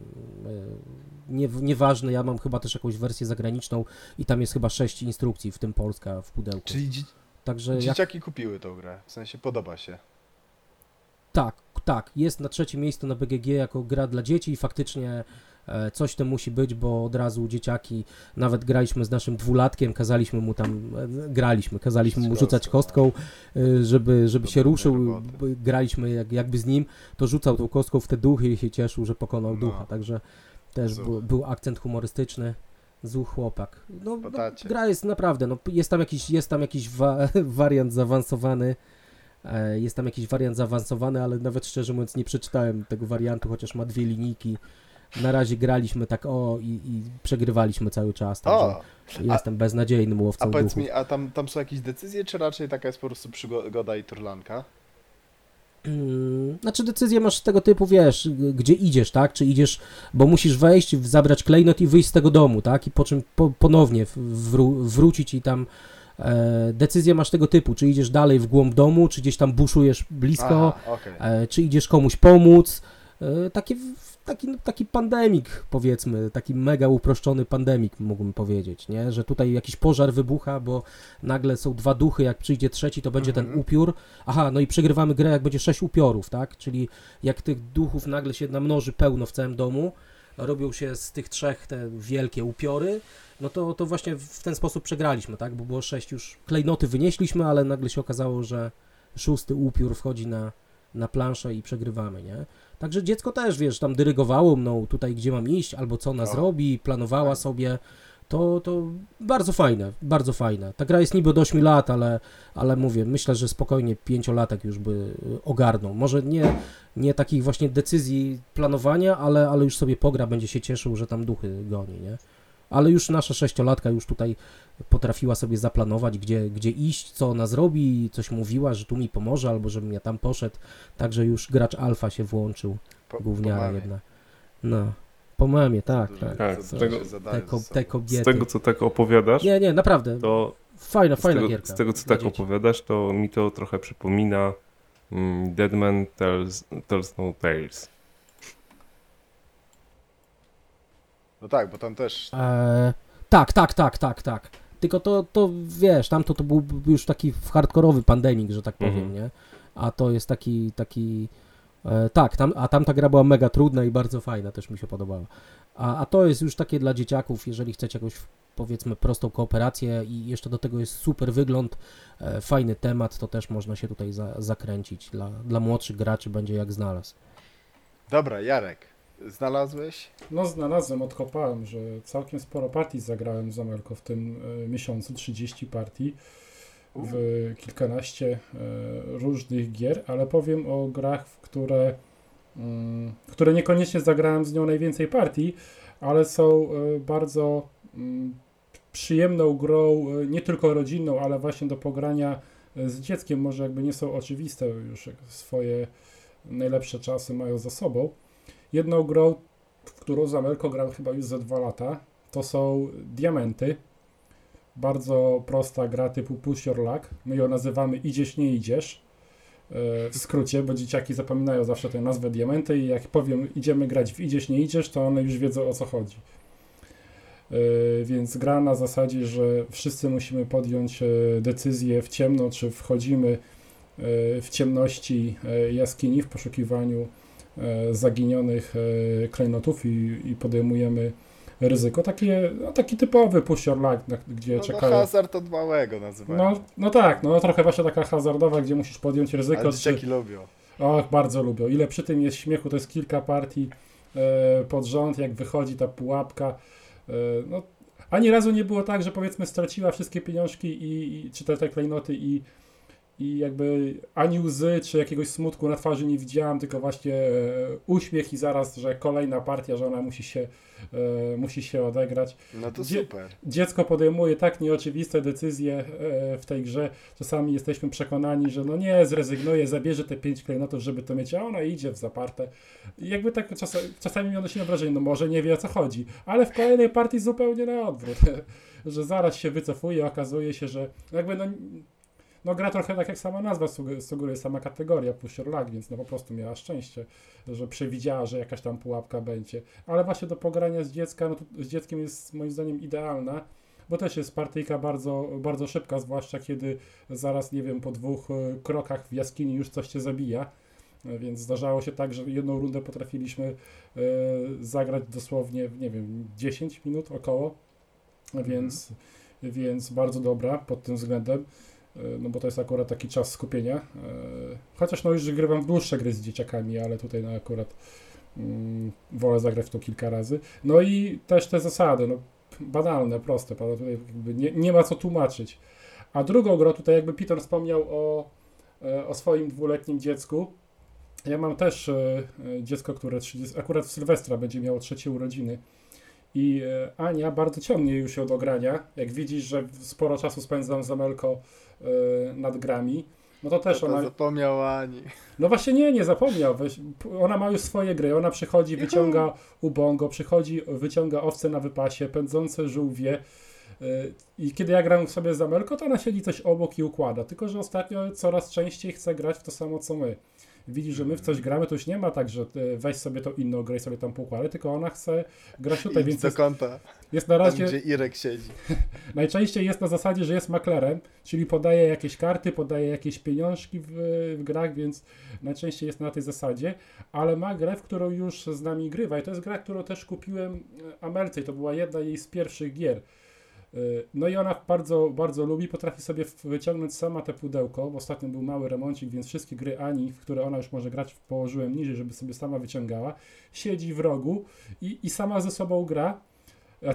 e, nie, nieważne. Ja mam chyba też jakąś wersję zagraniczną i tam jest chyba sześć instrukcji, w tym Polska w pudełku. Czyli dzie- Także jak dzieciaki kupiły tą grę, w sensie podoba się. Tak, tak. Jest na trzecim miejscu na BGG jako gra dla dzieci i faktycznie coś to musi być, bo od razu dzieciaki, nawet graliśmy z naszym dwulatkiem, kazaliśmy mu tam, e, graliśmy, kazaliśmy mu rzucać kostką, e, żeby, żeby się ruszył, graliśmy jak, jakby z nim, to rzucał tą kostką w te duchy i się cieszył, że pokonał No. ducha, także też był, był akcent humorystyczny. Zuch chłopak. No, no, gra jest naprawdę, no, jest tam jakiś, jest tam jakiś wa (laughs) wariant zaawansowany, E, Jest tam jakiś wariant zaawansowany, ale nawet szczerze mówiąc nie przeczytałem tego wariantu, chociaż ma dwie linijki. Na razie graliśmy tak o i, i przegrywaliśmy cały czas, także jestem beznadziejnym a łowcą powiedz duchów. mi, a tam, tam są jakieś decyzje, czy raczej taka jest po prostu przygoda i turlanka? Mm, Znaczy decyzję masz tego typu, wiesz, gdzie idziesz, tak? Czy idziesz, bo musisz wejść, zabrać klejnot i wyjść z tego domu, tak? I po czym po, ponownie wró- wrócić i tam e, decyzję masz tego typu, czy idziesz dalej w głąb domu, czy gdzieś tam buszujesz blisko, Aha, okej. e, czy idziesz komuś pomóc. E, taki, taki, taki pandemik, powiedzmy, taki mega uproszczony pandemik, mógłbym powiedzieć, nie? Że tutaj jakiś pożar wybucha, bo nagle są dwa duchy, jak przyjdzie trzeci, to będzie ten Mhm. upiór. Aha, no i przegrywamy grę, jak będzie sześć upiorów, tak? Czyli jak tych duchów nagle się namnoży pełno w całym domu, robią się z tych trzech te wielkie upiory, no to, to właśnie w ten sposób przegraliśmy, tak? Bo było sześć już, klejnoty wynieśliśmy, ale nagle się okazało, że szósty upiór wchodzi na, na planszę i przegrywamy, nie? Także dziecko też, wiesz, tam dyrygowało mną tutaj, gdzie mam iść, albo co ona O. zrobi, planowała Fajnie. sobie. To, to bardzo fajne, bardzo fajne. Ta gra jest niby od 8 lat, ale, ale mówię, myślę, że spokojnie pięciolatek już by y, ogarnął. Może nie, nie takich właśnie decyzji planowania, ale, ale już sobie pogra, będzie się cieszył, że tam duchy goni, nie? Ale już nasza sześciolatka już tutaj potrafiła sobie zaplanować, gdzie, gdzie iść, co ona zrobi, coś mówiła, że tu mi pomoże, albo żebym ja tam poszedł. Także już gracz alfa się włączył, Po- gówniara jedna. No, po mamie, tak, tak. Tak, z tego- Te, ko- te Z kobiety. tego, co tak opowiadasz, Nie, nie, naprawdę. to Fajna, z fajna tego, gierka. z tego, co tak dzieci. opowiadasz, to mi to trochę przypomina mm, Deadman Tells, tells No Tales. No tak, bo tam też E, tak, tak, tak, tak, tak. Tylko to, to wiesz, tamto to był już taki hardkorowy pandemik, że tak powiem, Mhm. nie? A to jest taki, taki, e, tak, tam, a tamta gra była mega trudna i bardzo fajna, też mi się podobała. A, a to jest już takie dla dzieciaków, jeżeli chcecie jakąś, powiedzmy, prostą kooperację i jeszcze do tego jest super wygląd, e, fajny temat, to też można się tutaj za, zakręcić. Dla, dla młodszych graczy będzie jak znalazł. Dobra, Jarek, znalazłeś? No znalazłem, odkopałem, że całkiem sporo partii zagrałem z Amelko w tym e, miesiącu, 30 partii w kilkanaście e, różnych gier, ale powiem o grach, w które, mm, które niekoniecznie zagrałem z nią najwięcej partii, ale są e, bardzo mm, przyjemną grą, nie tylko rodzinną, ale właśnie do pogrania z dzieckiem, może jakby nie są oczywiste, już swoje najlepsze czasy mają za sobą. Jedną grą, w którą z Amelką gram chyba już za dwa lata, to są Diamenty. Bardzo prosta gra typu Push Your Luck. My ją nazywamy Idziesz, nie idziesz. E, W skrócie, bo dzieciaki zapominają zawsze tę nazwę Diamenty i jak powiem idziemy grać w Idziesz, nie idziesz, to one już wiedzą o co chodzi. Więc gra na zasadzie, że wszyscy musimy podjąć decyzję w ciemno, czy wchodzimy w ciemności jaskini w poszukiwaniu zaginionych klejnotów i, i podejmujemy ryzyko. Takie, no, taki typowy pusher lag, gdzie no, czekają... No hazard od małego nazywają. No, no tak, no trochę właśnie taka hazardowa, gdzie musisz podjąć ryzyko. Ale dzieciaki czy... lubią. Och, bardzo lubią. Ile przy tym jest śmiechu, to jest kilka partii e, pod rząd, jak wychodzi ta pułapka. E, no, ani razu nie było tak, że powiedzmy straciła wszystkie pieniążki i, i czy te, te klejnoty i i jakby ani łzy czy jakiegoś smutku na twarzy nie widziałam, tylko właśnie e, uśmiech i zaraz, że kolejna partia, że ona musi się, e, musi się odegrać. No to Dzie super. Dziecko podejmuje tak nieoczywiste decyzje e, w tej grze. Czasami jesteśmy przekonani, że no nie, zrezygnuje, zabierze te pięć klejnotów, żeby to mieć, a ona idzie w zaparte. I jakby tak czas, czasami odnosimy wrażenie, no może nie wie o co chodzi, ale w kolejnej partii zupełnie na odwrót, (laughs) że zaraz się wycofuje, okazuje się, że jakby no no gra trochę tak jak sama nazwa sugeruje, sama kategoria pusher lag, więc no po prostu miała szczęście, że przewidziała, że jakaś tam pułapka będzie. Ale właśnie do pogrania z dziecka, no to z dzieckiem jest moim zdaniem idealna, bo też jest partyjka bardzo, bardzo szybka, zwłaszcza kiedy zaraz, nie wiem, po dwóch e, krokach w jaskini już coś cię zabija. E, więc zdarzało się tak, że jedną rundę potrafiliśmy e, zagrać dosłownie, nie wiem, 10 minut około, więc, mhm. więc bardzo dobra pod tym względem. E, no bo to jest akurat taki czas skupienia. E, chociaż no już grywam w dłuższe gry z dzieciakami, ale tutaj no akurat mm, wolę zagrać w to kilka razy. No i też te zasady, no banalne, proste, nie, nie ma co tłumaczyć. A drugą grą, tutaj jakby Peter wspomniał o, e, o swoim dwuletnim dziecku. Ja mam też dziecko, które 30, akurat w Sylwestra będzie miało trzecie urodziny. I Ania bardzo ciągnie już się do grania. Jak widzisz, że sporo czasu spędzam z Amelką nad grami, no to też to ona... zapomniał Ani. No właśnie nie, nie zapomniał. Ona ma już swoje gry. Ona przychodzi, wyciąga ubongo, przychodzi, wyciąga owce na wypasie, pędzące żółwie. Y, I kiedy ja gram sobie z Amelko, to ona siedzi coś obok i układa. Tylko, że ostatnio coraz częściej chce grać w to samo, co my widzi, że my w coś gramy, to już nie ma tak, że weź sobie to inną grę i sobie tam poukładaj, tylko ona chce grać tutaj, więc do kąta. Jest na razie... Tam, gdzie Irek siedzi. (laughs) najczęściej jest na zasadzie, że jest maklerem, czyli podaje jakieś karty, podaje jakieś pieniążki w, w grach, więc najczęściej jest na tej zasadzie, ale ma grę, w którą już z nami grywa i to jest gra, którą też kupiłem Amelce i to była jedna jej z pierwszych gier. Y, no i ona bardzo, bardzo lubi, potrafi sobie wyciągnąć sama te pudełko, bo ostatnio był mały remoncik, więc wszystkie gry Ani, w które ona już może grać, położyłem niżej, żeby sobie sama wyciągała. Siedzi w rogu i, i sama ze sobą gra,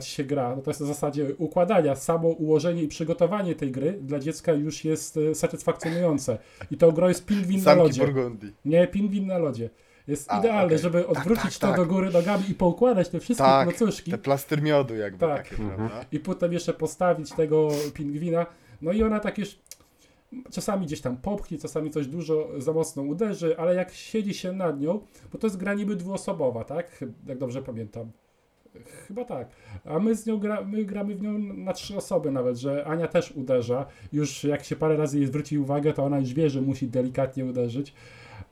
ci się gra, no to jest na zasadzie układania, samo ułożenie i przygotowanie tej gry dla dziecka już jest y, satysfakcjonujące. I to gro jest pingwin na lodzie. Burgundii. Nie, pingwin na lodzie jest A, idealny, okay. żeby tak, odwrócić tak, tak, to do góry nogami i poukładać te wszystkie tak, klocuszki. te plaster miodu jakby tak. takie, mhm. prawda? I potem jeszcze postawić tego pingwina. No i ona tak już czasami gdzieś tam popchnie, czasami coś dużo za mocno uderzy, ale jak siedzi się nad nią, bo to jest gra niby dwuosobowa, tak? Jak dobrze pamiętam. Chyba tak. A my z nią gra, my gramy w nią na trzy osoby nawet, że Ania też uderza. Już jak się parę razy jej zwróci uwagę, to ona już wie, że musi delikatnie uderzyć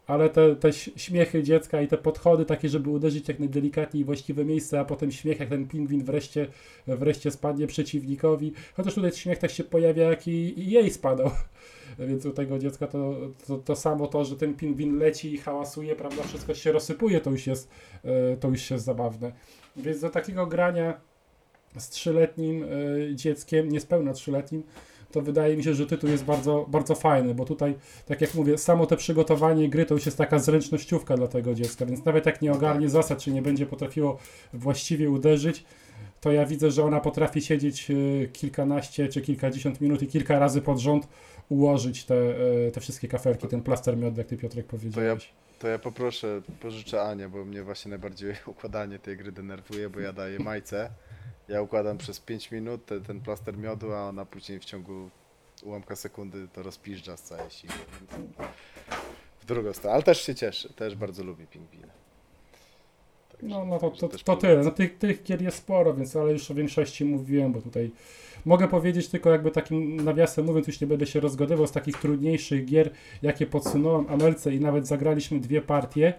ale te, te śmiechy dziecka i te podchody takie, żeby uderzyć jak najdelikatniej właściwe miejsce, a potem śmiech jak ten pingwin wreszcie, wreszcie spadnie przeciwnikowi. Chociaż tutaj śmiech tak się pojawia, jak i, i jej spadał. (laughs) Więc u tego dziecka to, to, to, samo to, że ten pingwin leci i hałasuje, prawda, wszystko się rozsypuje, to już jest, e, to już jest zabawne. Więc do takiego grania z trzyletnim e, dzieckiem, niespełna trzyletnim, to wydaje mi się, że tytuł jest bardzo, bardzo fajny, bo tutaj, tak jak mówię, samo te przygotowanie gry to już jest taka zręcznościówka dla tego dziecka, więc nawet jak nie ogarnie zasad, czy nie będzie potrafiło właściwie uderzyć, to ja widzę, że ona potrafi siedzieć e, kilkanaście czy kilkadziesiąt minut i kilka razy pod rząd ułożyć te, e, te wszystkie kafelki, ten plaster miod, jak ty Piotrek powiedziałeś. To ja, to ja poproszę, pożyczę Anię, bo mnie właśnie najbardziej (laughs) układanie tej gry denerwuje, bo ja daję majce ja układam przez 5 minut ten, ten plaster miodu, a ona później w ciągu ułamka sekundy to rozpiżdża z całej siły. W drugą stronę, ale też się cieszy, też bardzo lubi pingwiny. no, no to, to, to tyle. No, tych, tych gier jest sporo, więc ale już o większości mówiłem, bo tutaj mogę powiedzieć tylko jakby takim nawiasem mówiąc, już nie będę się rozgadywał z takich trudniejszych gier, jakie podsunąłem Amelce i nawet zagraliśmy dwie partie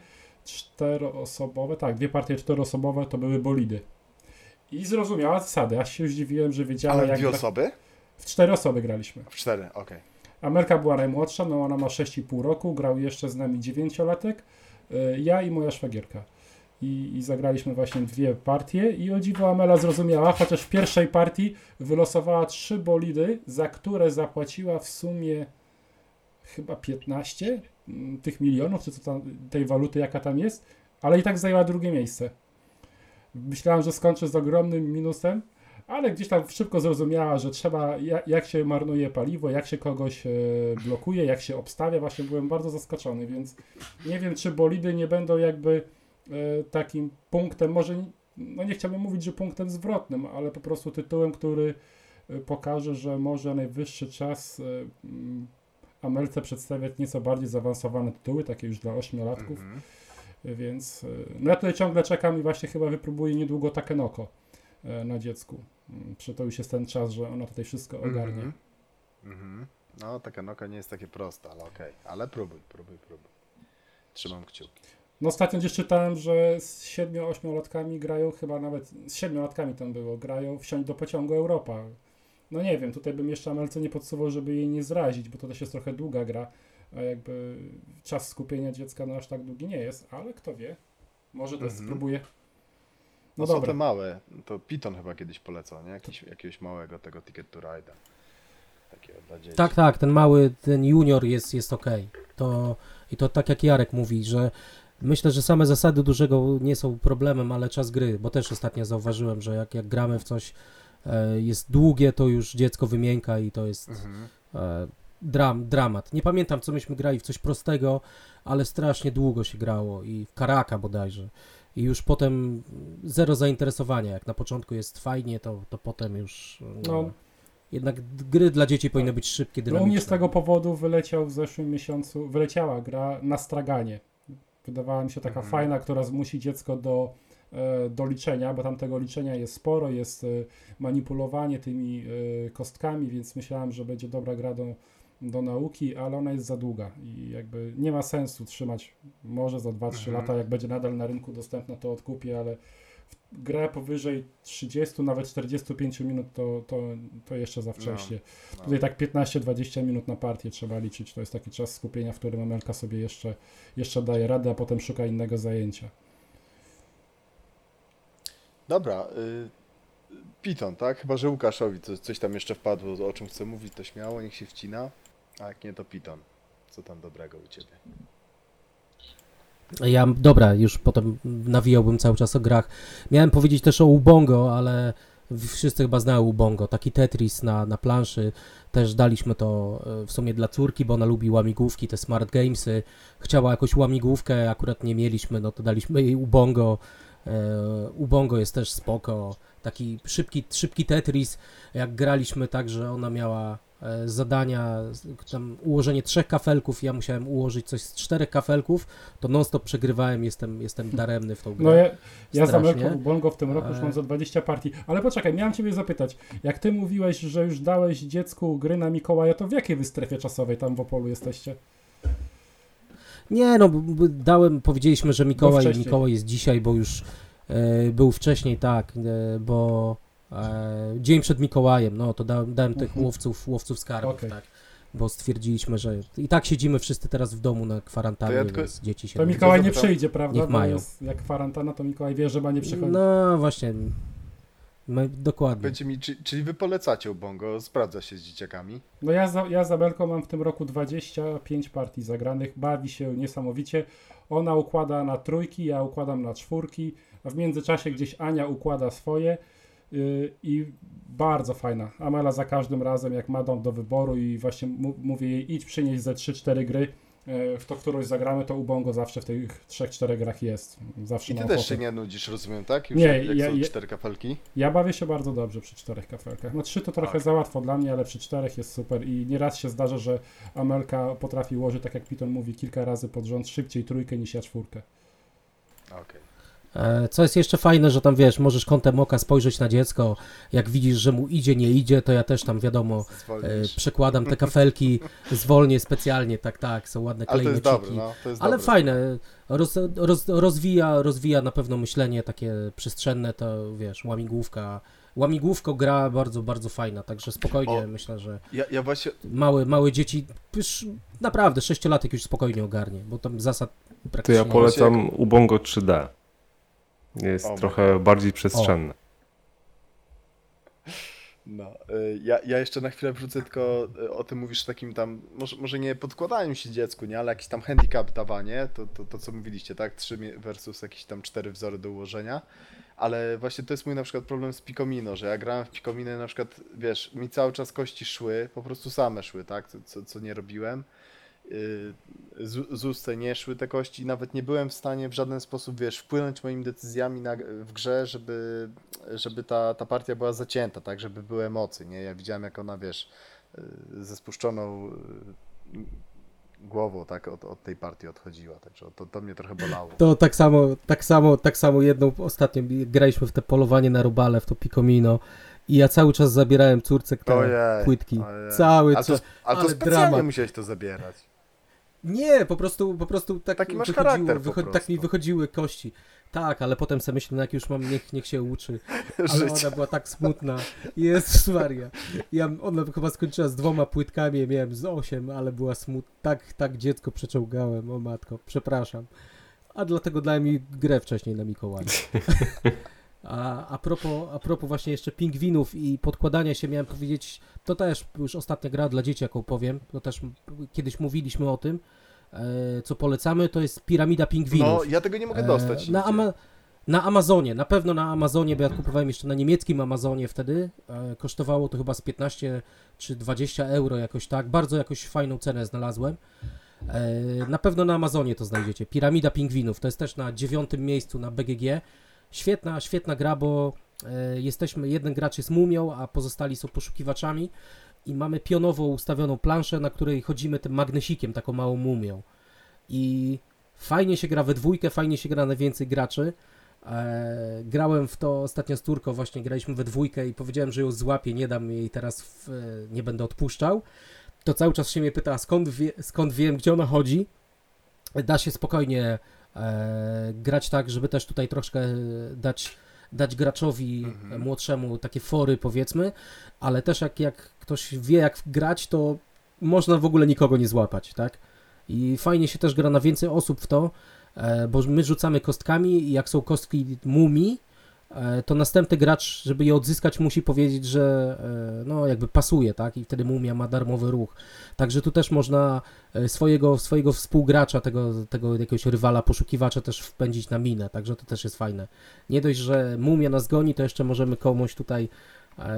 czteroosobowe, tak, dwie partie czteroosobowe to były bolidy. I zrozumiała zasady, aż się zdziwiłem, że wiedziała Ale jak... dwie osoby? W cztery osoby graliśmy. W cztery, okej. Amerka była najmłodsza, no ona ma 6,5 roku, grał jeszcze z nami dziewięciolatek, y, ja i moja szwagierka. I, I zagraliśmy właśnie dwie partie i o dziwo Amela zrozumiała, chociaż w pierwszej partii wylosowała trzy bolidy, za które zapłaciła w sumie chyba 15 mm, tych milionów, czy co tam, tej waluty jaka tam jest, ale i tak zajęła drugie miejsce. Myślałem, że skończę z ogromnym minusem, ale gdzieś tam szybko zrozumiała, że trzeba, jak, się marnuje paliwo, jak się kogoś e, blokuje, jak się obstawia. Właśnie byłem bardzo zaskoczony, więc nie wiem, czy bolidy nie będą jakby e, takim punktem, może, no nie chciałbym mówić, że punktem zwrotnym, ale po prostu tytułem, który e, pokaże, że może najwyższy czas Amelce przedstawiać nieco bardziej zaawansowane tytuły, takie już dla ośmiolatków. Mhm. Więc y, no ja tutaj ciągle czekam i właśnie chyba wypróbuję niedługo Takenoko e, na dziecku. Mm, Czy to już jest ten czas, że ona tutaj wszystko ogarnie. Mhm. Mhm. No, taka noka nie jest takie proste, ale okej. Ale próbuj, próbuj, próbuj. Trzymam kciuki. No ostatnio gdzieś czytałem, że z 7-8 latkami grają, chyba nawet z 7 latkami tam było, grają wsiąść do pociągu Europa. No nie wiem, tutaj bym jeszcze Amelce nie podsuwał, żeby jej nie zrazić, bo to też jest trochę długa gra, jakby czas skupienia dziecka no aż tak długi nie jest, ale kto wie, może też Mhm. spróbuję. No, No są dobra. te małe. To Piton chyba kiedyś polecał, nie? Jakiś, jakiegoś małego tego Ticket to Ride'a. Tak, tak, ten mały, ten junior jest, jest ok. To, I to tak jak Jarek mówi, że myślę, że same zasady dużego nie są problemem, ale czas gry, bo też ostatnio zauważyłem, że jak, jak gramy w coś e, jest długie, to już dziecko wymięka i to jest Mhm. e, dram, dramat. Nie pamiętam, co myśmy grali w coś prostego, ale strasznie długo się grało i w Karaka bodajże. I już potem zero zainteresowania. Jak na początku jest fajnie, to, to potem już. No, No. Jednak gry dla dzieci powinny być szybkie, No u dynamiczne. mnie z tego powodu wyleciał w zeszłym miesiącu, wyleciała gra na straganie. Wydawała mi się taka Mhm. fajna, która zmusi dziecko do, e, do liczenia, bo tam tego liczenia jest sporo, jest e, manipulowanie tymi e, kostkami, więc myślałem, że będzie dobra gra do, do nauki, ale ona jest za długa i jakby nie ma sensu trzymać może za 2-3 Mhm. lata, jak będzie nadal na rynku dostępna, to odkupię, ale w grę powyżej 30, nawet 45 minut to, to, to jeszcze za wcześnie. No. Tutaj tak 15-20 minut na partię trzeba liczyć. To jest taki czas skupienia, w którym Amelka sobie jeszcze, jeszcze daje radę, a potem szuka innego zajęcia. Dobra. Y, Piton, tak? Chyba, że Łukaszowi coś, coś tam jeszcze wpadło, o czym chce mówić, to śmiało, niech się wcina. A jak nie, to Piton. Co tam dobrego u Ciebie? Ja, dobra, już potem nawijałbym cały czas o grach. Miałem powiedzieć też o Ubongo, ale wszyscy chyba znają Ubongo. Taki Tetris na, na planszy. Też daliśmy to e, w sumie dla córki, bo ona lubi łamigłówki, te smart gamesy. Chciała jakąś łamigłówkę, akurat nie mieliśmy, no to daliśmy jej Ubongo. E, Ubongo jest też spoko. Taki szybki, szybki Tetris, jak graliśmy tak, że ona miała zadania, z- tam ułożenie trzech kafelków, ja musiałem ułożyć coś z czterech kafelków, to non-stop przegrywałem, jestem, jestem daremny w tą grę. No ja, ja za Strasznie. Amelką Bongo w tym roku już Ale- mam za 20 partii. Ale poczekaj, miałem Ciebie zapytać. Jak Ty mówiłeś, że już dałeś dziecku gry na Mikołaja, to w jakiej wy strefie czasowej tam w Opolu jesteście? Nie, no, dałem, powiedzieliśmy, że Mikołaj. Mikołaj jest dzisiaj, bo już e, był wcześniej, tak, e, bo e, dzień przed Mikołajem, no, to dałem, dałem tych Mhm. łowców, łowców skarbów, Okej. tak, bo stwierdziliśmy, że i tak siedzimy wszyscy teraz w domu na kwarantannie, To ja tylko- więc dzieci się... To nie- Mikołaj nie przyjdzie, prawda? Niech Bo mają. jest jak kwarantanna, to Mikołaj wie, że ma nie przychodzić. No, właśnie, my, dokładnie. Będzie mi, czy, czyli wy polecacie Ubongo, sprawdza się z dzieciakami. No ja, za, ja z Abelką mam w tym roku 25 partii zagranych, bawi się niesamowicie. Ona układa na trójki, ja układam na czwórki, a w międzyczasie gdzieś Ania układa swoje i bardzo fajna. Amela za każdym razem, jak ma dom do wyboru i właśnie mówię jej idź przynieść ze 3-4 gry, yy, w to którąś zagramy, to Ubongo zawsze w tych 3-4 grach jest. Zawsze I ty też ochotę. się nie nudzisz, rozumiem, tak? Już Nie, jak, jak ja- są ja- cztery kafelki. Ja bawię się bardzo dobrze przy czterech kafelkach. No trzy to trochę Okej. za łatwo dla mnie, ale przy czterech jest super i nieraz się zdarza, że Amelka potrafi ułożyć, tak jak Piton mówi, kilka razy pod rząd szybciej trójkę niż ja czwórkę. Okej. E, Co jest jeszcze fajne, że tam wiesz, możesz kątem oka spojrzeć na dziecko, jak widzisz, że mu idzie, nie idzie, to ja też tam wiadomo, e, Zwolnisz. przekładam te kafelki, (laughs) zwolnię specjalnie, tak, tak, są ładne Ale to jest klejnociki. dobre, no. To jest Ale dobre. fajne, roz, roz, rozwija, rozwija na pewno myślenie takie przestrzenne, to wiesz, łamigłówka, łamigłówko gra bardzo, bardzo fajna, także spokojnie O. myślę, że Ja, ja właśnie, małe, małe dzieci, już naprawdę sześciolatek już spokojnie ogarnie, bo tam zasad To praktycznie ja nie ma. polecam Ubongo 3D. Jest O, trochę bardziej przestrzenne. No, y, ja, ja jeszcze na chwilę wrócę, tylko y, o tym mówisz takim tam, może, może nie podkładaniu się dziecku, nie, ale jakiś tam handicap dawanie, to, to, to co mówiliście, tak, 3 versus jakieś tam 4 wzory do ułożenia, ale właśnie to jest mój na przykład problem z Picomino, że ja grałem w Picomino na przykład, wiesz, mi cały czas kości szły, po prostu same szły, tak, co, co nie robiłem. Y, Z, z ustę nie szły te kości, nawet nie byłem w stanie w żaden sposób, wiesz, wpłynąć moimi decyzjami na, w grze, żeby, żeby ta, ta partia była zacięta, tak, żeby były emocje, nie? Ja widziałem, jak ona, wiesz, y, ze spuszczoną y, głową, tak, od, od tej partii odchodziła, także to, to mnie trochę bolało. To tak samo, tak samo, tak samo jedną ostatnio graliśmy w te polowanie na rubale, w to Picomino i ja cały czas zabierałem córce te Ojej, płytki. ojej. Cały A to, czas. a to ale specjalnie dramat. musiałeś to zabierać. Nie, po prostu, po prostu tak Taki masz wychodziło, wycho- tak mi wychodziły kości. Tak, ale potem sobie myślę, no jak już mam, niech, niech się uczy. (laughs) Ale ona była tak smutna. Jezus Maria. Ja, ona chyba skończyła z dwoma płytkami, ja miałem z osiem, ale była smutna. Tak, tak dziecko przeczołgałem, o matko, przepraszam. A dlatego dałem mi grę wcześniej na Mikołaja. (laughs) A, a, propos, a propos właśnie jeszcze pingwinów i podkładania się, miałem powiedzieć, to też już ostatnia gra dla dzieci, jaką powiem, to też kiedyś mówiliśmy o tym, e, co polecamy, to jest Piramida Pingwinów. No, ja tego nie mogę dostać. E, na. Ama na Amazonie, na pewno na Amazonie, bo ja kupowałem jeszcze na niemieckim Amazonie wtedy. E, kosztowało to chyba z 15 czy 20 euro jakoś tak. Bardzo jakoś fajną cenę znalazłem. E, na pewno na Amazonie to znajdziecie. Piramida Pingwinów, to jest też na dziewiątym miejscu na BGG. Świetna, świetna gra, bo e, jesteśmy, jeden gracz jest mumią, a pozostali są poszukiwaczami i mamy pionowo ustawioną planszę, na której chodzimy tym magnesikiem, taką małą mumią. I fajnie się gra we dwójkę, fajnie się gra na więcej graczy. E, grałem w to ostatnio z Turką, właśnie graliśmy we dwójkę i powiedziałem, że ją złapię, nie dam jej teraz, w, e, nie będę odpuszczał. To cały czas się mnie pyta, skąd, wie, skąd wiem, gdzie ona chodzi. Da się spokojnie grać tak, żeby też tutaj troszkę dać, dać graczowi Mhm. młodszemu takie fory, powiedzmy, ale też jak, jak ktoś wie, jak grać, to można w ogóle nikogo nie złapać, tak? I fajnie się też gra na więcej osób w to, e, bo my rzucamy kostkami i jak są kostki mumii, e, to następny gracz, żeby je odzyskać, musi powiedzieć, że e, no jakby pasuje, tak? I wtedy mumia ma darmowy ruch. Także tu też można e, swojego, swojego współgracza, tego, tego jakiegoś rywala, poszukiwacza też wpędzić na minę, także to też jest fajne. Nie dość, że mumia nas goni, to jeszcze możemy komuś tutaj e,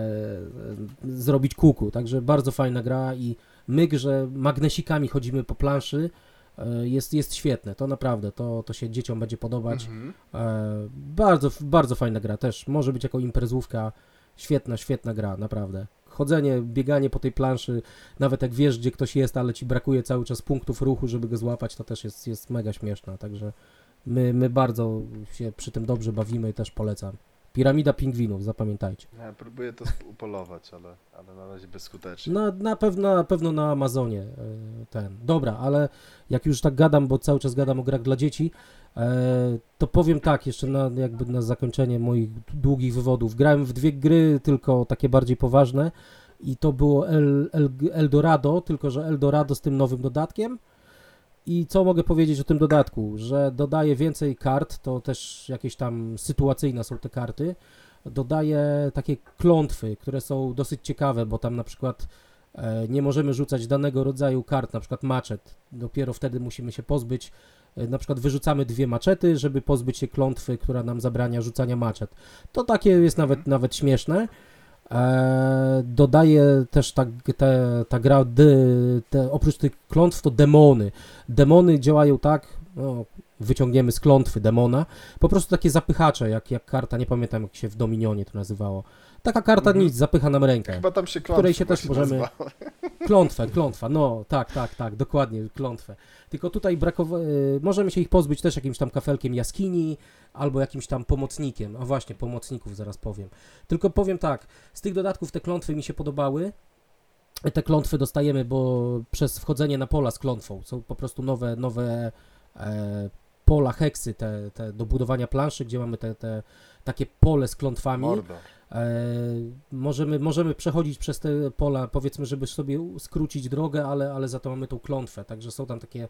zrobić kuku, także bardzo fajna gra i myk, że magnesikami chodzimy po planszy, e, jest, jest świetne, to naprawdę, to, to się dzieciom będzie podobać. Mhm. E, bardzo, bardzo fajna gra też, może być jako imprezówka, świetna, świetna gra, naprawdę. Chodzenie, bieganie po tej planszy, nawet jak wiesz, gdzie ktoś jest, ale ci brakuje cały czas punktów ruchu, żeby go złapać, to też jest, jest mega śmieszna, także my, my bardzo się przy tym dobrze bawimy i też polecam. Piramida pingwinów, zapamiętajcie. Ja próbuję to upolować, ale, ale na razie bezskutecznie. Na, na, pewno, na pewno na Amazonie e, ten. Dobra, ale jak już tak gadam, bo cały czas gadam o grach dla dzieci, e, to powiem tak, jeszcze na, jakby na zakończenie moich długich wywodów. Grałem w dwie gry, tylko takie bardziej poważne i to było El, El, Eldorado, tylko że Eldorado z tym nowym dodatkiem. I co mogę powiedzieć o tym dodatku? Że dodaje więcej kart, to też jakieś tam sytuacyjne są te karty. Dodaje takie klątwy, które są dosyć ciekawe, bo tam na przykład e, nie możemy rzucać danego rodzaju kart, na przykład maczet. Dopiero wtedy musimy się pozbyć, e, na przykład wyrzucamy dwie maczety, żeby pozbyć się klątwy, która nam zabrania rzucania maczet. To takie jest nawet, nawet śmieszne. E, dodaje też ta, te, ta gra, de, te, oprócz tych klątw to demony. Demony działają tak, no, wyciągniemy z klątwy demona, po prostu takie zapychacze, jak, jak karta, nie pamiętam jak się w Dominionie to nazywało. Taka karta Mhm. nic, zapycha nam rękę. Chyba tam się klątwa której się też możemy- nazywa. (laughs) Klątwę, klątwa, no tak, tak, tak, dokładnie, klątwę. Tylko tutaj brakowa- y, możemy się ich pozbyć też jakimś tam kafelkiem jaskini albo jakimś tam pomocnikiem. A właśnie, pomocników zaraz powiem. Tylko powiem tak, z tych dodatków te klątwy mi się podobały. Te klątwy dostajemy, bo przez wchodzenie na pola z klątwą są po prostu nowe, nowe e, pola, heksy te, te do budowania planszy, gdzie mamy te, te takie pole z klątwami. E, możemy, możemy przechodzić przez te pola, powiedzmy, żeby sobie skrócić drogę, ale, ale za to mamy tą klątwę, także są tam takie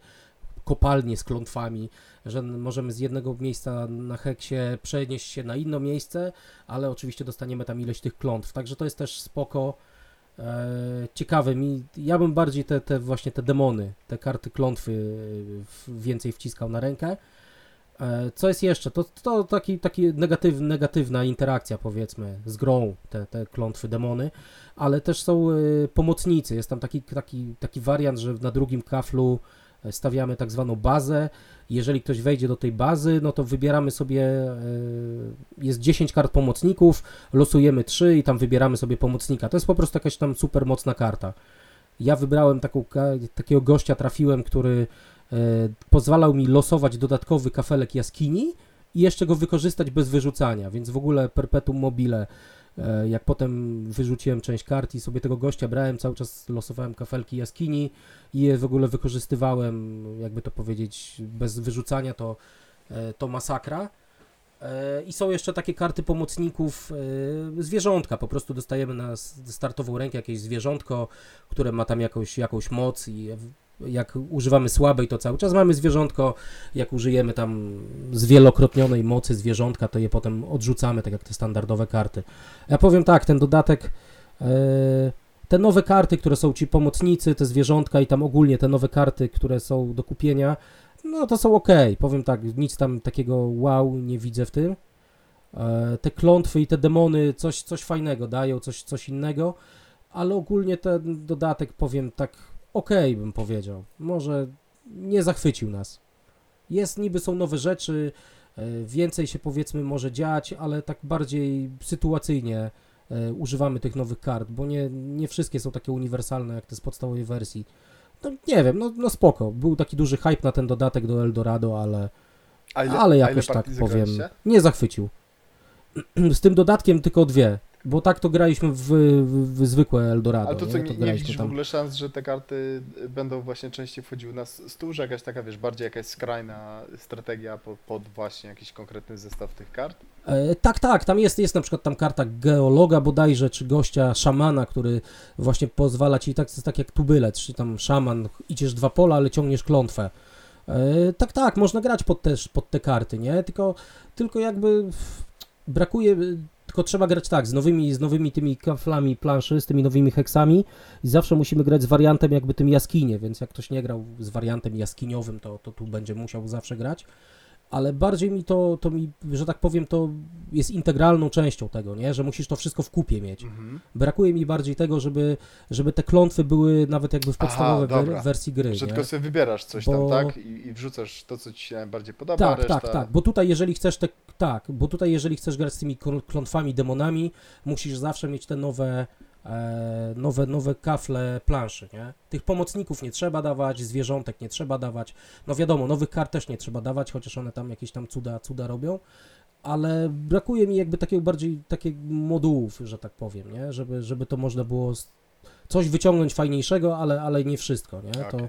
kopalnie z klątwami, że możemy z jednego miejsca na heksie przenieść się na inne miejsce, ale oczywiście dostaniemy tam ileś tych klątw, także to jest też spoko, e, ciekawe mi, ja bym bardziej te, te właśnie te demony, te karty klątwy e, więcej wciskał na rękę, Co jest jeszcze? To, to taki, taki negatyw, negatywna interakcja, powiedzmy, z grą, te, te klątwy demony, ale też są e, pomocnicy. Jest tam taki, taki, taki wariant, że na drugim kaflu e, stawiamy tak zwaną bazę. Jeżeli ktoś wejdzie do tej bazy, no to wybieramy sobie, e, jest 10 kart pomocników, losujemy 3 i tam wybieramy sobie pomocnika. To jest po prostu jakaś tam super mocna karta. Ja wybrałem taką, takiego gościa, trafiłem, który e, pozwalał mi losować dodatkowy kafelek jaskini i jeszcze go wykorzystać bez wyrzucania, więc w ogóle perpetuum mobile, e, jak potem wyrzuciłem część kart i sobie tego gościa brałem, cały czas losowałem kafelki jaskini i je w ogóle wykorzystywałem, jakby to powiedzieć, bez wyrzucania, to, e, to masakra. E, I są jeszcze takie karty pomocników, e, zwierzątka, po prostu dostajemy na startową rękę jakieś zwierzątko, które ma tam jakąś, jakąś moc i jak używamy słabej, to cały czas mamy zwierzątko, jak użyjemy tam zwielokrotnionej mocy zwierzątka, to je potem odrzucamy, tak jak te standardowe karty. Ja powiem tak, ten dodatek, e, te nowe karty, które są ci pomocnicy, te zwierzątka i tam ogólnie te nowe karty, które są do kupienia, no to są ok. Powiem tak, nic tam takiego wow nie widzę w tym. E, te klątwy i te demony coś, coś fajnego dają, coś, coś innego, ale ogólnie ten dodatek, powiem tak, okej bym powiedział. Może nie zachwycił nas. Jest, niby są nowe rzeczy, e, więcej się powiedzmy może dziać, ale tak bardziej sytuacyjnie e, używamy tych nowych kart, bo nie, nie wszystkie są takie uniwersalne jak te z podstawowej wersji. No nie wiem, no, no spoko. Był taki duży hype na ten dodatek do Eldorado, ale, ile, ale jakoś tak powiem, nie zachwycił. (clears throat) Z tym dodatkiem tylko dwie, bo tak to graliśmy w, w, w zwykłe Eldorado. Ale to co, nie? To nie widzisz w tam. ogóle szans, że te karty będą właśnie częściej wchodziły na stół, że jakaś taka, wiesz, bardziej jakaś skrajna strategia po- pod właśnie jakiś konkretny zestaw tych kart? E, tak, tak, tam jest, jest na przykład tam karta geologa bodajże, czy gościa szamana, który właśnie pozwala ci, tak, tak jak tubylec, czy tam szaman, idziesz dwa pola, ale ciągniesz klątwę. E, tak, tak, można grać pod, też, pod te karty, nie? Tylko, tylko jakby brakuje, tylko trzeba grać tak, z nowymi, z nowymi tymi kaflami planszy, z tymi nowymi heksami i zawsze musimy grać z wariantem jakby tym jaskinie, więc jak ktoś nie grał z wariantem jaskiniowym, to, to tu będzie musiał zawsze grać ale bardziej mi to, to mi, że tak powiem, to jest integralną częścią tego, nie? Że musisz to wszystko w kupie mieć. Mhm. Brakuje mi bardziej tego, żeby, żeby te klątwy były nawet jakby w Aha, podstawowej wer- wersji gry, Że nie? tylko sobie wybierasz coś Bo- tam, tak? I, I wrzucasz to, co ci się najbardziej podoba, Tak, reszta... tak, tak, bo tutaj jeżeli chcesz te, tak, bo tutaj jeżeli chcesz grać z tymi klątwami, demonami, musisz zawsze mieć te nowe, nowe, nowe kafle planszy, nie? Tych pomocników nie trzeba dawać, zwierzątek nie trzeba dawać, no wiadomo, nowych kart też nie trzeba dawać, chociaż one tam jakieś tam cuda, cuda robią, ale brakuje mi jakby takiego bardziej, takich modułów, że tak powiem, nie? Żeby, żeby to można było coś wyciągnąć fajniejszego, ale, ale nie wszystko, nie? To, Okej.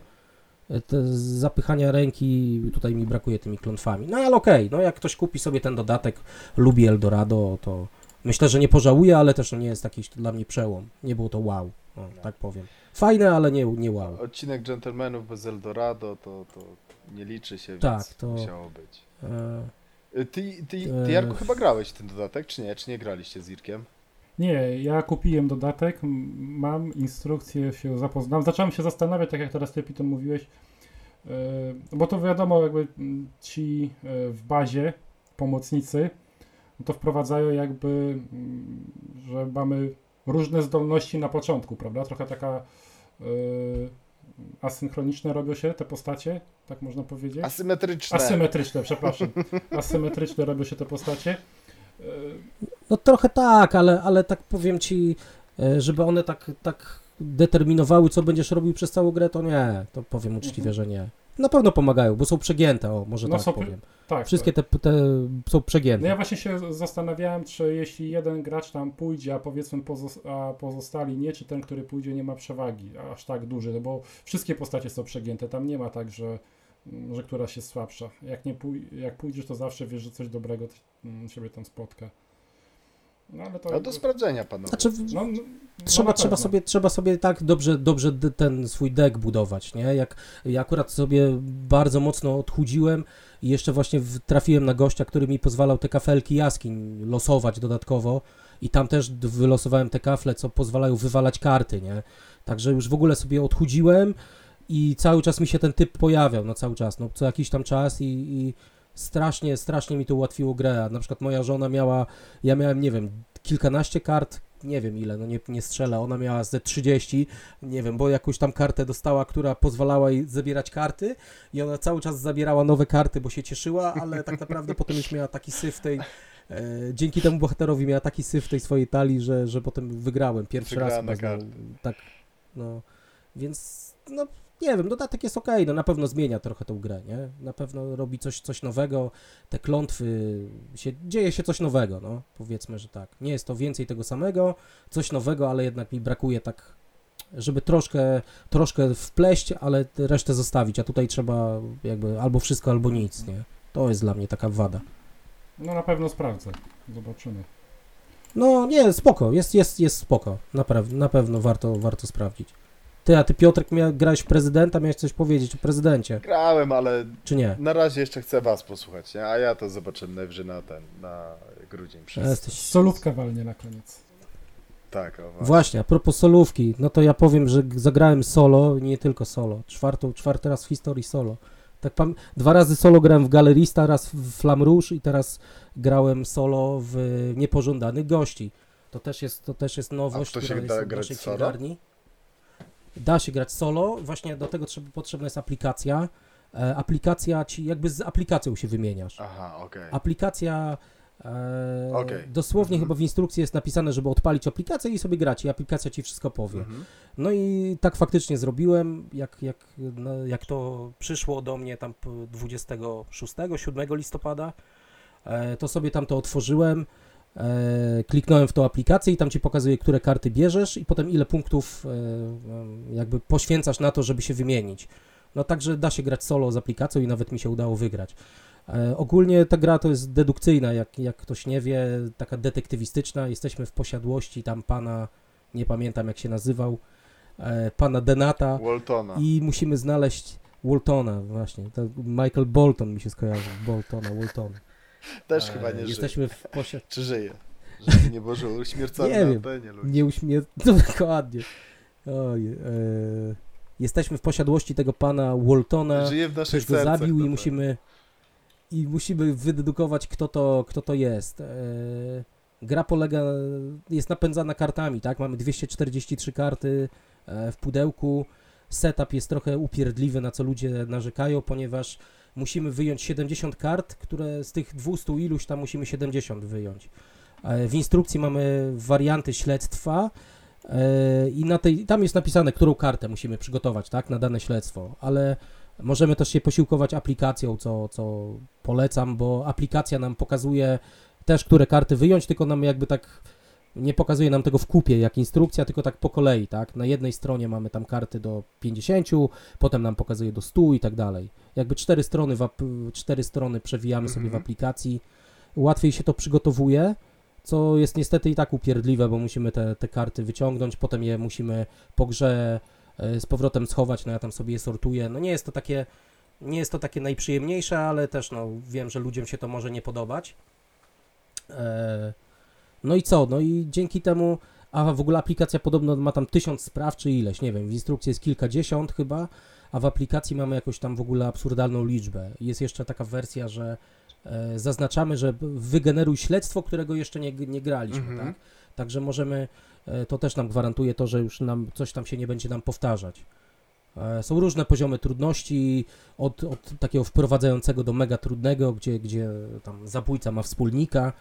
te zapychania ręki tutaj mi brakuje tymi klątwami. No ale okej, no jak ktoś kupi sobie ten dodatek, lubi Eldorado, to myślę, że nie pożałuje, ale też nie jest jakiś dla mnie przełom. Nie było to wow, o, tak powiem. Fajne, ale nie, nie wow. Odcinek Gentlemanów bez Eldorado to, to nie liczy się, Tak, więc to- musiało być. E, Y, Ty, ty, E, ty Jarku, chyba grałeś w ten dodatek, czy nie? Czy nie graliście z Irkiem? Nie, ja kupiłem dodatek, mam instrukcję, się zapoznam. Zacząłem się zastanawiać, tak jak teraz ty Piton mówiłeś, yy, bo to wiadomo, jakby ci w bazie pomocnicy no to wprowadzają jakby, mm, że mamy różne zdolności na początku, prawda? Trochę taka yy, asynchroniczne robią się te postacie, tak można powiedzieć. Asymetryczne. Asymetryczne, przepraszam. Asymetryczne robią się te postacie. e, No trochę tak, ale, ale tak powiem ci, e, żeby one tak, tak determinowały, co będziesz robił przez całą grę, to nie. To powiem uczciwie, Mhm. że nie. Na pewno pomagają, bo są przegięte, o, może No tak są- powiem. tak. Wszystkie tak. te, te są No przegięte. ja właśnie się zastanawiałem, czy jeśli jeden gracz tam pójdzie, a powiedzmy pozos- a pozostali nie, czy ten, który pójdzie nie ma przewagi aż tak duży, no bo wszystkie postacie są przegięte, tam nie ma tak, że, że któraś jest słabsza. Jak, nie pój- jak pójdziesz, to zawsze wiesz, że coś dobrego t- mm, siebie tam spotka. No ale to... No do sprawdzenia, panowie. Znaczy, no, no, trzeba, na trzeba, pewno. sobie, trzeba sobie tak dobrze, dobrze ten swój deck budować, nie? Jak ja akurat sobie bardzo mocno odchudziłem i jeszcze właśnie trafiłem na gościa, który mi pozwalał te kafelki jaskiń losować dodatkowo i tam też wylosowałem te kafle, co pozwalają wywalać karty, nie? Także już w ogóle sobie odchudziłem i cały czas mi się ten typ pojawiał, no cały czas, no co jakiś tam czas i, i strasznie, strasznie mi to ułatwiło grę. A Na przykład moja żona miała, ja miałem, nie wiem, kilkanaście kart, nie wiem ile, no nie, nie strzela, ona miała ze 30, nie wiem, bo jakąś tam kartę dostała, która pozwalała jej zabierać karty i ona cały czas zabierała nowe karty, bo się cieszyła, ale tak naprawdę (laughs) potem już miała taki syf tej, e, dzięki temu bohaterowi miała taki syf w tej swojej talii, że, że potem wygrałem pierwszy Wygrała raz. znowu. Tak, no, więc, no, nie wiem, dodatek jest ok, no na pewno zmienia trochę tą grę, nie? Na pewno robi coś, coś nowego, te klątwy, się, dzieje się coś nowego, no, powiedzmy, że tak. Nie jest to więcej tego samego, coś nowego, ale jednak mi brakuje tak, żeby troszkę, troszkę wpleść, ale resztę zostawić, a tutaj trzeba jakby albo wszystko, albo nic, nie? To jest dla mnie taka wada. No na pewno sprawdzę. Zobaczymy. No nie, spoko, jest, jest, jest spoko, naprawdę, na pewno warto, warto sprawdzić. Ty, a ty Piotrek, mia, grałeś w prezydenta, miałeś coś powiedzieć o prezydencie, Grałem, ale czy nie? na razie jeszcze chcę was posłuchać, nie? A ja to zobaczę najwyżej na ten, na grudzień. Przez... Jesteś... Solówka walnie na koniec. Tak, o, właśnie. Właśnie, a propos solówki, no to ja powiem, że zagrałem solo, nie tylko solo, czwartą, czwarty raz w historii solo. Tak pam... Dwa razy solo grałem w Galerista, raz w Flam Rouge i teraz grałem solo w Niepożądanych Gości. To też jest, to też jest nowość, która jest w naszej solo? Da się grać solo, właśnie do tego trzeba, potrzebna jest aplikacja. E, aplikacja ci, jakby z aplikacją się wymieniasz. Aha, okej. Aplikacja. E, Okej. Dosłownie Mhm. chyba w instrukcji jest napisane, żeby odpalić aplikację i sobie grać, i aplikacja ci wszystko powie. Mhm. No i tak faktycznie zrobiłem, jak, jak, no, jak to przyszło do mnie tam p- 26-7 listopada, e, to sobie tam to otworzyłem, kliknąłem w tą aplikację i tam ci pokazuje, które karty bierzesz i potem ile punktów e, em, jakby poświęcasz na to, żeby się wymienić. No także da się grać solo z aplikacją i nawet mi się udało wygrać. E, ogólnie ta gra to jest dedukcyjna, jak, jak ktoś nie wie, taka detektywistyczna. Jesteśmy w posiadłości tam pana, nie pamiętam jak się nazywał, e, pana Denata Waltona. i musimy znaleźć Waltona, właśnie. Michael Bolton mi się skojarzył, Boltona, Walton. Też E, chyba nie żyje. Jesteśmy w posiadłości. Czy żyje? Żeby nie było, że uśmiercony Nie na wiem. antenie. Nie uśmie... (laughs) No, dokładnie. Oj, e, jesteśmy w posiadłości tego pana Waltona. Żyje w naszych Ktoś go zabił i musimy i musimy wydedukować, kto to, kto to jest. E, gra polega, jest napędzana kartami, tak? Mamy 243 karty e, w pudełku. Setup jest trochę upierdliwy, na co ludzie narzekają, ponieważ musimy wyjąć 70 kart, które z tych 200 iluś tam musimy 70 wyjąć. E, W instrukcji mamy warianty śledztwa e, i na tej, tam jest napisane, którą kartę musimy przygotować, tak, na dane śledztwo, ale możemy też się posiłkować aplikacją, co, co polecam, bo aplikacja nam pokazuje też, które karty wyjąć, tylko nam jakby tak nie pokazuje nam tego w kupie jak instrukcja, tylko tak po kolei, tak? Na jednej stronie mamy tam karty do 50, potem nam pokazuje do 100 i tak dalej. Jakby cztery strony, w ap- cztery strony przewijamy sobie w Mhm. aplikacji. Łatwiej się to przygotowuje, co jest niestety i tak upierdliwe, bo musimy te, te karty wyciągnąć, potem je musimy po grze e, z powrotem schować, no ja tam sobie je sortuję. No nie jest to takie, nie jest to takie najprzyjemniejsze, ale też no wiem, że ludziom się to może nie podobać. E, no i co? No i dzięki temu, a w ogóle aplikacja podobno ma tam tysiąc spraw czy ileś, nie wiem, w instrukcji jest kilkadziesiąt chyba, a w aplikacji mamy jakąś tam w ogóle absurdalną liczbę. Jest jeszcze taka wersja, że e, zaznaczamy, że wygeneruj śledztwo, którego jeszcze nie, nie graliśmy, Mhm. tak? Także możemy, e, to też nam gwarantuje to, że już nam coś tam się nie będzie nam powtarzać. E, Są różne poziomy trudności, od, od takiego wprowadzającego do mega trudnego, gdzie, gdzie tam zabójca ma wspólnika,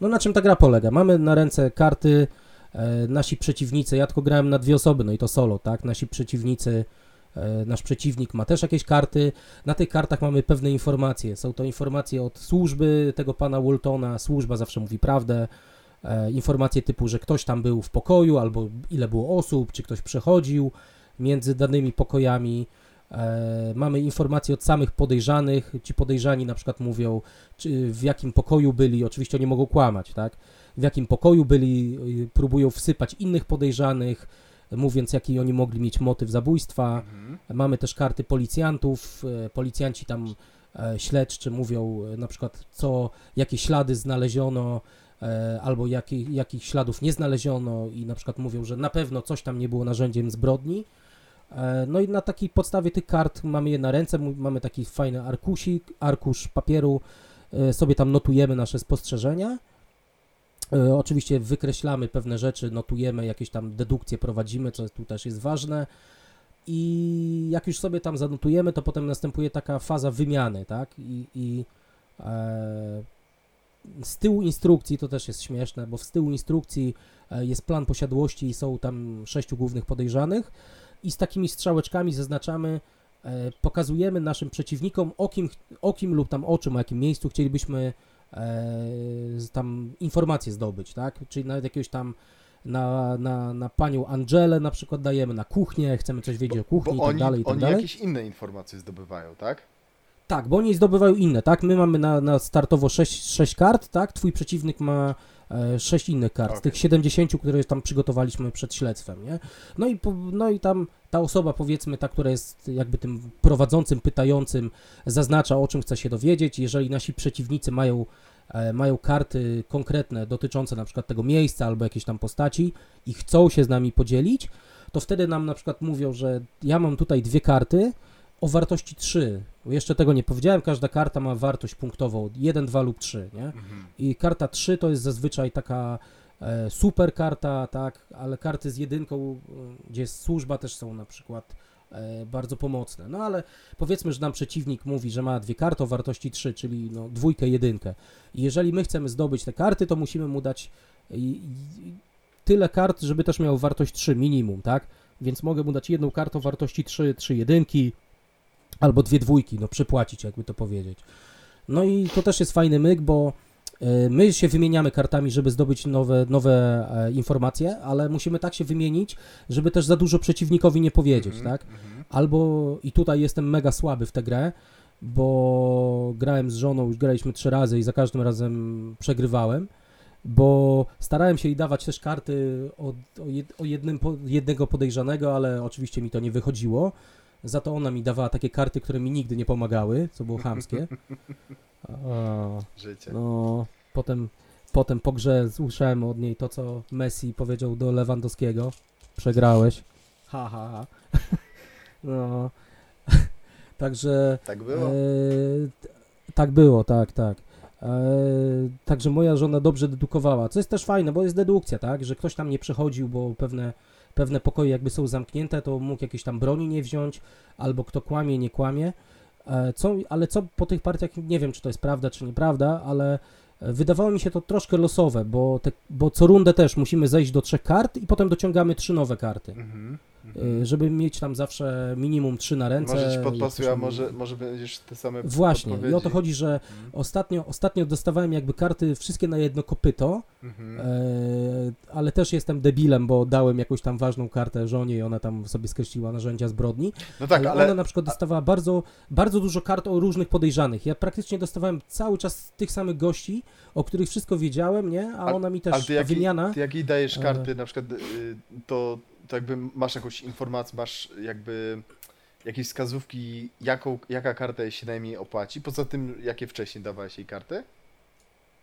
no na czym ta gra polega? Mamy na ręce karty, e, nasi przeciwnicy, ja tylko grałem na dwie osoby, no i to solo, tak? Nasi przeciwnicy, e, nasz przeciwnik ma też jakieś karty. Na tych kartach mamy pewne informacje. Są to informacje od służby tego pana Waltona, służba zawsze mówi prawdę. E, informacje typu, że ktoś tam był w pokoju, albo ile było osób, czy ktoś przechodził między danymi pokojami. E, mamy informacje od samych podejrzanych. Ci podejrzani na przykład mówią, w jakim pokoju byli. Oczywiście oni mogą kłamać, tak? W jakim pokoju byli, y, próbują wsypać innych podejrzanych, mówiąc, jaki oni mogli mieć motyw zabójstwa. Mhm. Mamy też karty policjantów. e, Policjanci tam e, śledczy mówią na przykład, co, jakie ślady znaleziono, albo jakie, jakich śladów nie znaleziono i na przykład mówią, że na pewno coś tam nie było narzędziem zbrodni. E, No i na takiej podstawie tych kart mamy je na ręce, mamy taki fajny arkusik, arkusz papieru, e, sobie tam notujemy nasze spostrzeżenia. E, Oczywiście wykreślamy pewne rzeczy, notujemy jakieś tam dedukcje, prowadzimy, co tu też jest ważne. I jak już sobie tam zanotujemy, to potem następuje taka faza wymiany, tak? I, i e, z tyłu instrukcji, to też jest śmieszne, bo z tyłu instrukcji jest plan posiadłości i są tam sześciu głównych podejrzanych i z takimi strzałeczkami zaznaczamy, e, pokazujemy naszym przeciwnikom o kim, o kim lub tam o czym, o jakim miejscu chcielibyśmy e, tam informacje zdobyć, tak? Czyli nawet jakiegoś tam na, na, na panią Angelę na przykład dajemy, na kuchnię, chcemy coś wiedzieć o kuchni i Bo tak oni, dalej, i tak oni dalej. jakieś inne informacje zdobywają, tak? Tak, bo oni zdobywają inne, tak? My mamy na, na startowo 6, 6 kart, tak? Twój przeciwnik ma e, 6 innych kart, z Okej. tych 70, które tam przygotowaliśmy przed śledztwem, nie? No i, no i tam ta osoba, powiedzmy, ta, która jest jakby tym prowadzącym, pytającym, zaznacza, o czym chce się dowiedzieć. Jeżeli nasi przeciwnicy mają, e, mają karty konkretne dotyczące na przykład tego miejsca albo jakiejś tam postaci i chcą się z nami podzielić, to wtedy nam na przykład mówią, że ja mam tutaj dwie karty, o wartości 3. Bo jeszcze tego nie powiedziałem, każda karta ma wartość punktową 1, 2 lub 3, nie? Mhm. I karta 3 to jest zazwyczaj taka e, super karta, tak, ale karty z jedynką, e, gdzie jest służba też są na przykład e, bardzo pomocne. No ale powiedzmy, że nam przeciwnik mówi, że ma dwie karty o wartości 3, czyli no, dwójkę, jedynkę. I jeżeli my chcemy zdobyć te karty, to musimy mu dać i, i, tyle kart, żeby też miał wartość 3 minimum, tak? Więc mogę mu dać jedną kartę o wartości 3, 3 jedynki, albo dwie dwójki, no przypłacić, jakby to powiedzieć. No i to też jest fajny myk, bo e, my się wymieniamy kartami, żeby zdobyć nowe, nowe e, informacje, ale musimy tak się wymienić, żeby też za dużo przeciwnikowi nie powiedzieć, Mhm, tak? mhm. Albo i tutaj jestem mega słaby w tę grę, bo grałem z żoną, już graliśmy trzy razy i za każdym razem przegrywałem, bo starałem się jej dawać też karty o, o, jed, o jednym, jednego podejrzanego, ale oczywiście mi to nie wychodziło. Za to ona mi dawała takie karty, które mi nigdy nie pomagały, co było chamskie. (laughs) O, Życie. no, potem, potem po grze usłyszałem od niej to, co Messi powiedział do Lewandowskiego. Przegrałeś. Ha, ha, ha. (laughs) No. (laughs) Także... Tak było? E, t- tak było, tak, tak. E, także moja żona dobrze dedukowała, co jest też fajne, bo jest dedukcja, tak, że ktoś tam nie przechodził, bo pewne, pewne pokoje jakby są zamknięte, to mógł jakieś tam broni nie wziąć, albo kto kłamie, nie kłamie. E, co, ale co po tych partiach, nie wiem, czy to jest prawda, czy nieprawda, ale e, wydawało mi się to troszkę losowe, bo, te, bo co rundę też musimy zejść do trzech kart i potem dociągamy trzy nowe karty, Mhm. E, żeby mieć tam zawsze minimum trzy na ręce. Może ci podpasuję, a może, może będziesz te same Właśnie, i o to podpowiedzi. chodzi, że Mhm. ostatnio, ostatnio dostawałem jakby karty wszystkie na jedno kopyto, Mhm. e, ale też jestem debilem, bo dałem jakąś tam ważną kartę żonie i ona tam sobie skreśliła narzędzia zbrodni, No tak, ale, ale, ona na przykład dostawała bardzo, bardzo dużo kart o różnych podejrzanych. Ja praktycznie dostawałem cały czas tych samych gości, o których wszystko wiedziałem, nie? A Ale- ona mi ale też, ty ta jak, wymiana... ty jak jej dajesz e, karty, na przykład, y, to, to jakby masz jakąś informację, masz jakby jakieś wskazówki, jaką, jaka karta się najmniej opłaci, poza tym, jakie wcześniej dawałeś jej karty?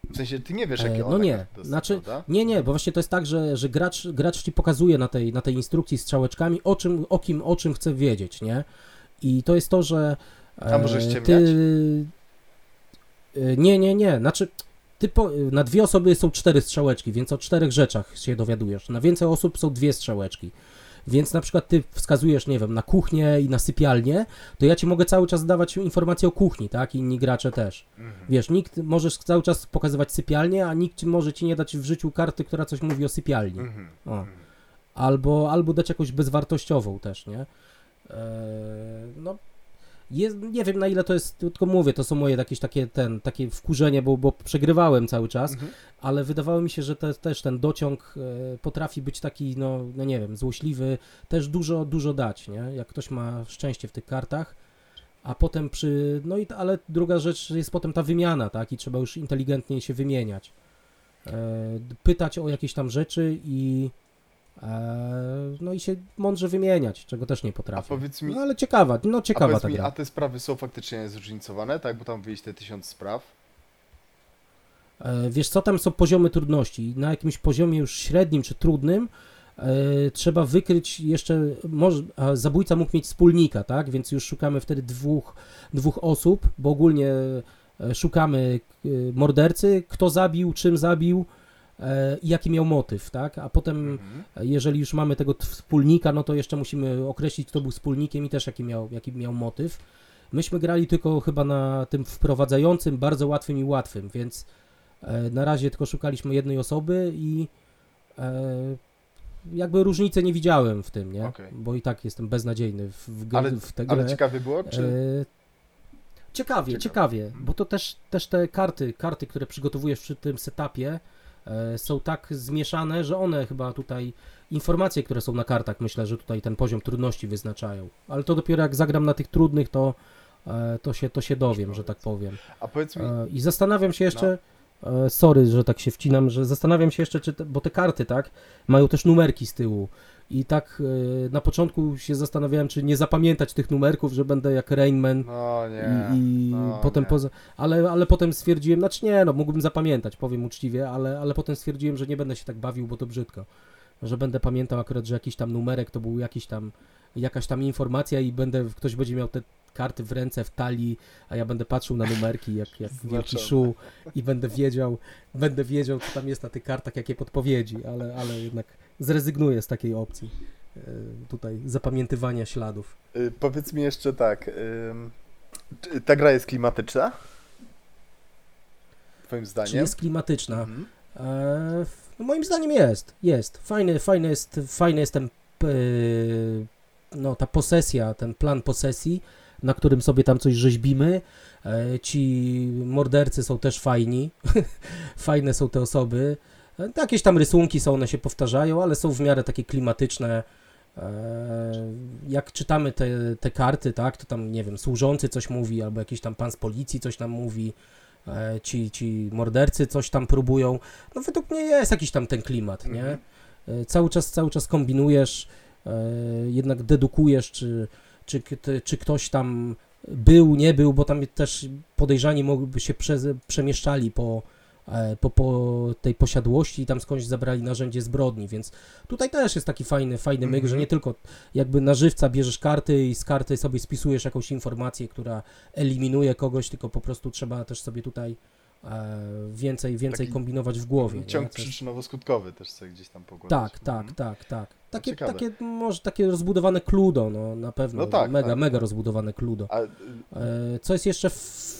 W sensie, ty nie wiesz, E, jakie no nie, dostała, znaczy- prawda? Nie, nie, bo właśnie to jest tak, że, że gracz, gracz ci pokazuje na tej, na tej instrukcji strzałeczkami, o czym, o kim, o czym chce wiedzieć, nie? I to jest to, że. A możesz e, ściemniać? ty... e, Nie, nie, nie. Znaczy, na dwie osoby są cztery strzałeczki, więc o czterech rzeczach się dowiadujesz. Na więcej osób są dwie strzałeczki. Więc na przykład ty wskazujesz, nie wiem, na kuchnię i na sypialnię, to ja ci mogę cały czas dawać informacje o kuchni, tak? I inni gracze też. Mhm. Wiesz, nikt możesz cały czas pokazywać sypialnię, a nikt może ci nie dać w życiu karty, która coś mówi o sypialni. Mhm. O. Albo, albo dać jakąś bezwartościową też, nie? Eee, no, jest, nie wiem na ile to jest, tylko mówię, to są moje jakieś takie, ten, takie wkurzenie, bo, bo przegrywałem cały czas, Mhm. ale wydawało mi się, że to, też ten dociąg e, potrafi być taki, no, no nie wiem, złośliwy, też dużo, dużo dać, nie? Jak ktoś ma szczęście w tych kartach, a potem przy, no i, ale druga rzecz jest potem ta wymiana, tak? I trzeba już inteligentnie się wymieniać. E, pytać o jakieś tam rzeczy i no i się mądrze wymieniać, czego też nie A potrafię. powiedz mi, No ale ciekawa, no a, ciekawa powiedz ta mi gra. a te sprawy są faktycznie zróżnicowane, tak? Bo tam wyjść te tysiąc spraw. E, Wiesz co, tam są poziomy trudności. Na jakimś poziomie już średnim czy trudnym e, trzeba wykryć jeszcze, może, a zabójca mógł mieć wspólnika, tak? Więc już szukamy wtedy dwóch, dwóch osób, bo ogólnie e, szukamy e, mordercy, kto zabił, czym zabił e, i jaki miał motyw, tak? A potem Mhm. jeżeli już mamy tego wspólnika, no to jeszcze musimy określić, kto był wspólnikiem i też jaki miał, jaki miał motyw. Myśmy grali tylko chyba na tym wprowadzającym, bardzo łatwym i łatwym, więc e, na razie tylko szukaliśmy jednej osoby i e, jakby różnicy nie widziałem w tym, nie? Okej. Bo i tak jestem beznadziejny w, w, Ale- w tę grę. Ale ciekawie było, czy... E, ciekawie, Ciekawe. ciekawie, bo to też, też te karty, karty, które przygotowujesz przy tym setupie e, są tak zmieszane, że one chyba tutaj, informacje, które są na kartach, myślę, że tutaj ten poziom trudności wyznaczają. Ale to dopiero jak zagram na tych trudnych, to, e, to, się, to się dowiem, że tak powiem. A powiedz mi, E, I zastanawiam się jeszcze, e, sorry, że tak się wcinam, że zastanawiam się jeszcze, czy te, bo te karty, tak, mają też numerki z tyłu. I tak e, na początku się zastanawiałem, czy nie zapamiętać tych numerków, że będę jak Rainman no nie, i, i no potem nie. poza, ale, ale potem stwierdziłem, znaczy nie, no mógłbym zapamiętać, powiem uczciwie, ale, ale potem stwierdziłem, że nie będę się tak bawił, bo to brzydko. Że będę pamiętał akurat, że jakiś tam numerek to był jakiś tam, jakaś tam informacja i będę, ktoś będzie miał te karty w ręce, w talii, a ja będę patrzył na numerki jak, jak (laughs) wielki Znaczone. szu i będę wiedział, będę wiedział, co tam jest na tych kartach, jakie podpowiedzi, ale, ale jednak zrezygnuję z takiej opcji. e, Tutaj zapamiętywania śladów. Y, powiedz mi jeszcze tak, czy ta gra jest klimatyczna? Twoim Czy zdaniem? jest klimatyczna? Mhm. E, no moim zdaniem jest, jest. Fajny, fajny jest, fajny jest ten, e, no ta posesja, ten plan posesji, na którym sobie tam coś rzeźbimy. E, ci mordercy są też fajni, (laughs) fajne są te osoby. E, jakieś tam rysunki są, one się powtarzają, ale są w miarę takie klimatyczne. Jak czytamy te, te karty, tak, to tam, nie wiem, służący coś mówi, albo jakiś tam pan z policji coś nam mówi, ci, ci mordercy coś tam próbują. No według mnie jest jakiś tam ten klimat, nie? Mhm. E, Cały czas, cały czas kombinujesz, e, jednak dedukujesz, czy, czy, czy ktoś tam był, nie był, bo tam też podejrzani mogliby się prze, przemieszczali po, e, po, po tej posiadłości i tam skądś zabrali narzędzie zbrodni, więc tutaj też jest taki fajny, fajny myk, Mhm. że nie tylko jakby na żywca bierzesz karty i z karty sobie spisujesz jakąś informację, która eliminuje kogoś, tylko po prostu trzeba też sobie tutaj e, więcej, więcej Taki kombinować w głowie. Ciąg przyczynowo-skutkowy też sobie gdzieś tam pogłębić. tak, tak, Mhm. tak, tak. Takie, takie, może takie rozbudowane Cludo, no na pewno. No tak, mega, tak. mega rozbudowane Cludo. A, y, E, Co jest jeszcze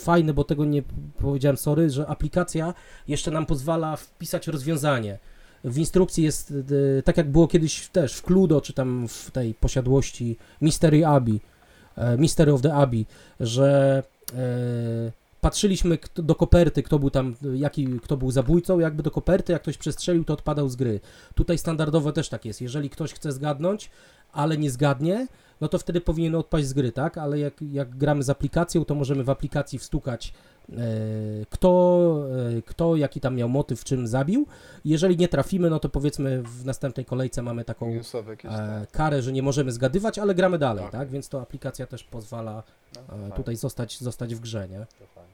fajne, bo tego nie powiedziałem, sorry, że aplikacja jeszcze nam pozwala wpisać rozwiązanie. W instrukcji jest, e, tak jak było kiedyś też w Cludo, czy tam w tej posiadłości Mystery Abbey, e, Mystery of the Abbey, że e, patrzyliśmy do koperty, kto był tam, jaki, kto był zabójcą, jakby do koperty, jak ktoś przestrzelił, to odpadał z gry. Tutaj standardowo też tak jest. Jeżeli ktoś chce zgadnąć, ale nie zgadnie, no to wtedy powinien odpaść z gry, tak? Ale jak, jak gramy z aplikacją, to możemy w aplikacji wstukać e, kto, e, kto, jaki tam miał motyw, czym zabił. Jeżeli nie trafimy, no to powiedzmy w następnej kolejce mamy taką e, tak. karę, że nie możemy zgadywać, ale gramy dalej, Tak. tak? Więc to aplikacja też pozwala No, fajnie, tutaj zostać, zostać w grze, nie? to fajnie.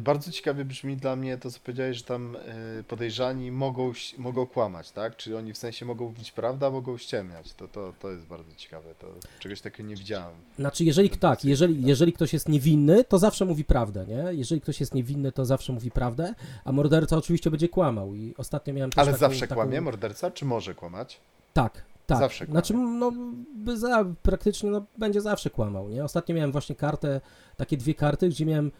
Bardzo ciekawie brzmi dla mnie to, co powiedziałeś, że tam y, podejrzani mogą, mogą kłamać, tak? Czy oni w sensie mogą mówić prawdę, mogą ściemniać. To, to, to jest bardzo ciekawe. To czegoś takiego nie widziałem. Znaczy, jeżeli tak, jeżeli, jeżeli ktoś jest niewinny, to zawsze mówi prawdę, nie? Jeżeli ktoś jest niewinny, to zawsze mówi prawdę, a morderca oczywiście będzie kłamał. I ostatnio miałem też Ale taką, zawsze taką... kłamie morderca, czy może kłamać? Tak, Tak, Zawsze kłamie. znaczy no, by za, praktycznie no, będzie zawsze kłamał, nie? Ostatnio miałem właśnie kartę, takie dwie karty, gdzie miałem e,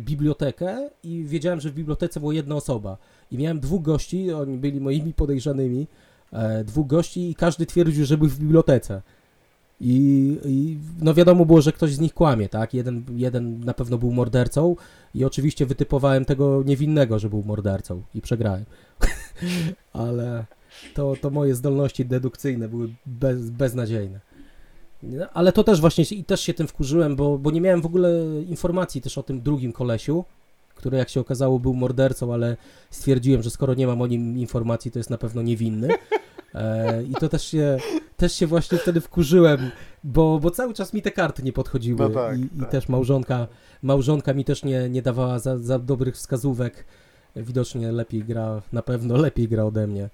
bibliotekę i wiedziałem, że w bibliotece była jedna osoba i miałem dwóch gości, oni byli moimi podejrzanymi, e, dwóch gości i każdy twierdził, że był w bibliotece. I, I no wiadomo było, że ktoś z nich kłamie, tak? Jeden, jeden na pewno był mordercą i oczywiście wytypowałem tego niewinnego, że był mordercą i przegrałem. (laughs) Ale to, to moje zdolności dedukcyjne były bez, beznadziejne. Ale to też właśnie i też się tym wkurzyłem, bo, bo nie miałem w ogóle informacji też o tym drugim kolesiu, który jak się okazało był mordercą, ale stwierdziłem, że skoro nie mam o nim informacji, to jest na pewno niewinny. E, I to też się, też się właśnie wtedy wkurzyłem, bo, bo cały czas mi te karty nie podchodziły No tak, i, i tak. też małżonka, małżonka mi też nie, nie dawała za, za dobrych wskazówek. Widocznie lepiej gra, na pewno lepiej gra ode mnie.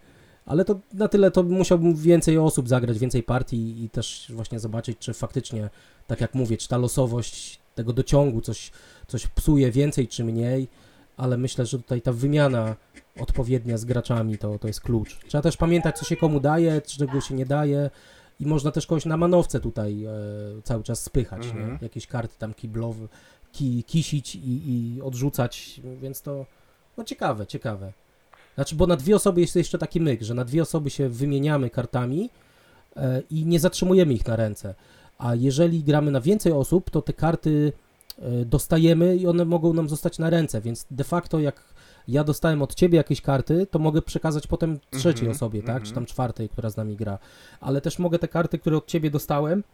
Ale to na tyle to musiałbym więcej osób zagrać, więcej partii i też właśnie zobaczyć, czy faktycznie, tak jak mówię, czy ta losowość tego dociągu coś, coś psuje więcej czy mniej, ale myślę, że tutaj ta wymiana odpowiednia z graczami to, to jest klucz. Trzeba też pamiętać, co się komu daje, czego się nie daje i można też kogoś na manowce tutaj e, cały czas spychać, Mhm. nie? Jakieś karty tam kiblowe, ki, kisić i, i odrzucać, więc to no ciekawe, ciekawe. Znaczy, bo na dwie osoby jest jeszcze taki myk, że na dwie osoby się wymieniamy kartami e, i nie zatrzymujemy ich na ręce. A jeżeli gramy na więcej osób, to te karty e, dostajemy i one mogą nam zostać na ręce, więc de facto jak ja dostałem od ciebie jakieś karty, to mogę przekazać potem trzeciej Mhm, osobie, tak? mhm. Czy tam czwartej, która z nami gra. Ale też mogę te karty, które od ciebie dostałem,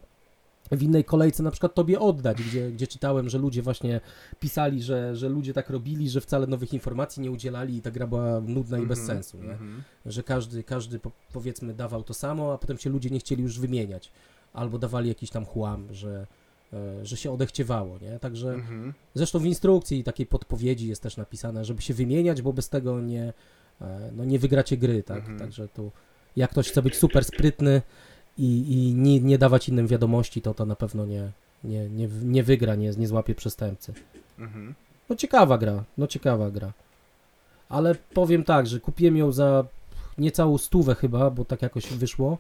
w innej kolejce na przykład tobie oddać, gdzie, gdzie czytałem, że ludzie właśnie pisali, że, że ludzie tak robili, że wcale nowych informacji nie udzielali i ta gra była nudna i bez Mhm, sensu, nie? mhm. Że każdy, każdy po, powiedzmy dawał to samo, a potem się ludzie nie chcieli już wymieniać. Albo dawali jakiś tam chłam, że, e, że się odechciewało, nie? Także Mhm. Zresztą w instrukcji takiej podpowiedzi jest też napisane, żeby się wymieniać, bo bez tego nie, e, no nie wygracie gry, tak? Mhm. Także tu jak ktoś chce być super sprytny i, i nie, nie dawać innym wiadomości, to to na pewno nie, nie, nie, nie wygra, nie, nie złapie przestępcy. Mhm. No ciekawa gra, no ciekawa gra. Ale powiem tak, że kupiłem ją za niecałą stówę chyba, bo tak jakoś wyszło,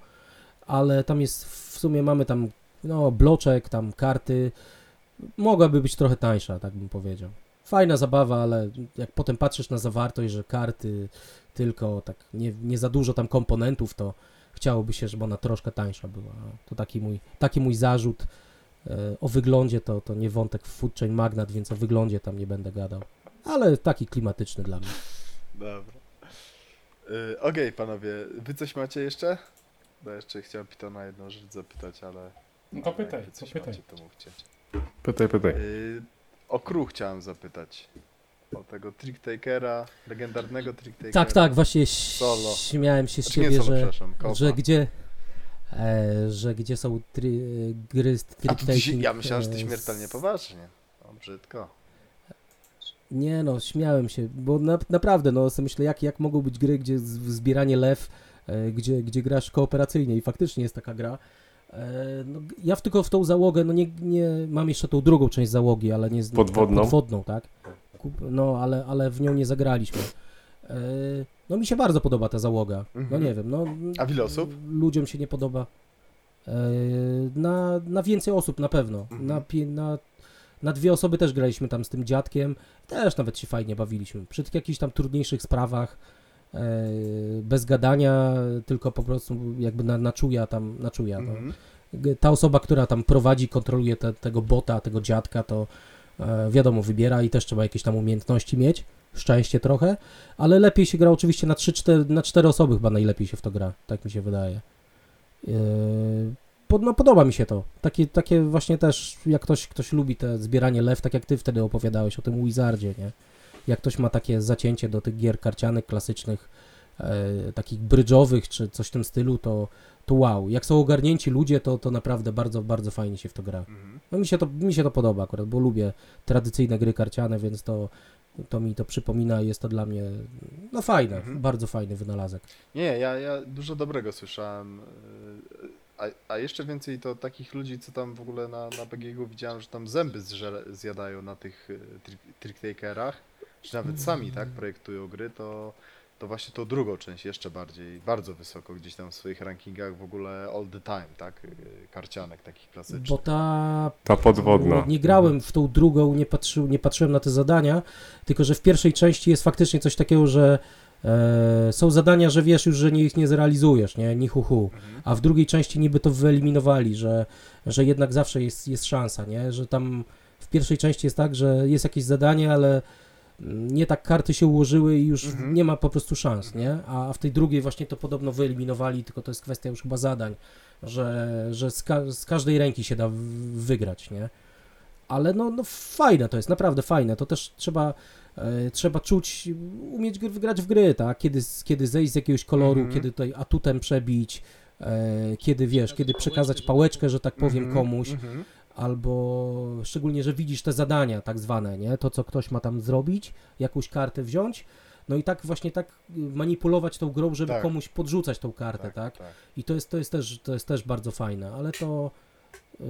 ale tam jest, w sumie mamy tam, no, bloczek, tam karty, mogłaby być trochę tańsza, tak bym powiedział. Fajna zabawa, ale jak potem patrzysz na zawartość, że karty tylko tak nie, nie za dużo tam komponentów, to chciałoby się, żeby ona troszkę tańsza była. No, To taki mój, taki mój zarzut. E, O wyglądzie to, to nie wątek w Food Chain Magnat, więc o wyglądzie tam nie będę gadał. Ale taki klimatyczny dla mnie. Dobra. Y, Okej, panowie, wy coś macie jeszcze? Bo jeszcze chciałem Pitona jedną rzecz zapytać, ale... No to pytaj, coś pytaj. Macie, to mówcie. Pytaj, pytaj. Y, o Kruch chciałem zapytać. O tego Tricktakera, legendarnego Tricktakera. Tak, tak, właśnie Solo. śmiałem się z Znaczy nie ciebie, solo, że, że gdzie e, że gdzie są tri, gry z trick-taking, ja myślałem, że ty e, śmiertelnie poważnie. O, brzydko. Nie no, śmiałem się, bo na, naprawdę, no sobie myślę, jak, jak mogą być gry, gdzie zbieranie lew, e, gdzie, gdzie grasz kooperacyjnie i faktycznie jest taka gra. E, no, ja w, tylko w tą załogę, no nie, nie, mam jeszcze tą drugą część załogi, ale nie z Podwodną? podwodną, tak? Kup, no, ale, ale w nią nie zagraliśmy. E, no mi się bardzo podoba ta załoga. No Mhm. nie wiem, no... A ile osób? Ludziom się nie podoba. E, na, na więcej osób na pewno. Mhm. Na, na, na dwie osoby też graliśmy tam z tym dziadkiem. Też nawet się fajnie bawiliśmy. Przy tych jakichś tam trudniejszych sprawach. E, bez gadania, tylko po prostu jakby na, na czuja tam, na czuja. No. Mhm. Ta osoba, która tam prowadzi, kontroluje te, tego bota, tego dziadka, to wiadomo, wybiera i też trzeba jakieś tam umiejętności mieć, szczęście trochę, ale lepiej się gra oczywiście na 3-4, na 4 osoby chyba najlepiej się w to gra, tak mi się wydaje. E, no podoba mi się to. Takie, takie właśnie też, jak ktoś, ktoś lubi te zbieranie lew, tak jak ty wtedy opowiadałeś o tym Wizardzie, nie? Jak ktoś ma takie zacięcie do tych gier karcianych, klasycznych, e, takich brydżowych, czy coś w tym stylu, to, to wow. Jak są ogarnięci ludzie, to, to naprawdę bardzo, bardzo fajnie się w to gra. Mhm. No mi się to, mi się to podoba akurat, bo lubię tradycyjne gry karciane, więc to, to mi to przypomina i jest to dla mnie no fajne, Mhm. bardzo fajny wynalazek. Nie, ja, ja dużo dobrego słyszałem. y, A, a jeszcze więcej to takich ludzi, co tam w ogóle na, na BGG widziałem, że tam zęby zżele, zjadają na tych trick- tricktakerach, czy nawet sami tak projektują gry, to to właśnie tą drugą część jeszcze bardziej, bardzo wysoko gdzieś tam w swoich rankingach w ogóle all the time, tak? Y, Karcianek takich klasycznych. Bo ta Ta podwodna. Nie grałem w tą drugą, nie, patrzył, nie patrzyłem na te zadania, tylko że w pierwszej części jest faktycznie coś takiego, że e, są zadania, że wiesz już, że nie, ich nie zrealizujesz, nie, ni hu, hu. Mhm. A w drugiej części niby to wyeliminowali, że, że jednak zawsze jest, jest szansa, nie, że tam w pierwszej części jest tak, że jest jakieś zadanie, ale nie tak karty się ułożyły i już Mhm. nie ma po prostu szans, nie? A w tej drugiej właśnie to podobno wyeliminowali, tylko to jest kwestia już chyba zadań, że, że z, ka- z każdej ręki się da wygrać, nie? Ale no, no fajne to jest, naprawdę fajne. To też trzeba, e, trzeba czuć, umieć gr- grać w gry, tak? Kiedy, kiedy zejść z jakiegoś koloru, Mhm. kiedy tutaj atutem przebić, e, kiedy wiesz, kiedy przekazać pałeczkę, że tak powiem, Mhm, komuś, mhm. Albo szczególnie, że widzisz te zadania tak zwane, nie? To, co ktoś ma tam zrobić, jakąś kartę wziąć, no i tak właśnie tak y, manipulować tą grą, żeby Tak. komuś podrzucać tą kartę, tak? tak. I to jest, to jest, też, to jest też bardzo fajne, ale to yy,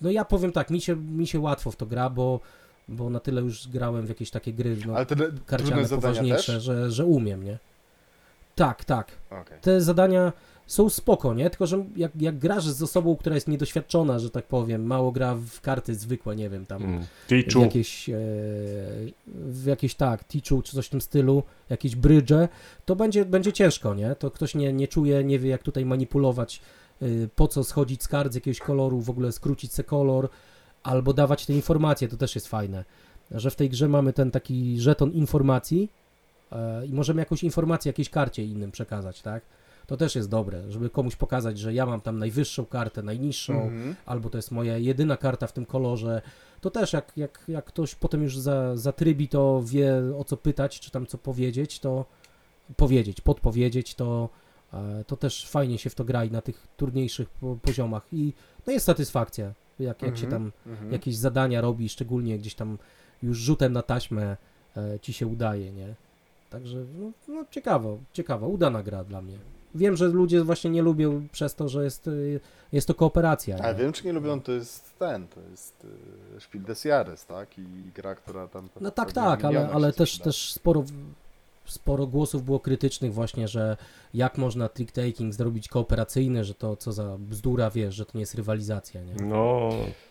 no ja powiem tak, mi się, mi się łatwo w to gra, bo, bo na tyle już grałem w jakieś takie gry no, Ale te karciane poważniejsze, też? że, że umiem, nie? Tak, tak. Okej. Te zadania są spoko, nie? Tylko, że jak, jak grasz z osobą, która jest niedoświadczona, że tak powiem, mało gra w karty zwykłe, nie wiem, tam Mm. w jakieś, e, w jakieś tak, teachu czy coś w tym stylu, jakieś brydże, to będzie, będzie ciężko, nie? To ktoś nie, nie czuje, nie wie jak tutaj manipulować, y, po co schodzić z kart z jakiegoś koloru, w ogóle skrócić se kolor, albo dawać te informacje, to też jest fajne, że w tej grze mamy ten taki żeton informacji e, i możemy jakąś informację jakiejś karcie innym przekazać, tak? To też jest dobre, żeby komuś pokazać, że ja mam tam najwyższą kartę, najniższą, Mhm. albo to jest moja jedyna karta w tym kolorze, to też jak, jak, jak ktoś potem już za, zatrybi, to wie o co pytać, czy tam co powiedzieć, to powiedzieć, podpowiedzieć, to, e, to też fajnie się w to gra i na tych trudniejszych po, poziomach i no jest satysfakcja, jak, jak się Mhm. tam Mhm. jakieś zadania robi, szczególnie gdzieś tam już rzutem na taśmę e, ci się udaje, nie? Także no, no ciekawo, ciekawa, udana gra dla mnie. Wiem, że ludzie właśnie nie lubią przez to, że jest, y, jest to kooperacja. A nie? wiem, czy nie lubią, to jest ten, to jest y, Spiel des Jahres, tak? I gra, która tam... No tak, tak, ale, ale też, też sporo, sporo głosów było krytycznych właśnie, że jak można trick-taking zrobić kooperacyjny, że to co za bzdura, wiesz, że to nie jest rywalizacja, nie? No,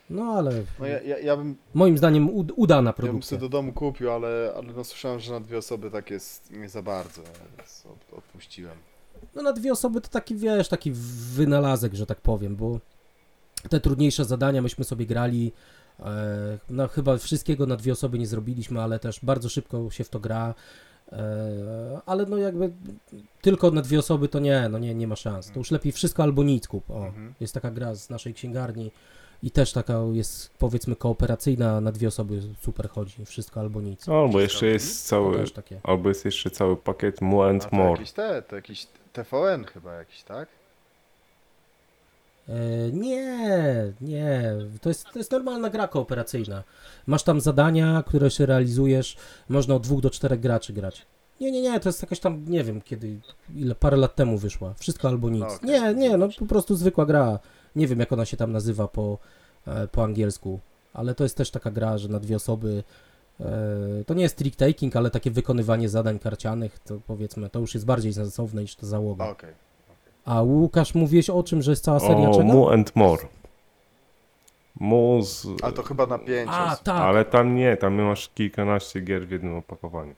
No ale No ja, ja, ja bym, moim zdaniem ud- udana ja bym produkcja. sobie do domu kupił, ale, ale no słyszałem, że na dwie osoby tak jest nie za bardzo, więc od, odpuściłem. No na dwie osoby to taki, wiesz, taki wynalazek, że tak powiem, bo te trudniejsze zadania myśmy sobie grali, e, no chyba wszystkiego na dwie osoby nie zrobiliśmy, ale też bardzo szybko się w to gra, e, ale no jakby tylko na dwie osoby to nie, no nie, nie ma szans. To już lepiej wszystko albo nic kup. O, Mhm. jest taka gra z naszej księgarni i też taka jest powiedzmy kooperacyjna, na dwie osoby super chodzi, wszystko albo nic. albo jeszcze jest cały, albo jest jeszcze cały pakiet Mu A and to More. jakieś te, to jakiś TVN chyba jakiś, tak? E, Nie, nie. To jest, to jest normalna gra kooperacyjna. Masz tam zadania, które się realizujesz. Można od dwóch do czterech graczy grać. Nie, nie, nie, to jest jakaś tam, nie wiem kiedy, ile, parę lat temu wyszła. Wszystko albo nic. No, okej. Nie, nie, no po prostu zwykła gra. Nie wiem jak ona się tam nazywa po, e, po angielsku, ale to jest też taka gra, że na dwie osoby. E, To nie jest trick-taking, ale takie wykonywanie zadań karcianych, to powiedzmy, to już jest bardziej sensowne niż ta załoga. Okej. A Łukasz, mówiłeś o czym, że jest cała seria O, czego? Mu and More. Mu z... Ale to chyba na pięć A, osób. tak. Ale tam nie, tam masz kilkanaście gier w jednym opakowaniu.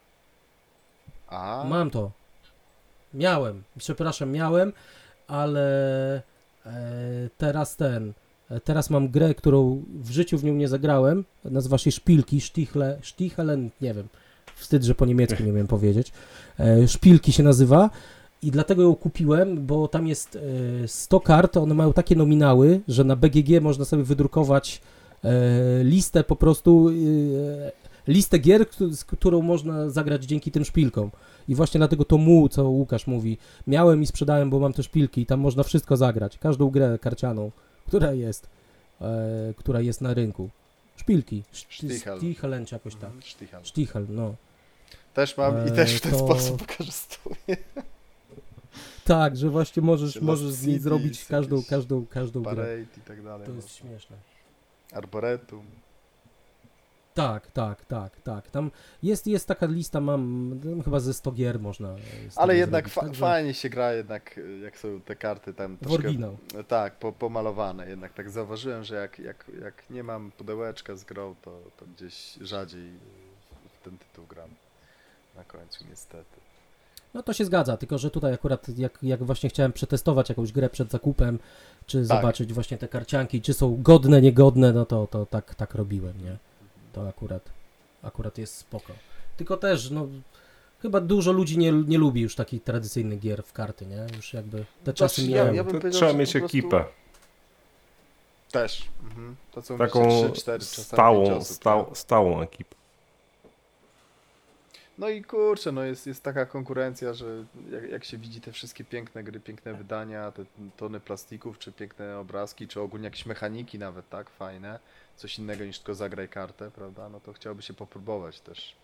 A, Mam to. Miałem. Przepraszam, miałem, ale e, teraz ten. E, teraz mam grę, którą w życiu w nią nie zagrałem. Nazywa się Szpilki, Stichle, Stichelen, nie wiem. Wstyd, że po niemiecku nie wiem (laughs) powiedzieć. E, Szpilki się nazywa. I dlatego ją kupiłem, bo tam jest e, 100 kart, one mają takie nominały, że na BGG można sobie wydrukować e, listę po prostu, e, listę gier, z którą można zagrać dzięki tym szpilkom. I właśnie dlatego to mu, co Łukasz mówi, miałem i sprzedałem, bo mam te szpilki i tam można wszystko zagrać. Każdą grę karcianą, która jest, e, która jest na rynku. Szpilki. Stichelen czy jakoś tak. Mhm. Stichel, no. Też mam i Eee, też w ten to- sposób korzystuję. Tak, że właśnie możesz, możesz z niej zrobić każdą, każdą, każdą grę. I tak dalej. To no. jest śmieszne. Arboretum. Tak, tak, tak, tak. Tam jest, jest taka lista, mam tam chyba ze 100 gier można. Ale jednak zrobić, fa- także fajnie się gra jednak, y, jak są te karty tam troszkę... oryginał. Tak, po, pomalowane. Jednak tak zauważyłem, że jak, jak, jak nie mam pudełeczka z grą, to, to gdzieś rzadziej w ten tytuł gram. Na końcu niestety. No to się zgadza, tylko że tutaj akurat jak, jak właśnie chciałem przetestować jakąś grę przed zakupem, czy Tak. zobaczyć właśnie te karcianki, czy są godne, niegodne, no to, to tak, tak robiłem, nie? To akurat, akurat jest spoko. Tylko też, no, chyba dużo ludzi nie, nie lubi już takich tradycyjnych gier w karty, nie? Już jakby te czasy Znaczy, miałem. ja powiedział, trzeba mieć prostu- ekipę. Też. Mhm. To są Taką 3, 4, czasami stałą, osób, stał, tak? stałą ekipę. No i kurczę, no jest, jest taka konkurencja, że jak, jak się widzi te wszystkie piękne gry, piękne wydania, te tony plastików, czy piękne obrazki, czy ogólnie jakieś mechaniki nawet, tak, fajne, coś innego niż tylko zagraj kartę, prawda, no to chciałoby się popróbować też.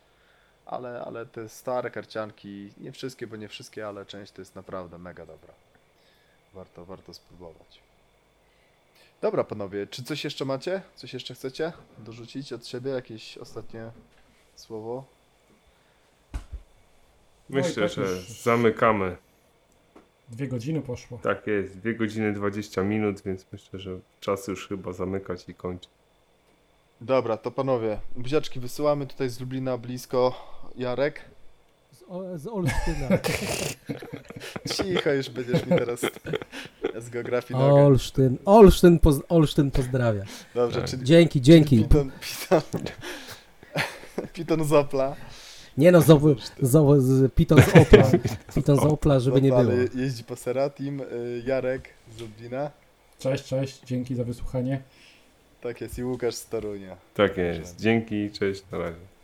Ale, ale te stare karcianki, nie wszystkie, bo nie wszystkie, ale część to jest naprawdę mega dobra. Warto, warto spróbować. Dobra panowie, czy coś jeszcze macie? Coś jeszcze chcecie dorzucić od siebie? Jakieś ostatnie słowo? No i Myślę, tak że już- zamykamy. Dwie godziny poszło. Tak jest, 2 godziny 20 minut, więc myślę, że czas już chyba zamykać i kończyć. Dobra, to panowie, buziaczki wysyłamy tutaj z Lublina blisko. Jarek? Z, o, z Olsztyna. (laughs) Cicho, już będziesz mi teraz z geografii nogę. Olsztyn, Olsztyn, poz, Olsztyn pozdrawia. Dobrze, Tak. czyli, Dzięki, czyli dzięki. Piton, Piton, (laughs) Piton Zopla. Nie no, z, z, z, Piton z Opla. Piton z Opla, żeby nie było. ale jeździ po Seratim. y, Jarek z Lublina. Cześć, cześć, dzięki za wysłuchanie. Tak jest, i Łukasz z Torunia. Tak jest. Dzięki, cześć, na razie.